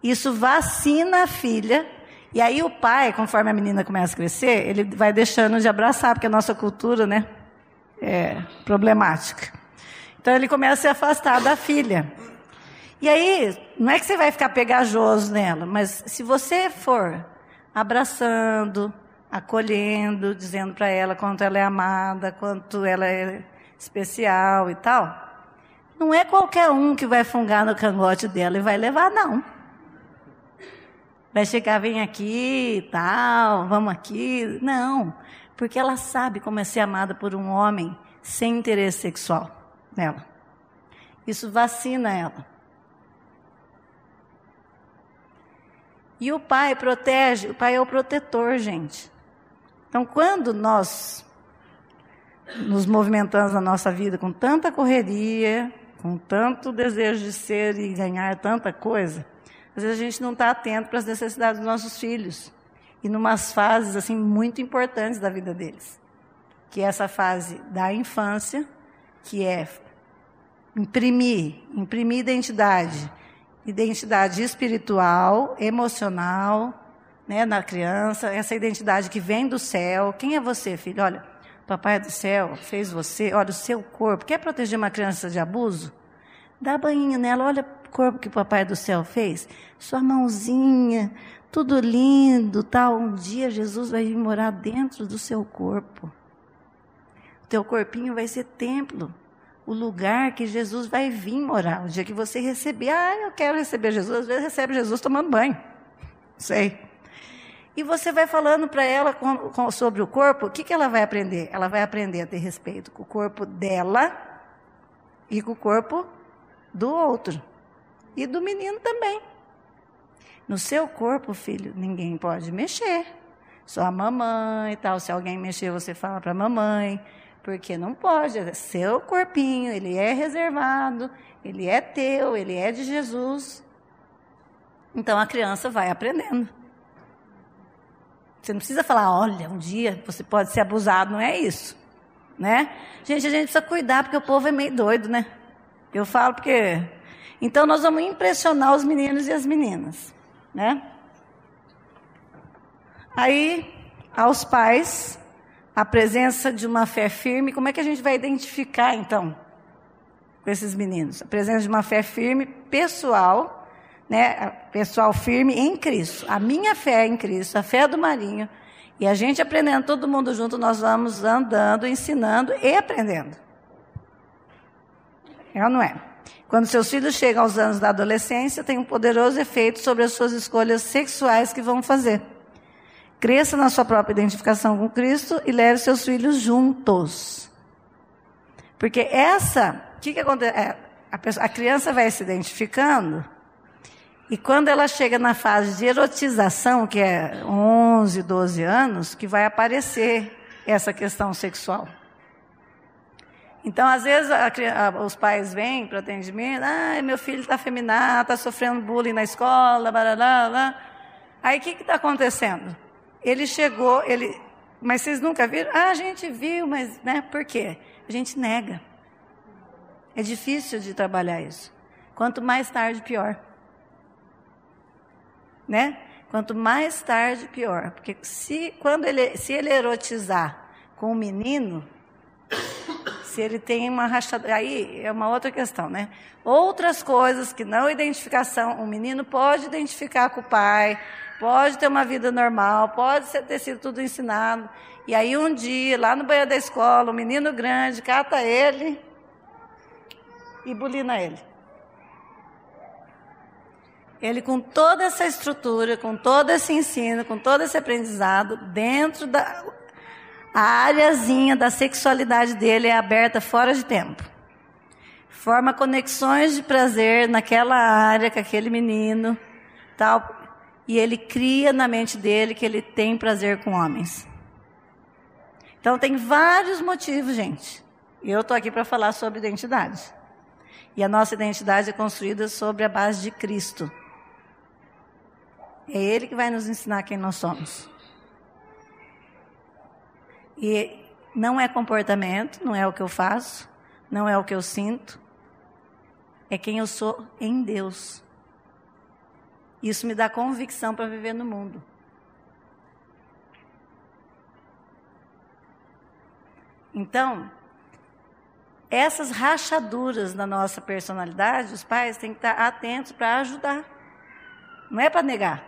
Isso vacina a filha e aí o pai, conforme a menina começa a crescer, ele vai deixando de abraçar, porque a nossa cultura, né, é problemática. Então ele começa a se afastar da filha. E aí, não é que você vai ficar pegajoso nela, mas se você for abraçando, acolhendo, dizendo para ela quanto ela é amada, quanto ela é especial e tal, não é qualquer um que vai fungar no cangote dela e vai levar, não vai chegar, vem aqui e tal, vamos aqui. Não, porque ela sabe como é ser amada por um homem sem interesse sexual nela. Isso vacina ela. E o pai protege, o pai é o protetor, gente. Então, quando nós nos movimentamos na nossa vida com tanta correria, com tanto desejo de ser e ganhar tanta coisa, às vezes a gente não está atento para as necessidades dos nossos filhos. E numas fases assim muito importantes da vida deles. Que é essa fase da infância, que é imprimir, imprimir identidade. Identidade espiritual, emocional, né, na criança, essa identidade que vem do céu. Quem é você, filho? Olha, papai do céu fez você, olha o seu corpo. Quer proteger uma criança de abuso? Dá banho nela, olha o corpo que o papai do céu fez. Sua mãozinha, tudo lindo, tal. Um dia Jesus vai morar dentro do seu corpo. O teu corpinho vai ser templo. O lugar que Jesus vai vir morar. O dia que você receber, ah, eu quero receber Jesus. Às vezes recebe Jesus tomando banho. Sei. E você vai falando para ela com, com, sobre o corpo, o que, que ela vai aprender? Ela vai aprender a ter respeito com o corpo dela e com o corpo do outro. E do menino também. No seu corpo, filho, ninguém pode mexer. Só a mamãe e tal. Se alguém mexer, você fala para a mamãe. Porque não pode. É seu corpinho, ele é reservado, ele é teu, ele é de Jesus. Então a criança vai aprendendo. Você não precisa falar, olha, um dia você pode ser abusado, não é isso. Né? Gente, a gente precisa cuidar, porque o povo é meio doido, né? Eu falo porque. Então nós vamos impressionar os meninos e as meninas, né? Aí, aos pais, a presença de uma fé firme, como é que a gente vai identificar então com esses meninos? A presença de uma fé firme pessoal, né? Pessoal firme em Cristo. A minha fé em Cristo, a fé do Marinho. E a gente aprendendo, todo mundo junto, nós vamos andando, ensinando e aprendendo. É ou não é? Quando seus filhos chegam aos anos da adolescência, tem um poderoso efeito sobre as suas escolhas sexuais que vão fazer. Cresça na sua própria identificação com Cristo e leve seus filhos juntos. Porque essa, o que, que acontece? É, a, pessoa, a criança vai se identificando E quando ela chega na fase de erotização, que é 11, 12 anos, que vai aparecer essa questão sexual. Então, às vezes, a, a, os pais vêm para atendimento, ah, meu filho está feminado, está sofrendo bullying na escola, blá, blá, blá. Aí, o que está acontecendo? Ele chegou, ele, mas vocês nunca viram? Ah, a gente viu, mas né, por quê? A gente nega. É difícil de trabalhar isso. Quanto mais tarde, pior. Né? Quanto mais tarde, pior. Porque se, quando ele, se ele erotizar com o menino, se ele tem uma rachadura. Aí é uma outra questão, né? Outras coisas que não identificação. O menino pode identificar com o pai, pode ter uma vida normal, pode ter sido tudo ensinado. E aí um dia, lá no banheiro da escola, um menino grande cata ele e bulina ele. Ele com toda essa estrutura, com todo esse ensino, com todo esse aprendizado, dentro da áreazinha da sexualidade dele é aberta fora de tempo. Forma conexões de prazer naquela área com aquele menino, tal, e ele cria na mente dele que ele tem prazer com homens. Então tem vários motivos, gente. Eu estou aqui para falar sobre identidade. E a nossa identidade é construída sobre a base de Cristo. É Ele que vai nos ensinar quem nós somos. E não é comportamento, não é o que eu faço, não é o que eu sinto, é quem eu sou em Deus. Isso me dá convicção para viver no mundo. Então, essas rachaduras na nossa personalidade, os pais têm que estar atentos para ajudar. Não é para negar.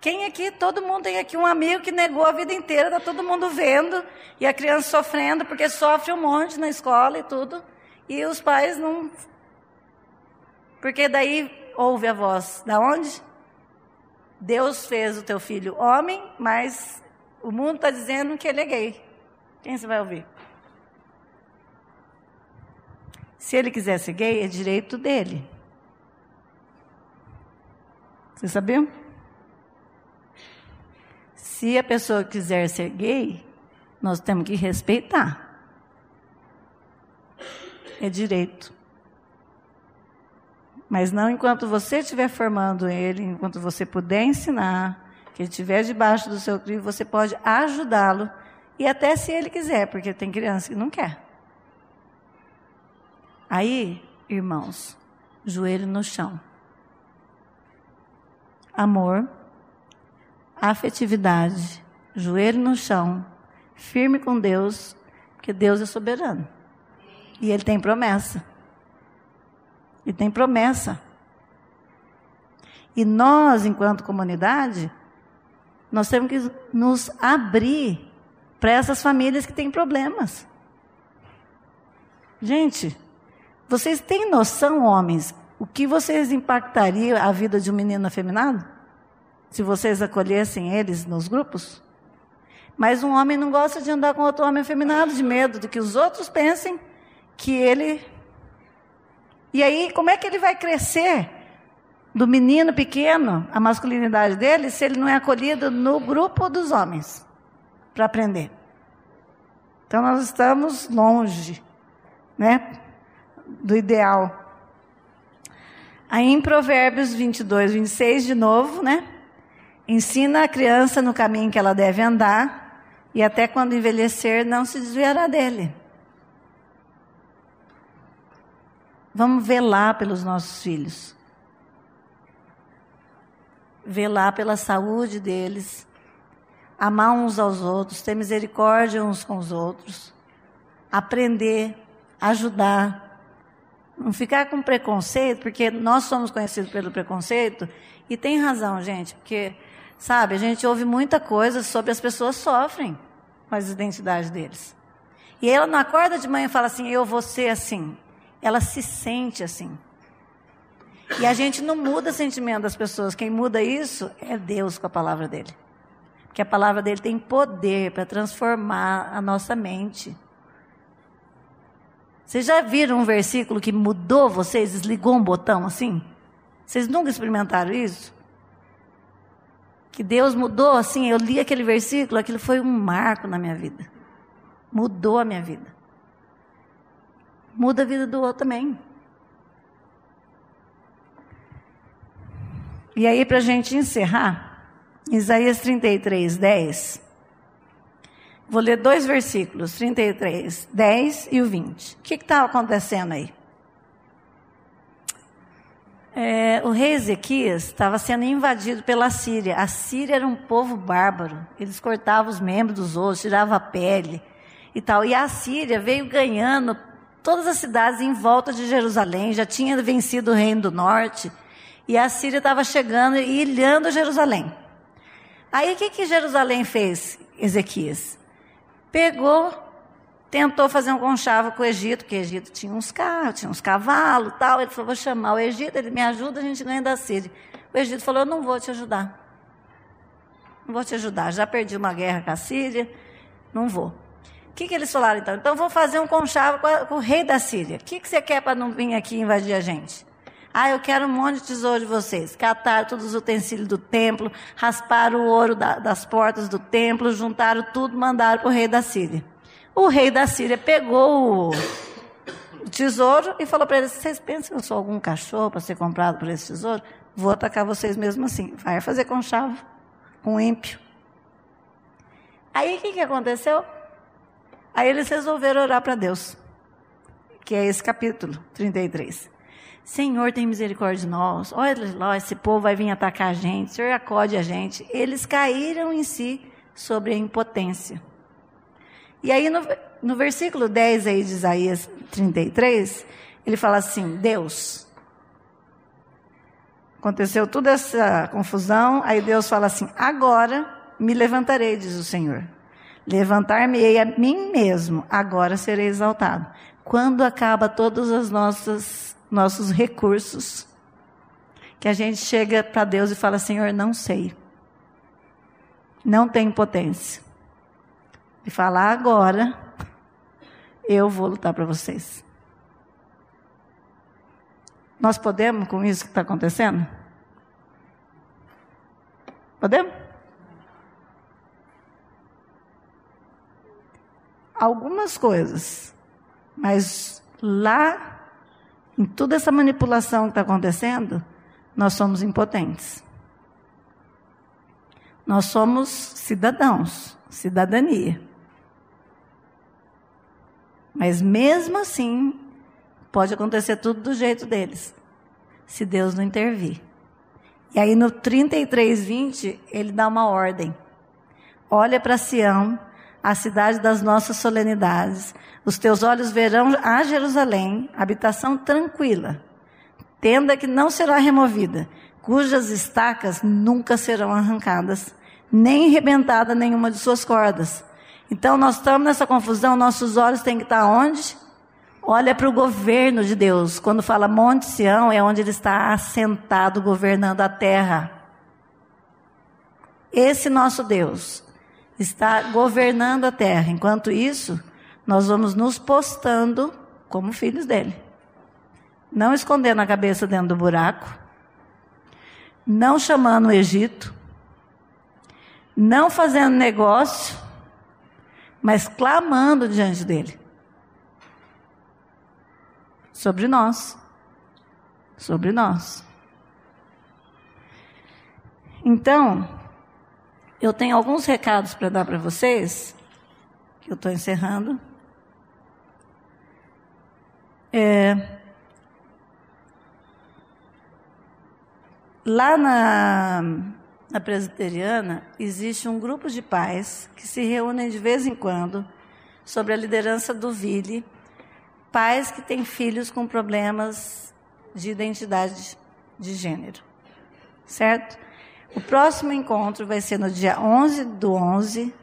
Quem aqui, todo mundo tem aqui um amigo que negou a vida inteira, está todo mundo vendo, e a criança sofrendo, porque sofre um monte na escola e tudo, e os pais não. Porque daí ouve a voz, da onde? Deus fez o teu filho homem, mas o mundo está dizendo que ele é gay. Quem você vai ouvir? Se ele quiser ser gay, é direito dele. Vocês sabiam? Se a pessoa quiser ser gay, nós temos que respeitar. É direito. Mas não enquanto você estiver formando ele, enquanto você puder ensinar, que ele estiver debaixo do seu crivo, você pode ajudá-lo. E até se ele quiser, porque tem criança que não quer. Aí, irmãos, joelho no chão. Amor afetividade, joelho no chão, firme com Deus, porque Deus é soberano. E Ele tem promessa. E tem promessa. E nós, enquanto comunidade, nós temos que nos abrir para essas famílias que têm problemas. Gente, vocês têm noção, homens, o que vocês impactaria a vida de um menino afeminado? se vocês acolhessem eles nos grupos. Mas um homem não gosta de andar com outro homem afeminado, de medo de que os outros pensem que ele. E aí, como é que ele vai crescer do menino pequeno, a masculinidade dele, se ele não é acolhido no grupo dos homens para aprender? Então, nós estamos longe, né, do ideal. Aí em Provérbios 22, 26, de novo, né? Ensina a criança no caminho que ela deve andar, e até quando envelhecer, não se desviará dele. Vamos velar pelos nossos filhos. Velar pela saúde deles. Amar uns aos outros, ter misericórdia uns com os outros. Aprender, ajudar. Não ficar com preconceito, porque nós somos conhecidos pelo preconceito, e tem razão, gente, porque Sabe, a gente ouve muita coisa sobre as pessoas sofrem com as identidades deles. E ela não acorda de manhã e fala assim, eu vou ser assim. Ela se sente assim. E a gente não muda o sentimento das pessoas. Quem muda isso é Deus com a palavra dele. Porque a palavra dele tem poder para transformar a nossa mente. Vocês já viram um versículo que mudou vocês, desligou um botão assim? Vocês nunca experimentaram isso? Que Deus mudou assim, eu li aquele versículo, aquilo foi um marco na minha vida. Mudou a minha vida. Muda a vida do outro também. E aí, para a gente encerrar, Isaías 33, 10. Vou ler dois versículos, 33, 10 e o 20. O que estava acontecendo aí? É, o rei Ezequias estava sendo invadido pela Síria. A Síria era um povo bárbaro. Eles cortavam os membros dos outros, tiravam a pele e tal. E a Síria veio ganhando todas as cidades em volta de Jerusalém. Já tinha vencido o reino do norte. E a Síria estava chegando e ilhando Jerusalém. Aí o que, que Jerusalém fez, Ezequias? Pegou tentou fazer um conchavo com o Egito, porque o Egito tinha uns carros, tinha uns cavalos tal. Ele falou, vou chamar o Egito, ele me ajuda, a gente ganha da Síria. O Egito falou, eu não vou te ajudar. Não vou te ajudar, já perdi uma guerra com a Síria, não vou. O que, que eles falaram então? Então vou fazer um conchavo com, a, com o rei da Síria. O que, que você quer para não vir aqui invadir a gente? Ah, eu quero um monte de tesouro de vocês. Cataram todos os utensílios do templo, rasparam o ouro da, das portas do templo, juntaram tudo, mandaram para o rei da Síria. O rei da Síria pegou o tesouro e falou para eles: Vocês pensam que eu sou algum cachorro para ser comprado por esse tesouro? Vou atacar vocês mesmo assim. Vai fazer com chave, com ímpio. Aí o que, que aconteceu? Aí eles resolveram orar para Deus, que é esse capítulo 33. Senhor, tem misericórdia de nós. Olha lá, esse povo vai vir atacar a gente. Senhor, acode a gente. Eles caíram em si sobre a impotência. E aí no, no versículo 10 aí de Isaías 33, ele fala assim: Deus. Aconteceu toda essa confusão, aí Deus fala assim: Agora me levantarei, diz o Senhor. Levantar-me-ei a mim mesmo, agora serei exaltado. Quando acaba todos os nossos, nossos recursos, que a gente chega para Deus e fala: Senhor, não sei. Não tem potência e falar agora, eu vou lutar para vocês. Nós podemos com isso que está acontecendo? Podemos? Algumas coisas, mas lá, em toda essa manipulação que está acontecendo, nós somos impotentes. Nós somos cidadãos, cidadania. Mas mesmo assim, pode acontecer tudo do jeito deles, se Deus não intervir. E aí no 33, 20, ele dá uma ordem. Olha para Sião, a cidade das nossas solenidades. Os teus olhos verão a Jerusalém, habitação tranquila, tenda que não será removida, cujas estacas nunca serão arrancadas, nem rebentada nenhuma de suas cordas então nós estamos nessa confusão, nossos olhos têm que estar onde? Olha para o governo de Deus. Quando fala Monte Sião, é onde ele está assentado governando a terra. Esse nosso Deus está governando a terra. Enquanto isso, nós vamos nos postando como filhos dele. Não escondendo a cabeça dentro do buraco, não chamando o Egito, não fazendo negócio mas clamando diante dele. Sobre nós. Sobre nós. Então, eu tenho alguns recados para dar para vocês, que eu estou encerrando. É, lá na na presbiteriana, existe um grupo de pais que se reúnem de vez em quando sobre a liderança do Vile, pais que têm filhos com problemas de identidade de gênero. Certo? O próximo encontro vai ser no dia 11 do 11,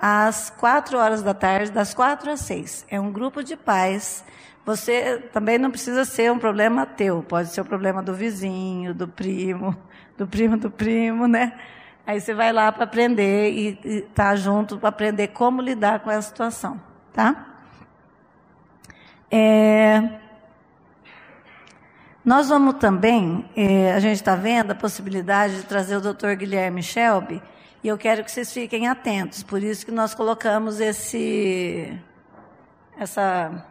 às 4 horas da tarde, das 4 às 6. É um grupo de pais. Você também não precisa ser um problema teu, pode ser o um problema do vizinho, do primo, do primo do primo, né? Aí você vai lá para aprender e estar tá junto para aprender como lidar com essa situação, tá? É... Nós vamos também, eh, a gente está vendo a possibilidade de trazer o Dr. Guilherme Shelby, e eu quero que vocês fiquem atentos, por isso que nós colocamos esse, essa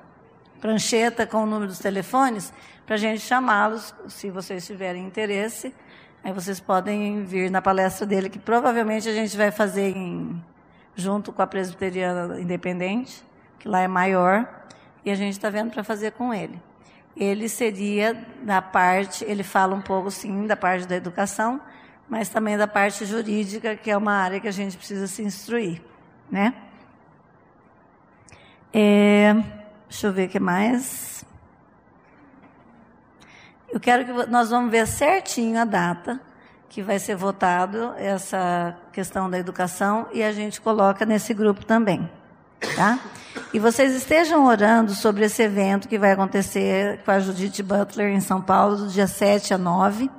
prancheta com o número dos telefones, para a gente chamá-los, se vocês tiverem interesse. Aí vocês podem vir na palestra dele, que provavelmente a gente vai fazer em, junto com a Presbiteriana Independente, que lá é maior, e a gente está vendo para fazer com ele. Ele seria da parte, ele fala um pouco sim da parte da educação, mas também da parte jurídica, que é uma área que a gente precisa se instruir, né? É, deixa eu ver o que mais. Eu quero que nós vamos ver certinho a data que vai ser votado essa questão da educação e a gente coloca nesse grupo também, tá? E vocês estejam orando sobre esse evento que vai acontecer com a Judith Butler em São Paulo, do dia 7 a 9.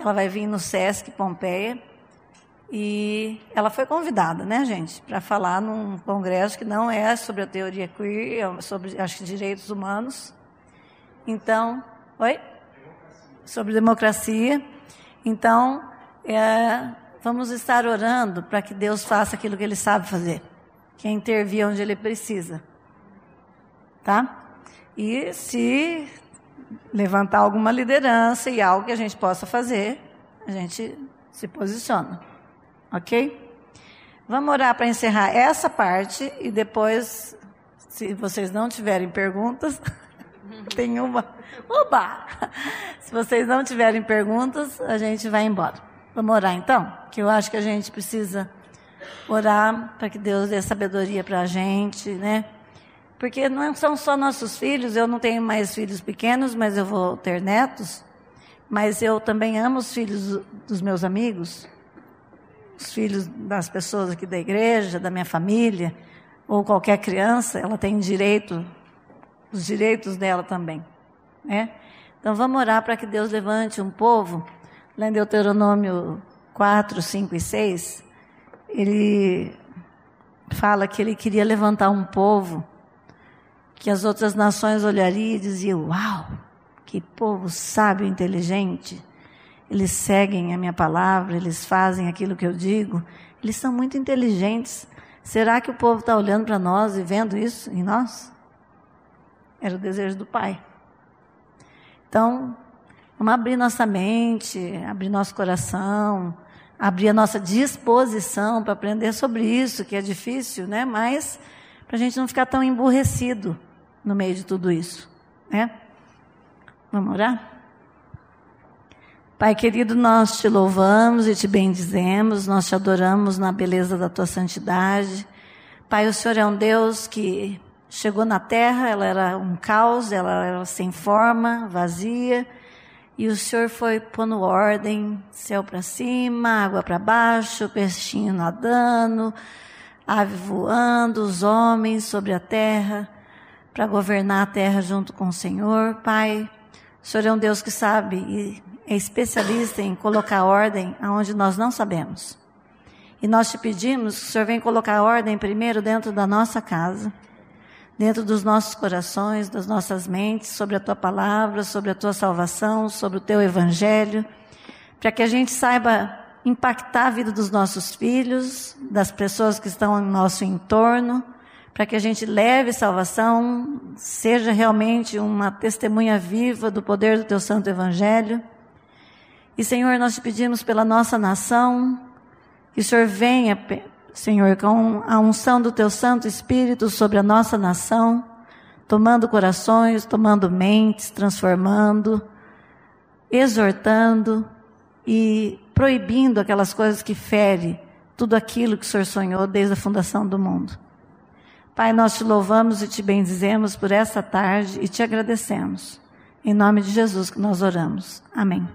Ela vai vir no Sesc Pompeia. E ela foi convidada, né, gente, para falar num congresso que não é sobre a teoria queer, é sobre, acho que, direitos humanos. Então, oi? Sobre democracia. Então, é, vamos estar orando para que Deus faça aquilo que Ele sabe fazer que intervir onde ele precisa. Tá? E se levantar alguma liderança e algo que a gente possa fazer, a gente se posiciona. Ok? Vamos orar para encerrar essa parte e depois, se vocês não tiverem perguntas, tem uma. Oba! Se vocês não tiverem perguntas, a gente vai embora. Vamos orar então? Que eu acho que a gente precisa orar para que Deus dê sabedoria para a gente, né? Porque não são só nossos filhos, eu não tenho mais filhos pequenos, mas eu vou ter netos. Mas eu também amo os filhos dos meus amigos, os filhos das pessoas aqui da igreja, da minha família, ou qualquer criança, ela tem direito, os direitos dela também, né? Então vamos orar para que Deus levante um povo, lá em Deuteronômio 4, 5 e 6, ele fala que ele queria levantar um povo que as outras nações olhariam e diziam: Uau, que povo sábio e inteligente. Eles seguem a minha palavra, eles fazem aquilo que eu digo. Eles são muito inteligentes. Será que o povo está olhando para nós e vendo isso em nós? Era o desejo do Pai. Então, vamos abrir nossa mente, abrir nosso coração, abrir a nossa disposição para aprender sobre isso, que é difícil, né? Mas para a gente não ficar tão emburrecido no meio de tudo isso, né? Vamos orar? Pai querido, nós te louvamos e te bendizemos, nós te adoramos na beleza da tua santidade. Pai, o Senhor é um Deus que chegou na terra, ela era um caos, ela era sem forma, vazia, e o Senhor foi pondo ordem, céu para cima, água para baixo, peixinho nadando, ave voando, os homens sobre a terra, para governar a terra junto com o Senhor. Pai, o Senhor é um Deus que sabe e é especialista em colocar ordem aonde nós não sabemos. E nós te pedimos que o Senhor venha colocar ordem primeiro dentro da nossa casa dentro dos nossos corações, das nossas mentes, sobre a tua palavra, sobre a tua salvação, sobre o teu evangelho, para que a gente saiba impactar a vida dos nossos filhos, das pessoas que estão em nosso entorno, para que a gente leve salvação, seja realmente uma testemunha viva do poder do teu santo evangelho. E Senhor, nós te pedimos pela nossa nação, que o Senhor venha Senhor, com a unção do Teu Santo Espírito sobre a nossa nação, tomando corações, tomando mentes, transformando, exortando e proibindo aquelas coisas que ferem tudo aquilo que o Senhor sonhou desde a fundação do mundo. Pai, nós te louvamos e te bendizemos por essa tarde e te agradecemos. Em nome de Jesus que nós oramos. Amém.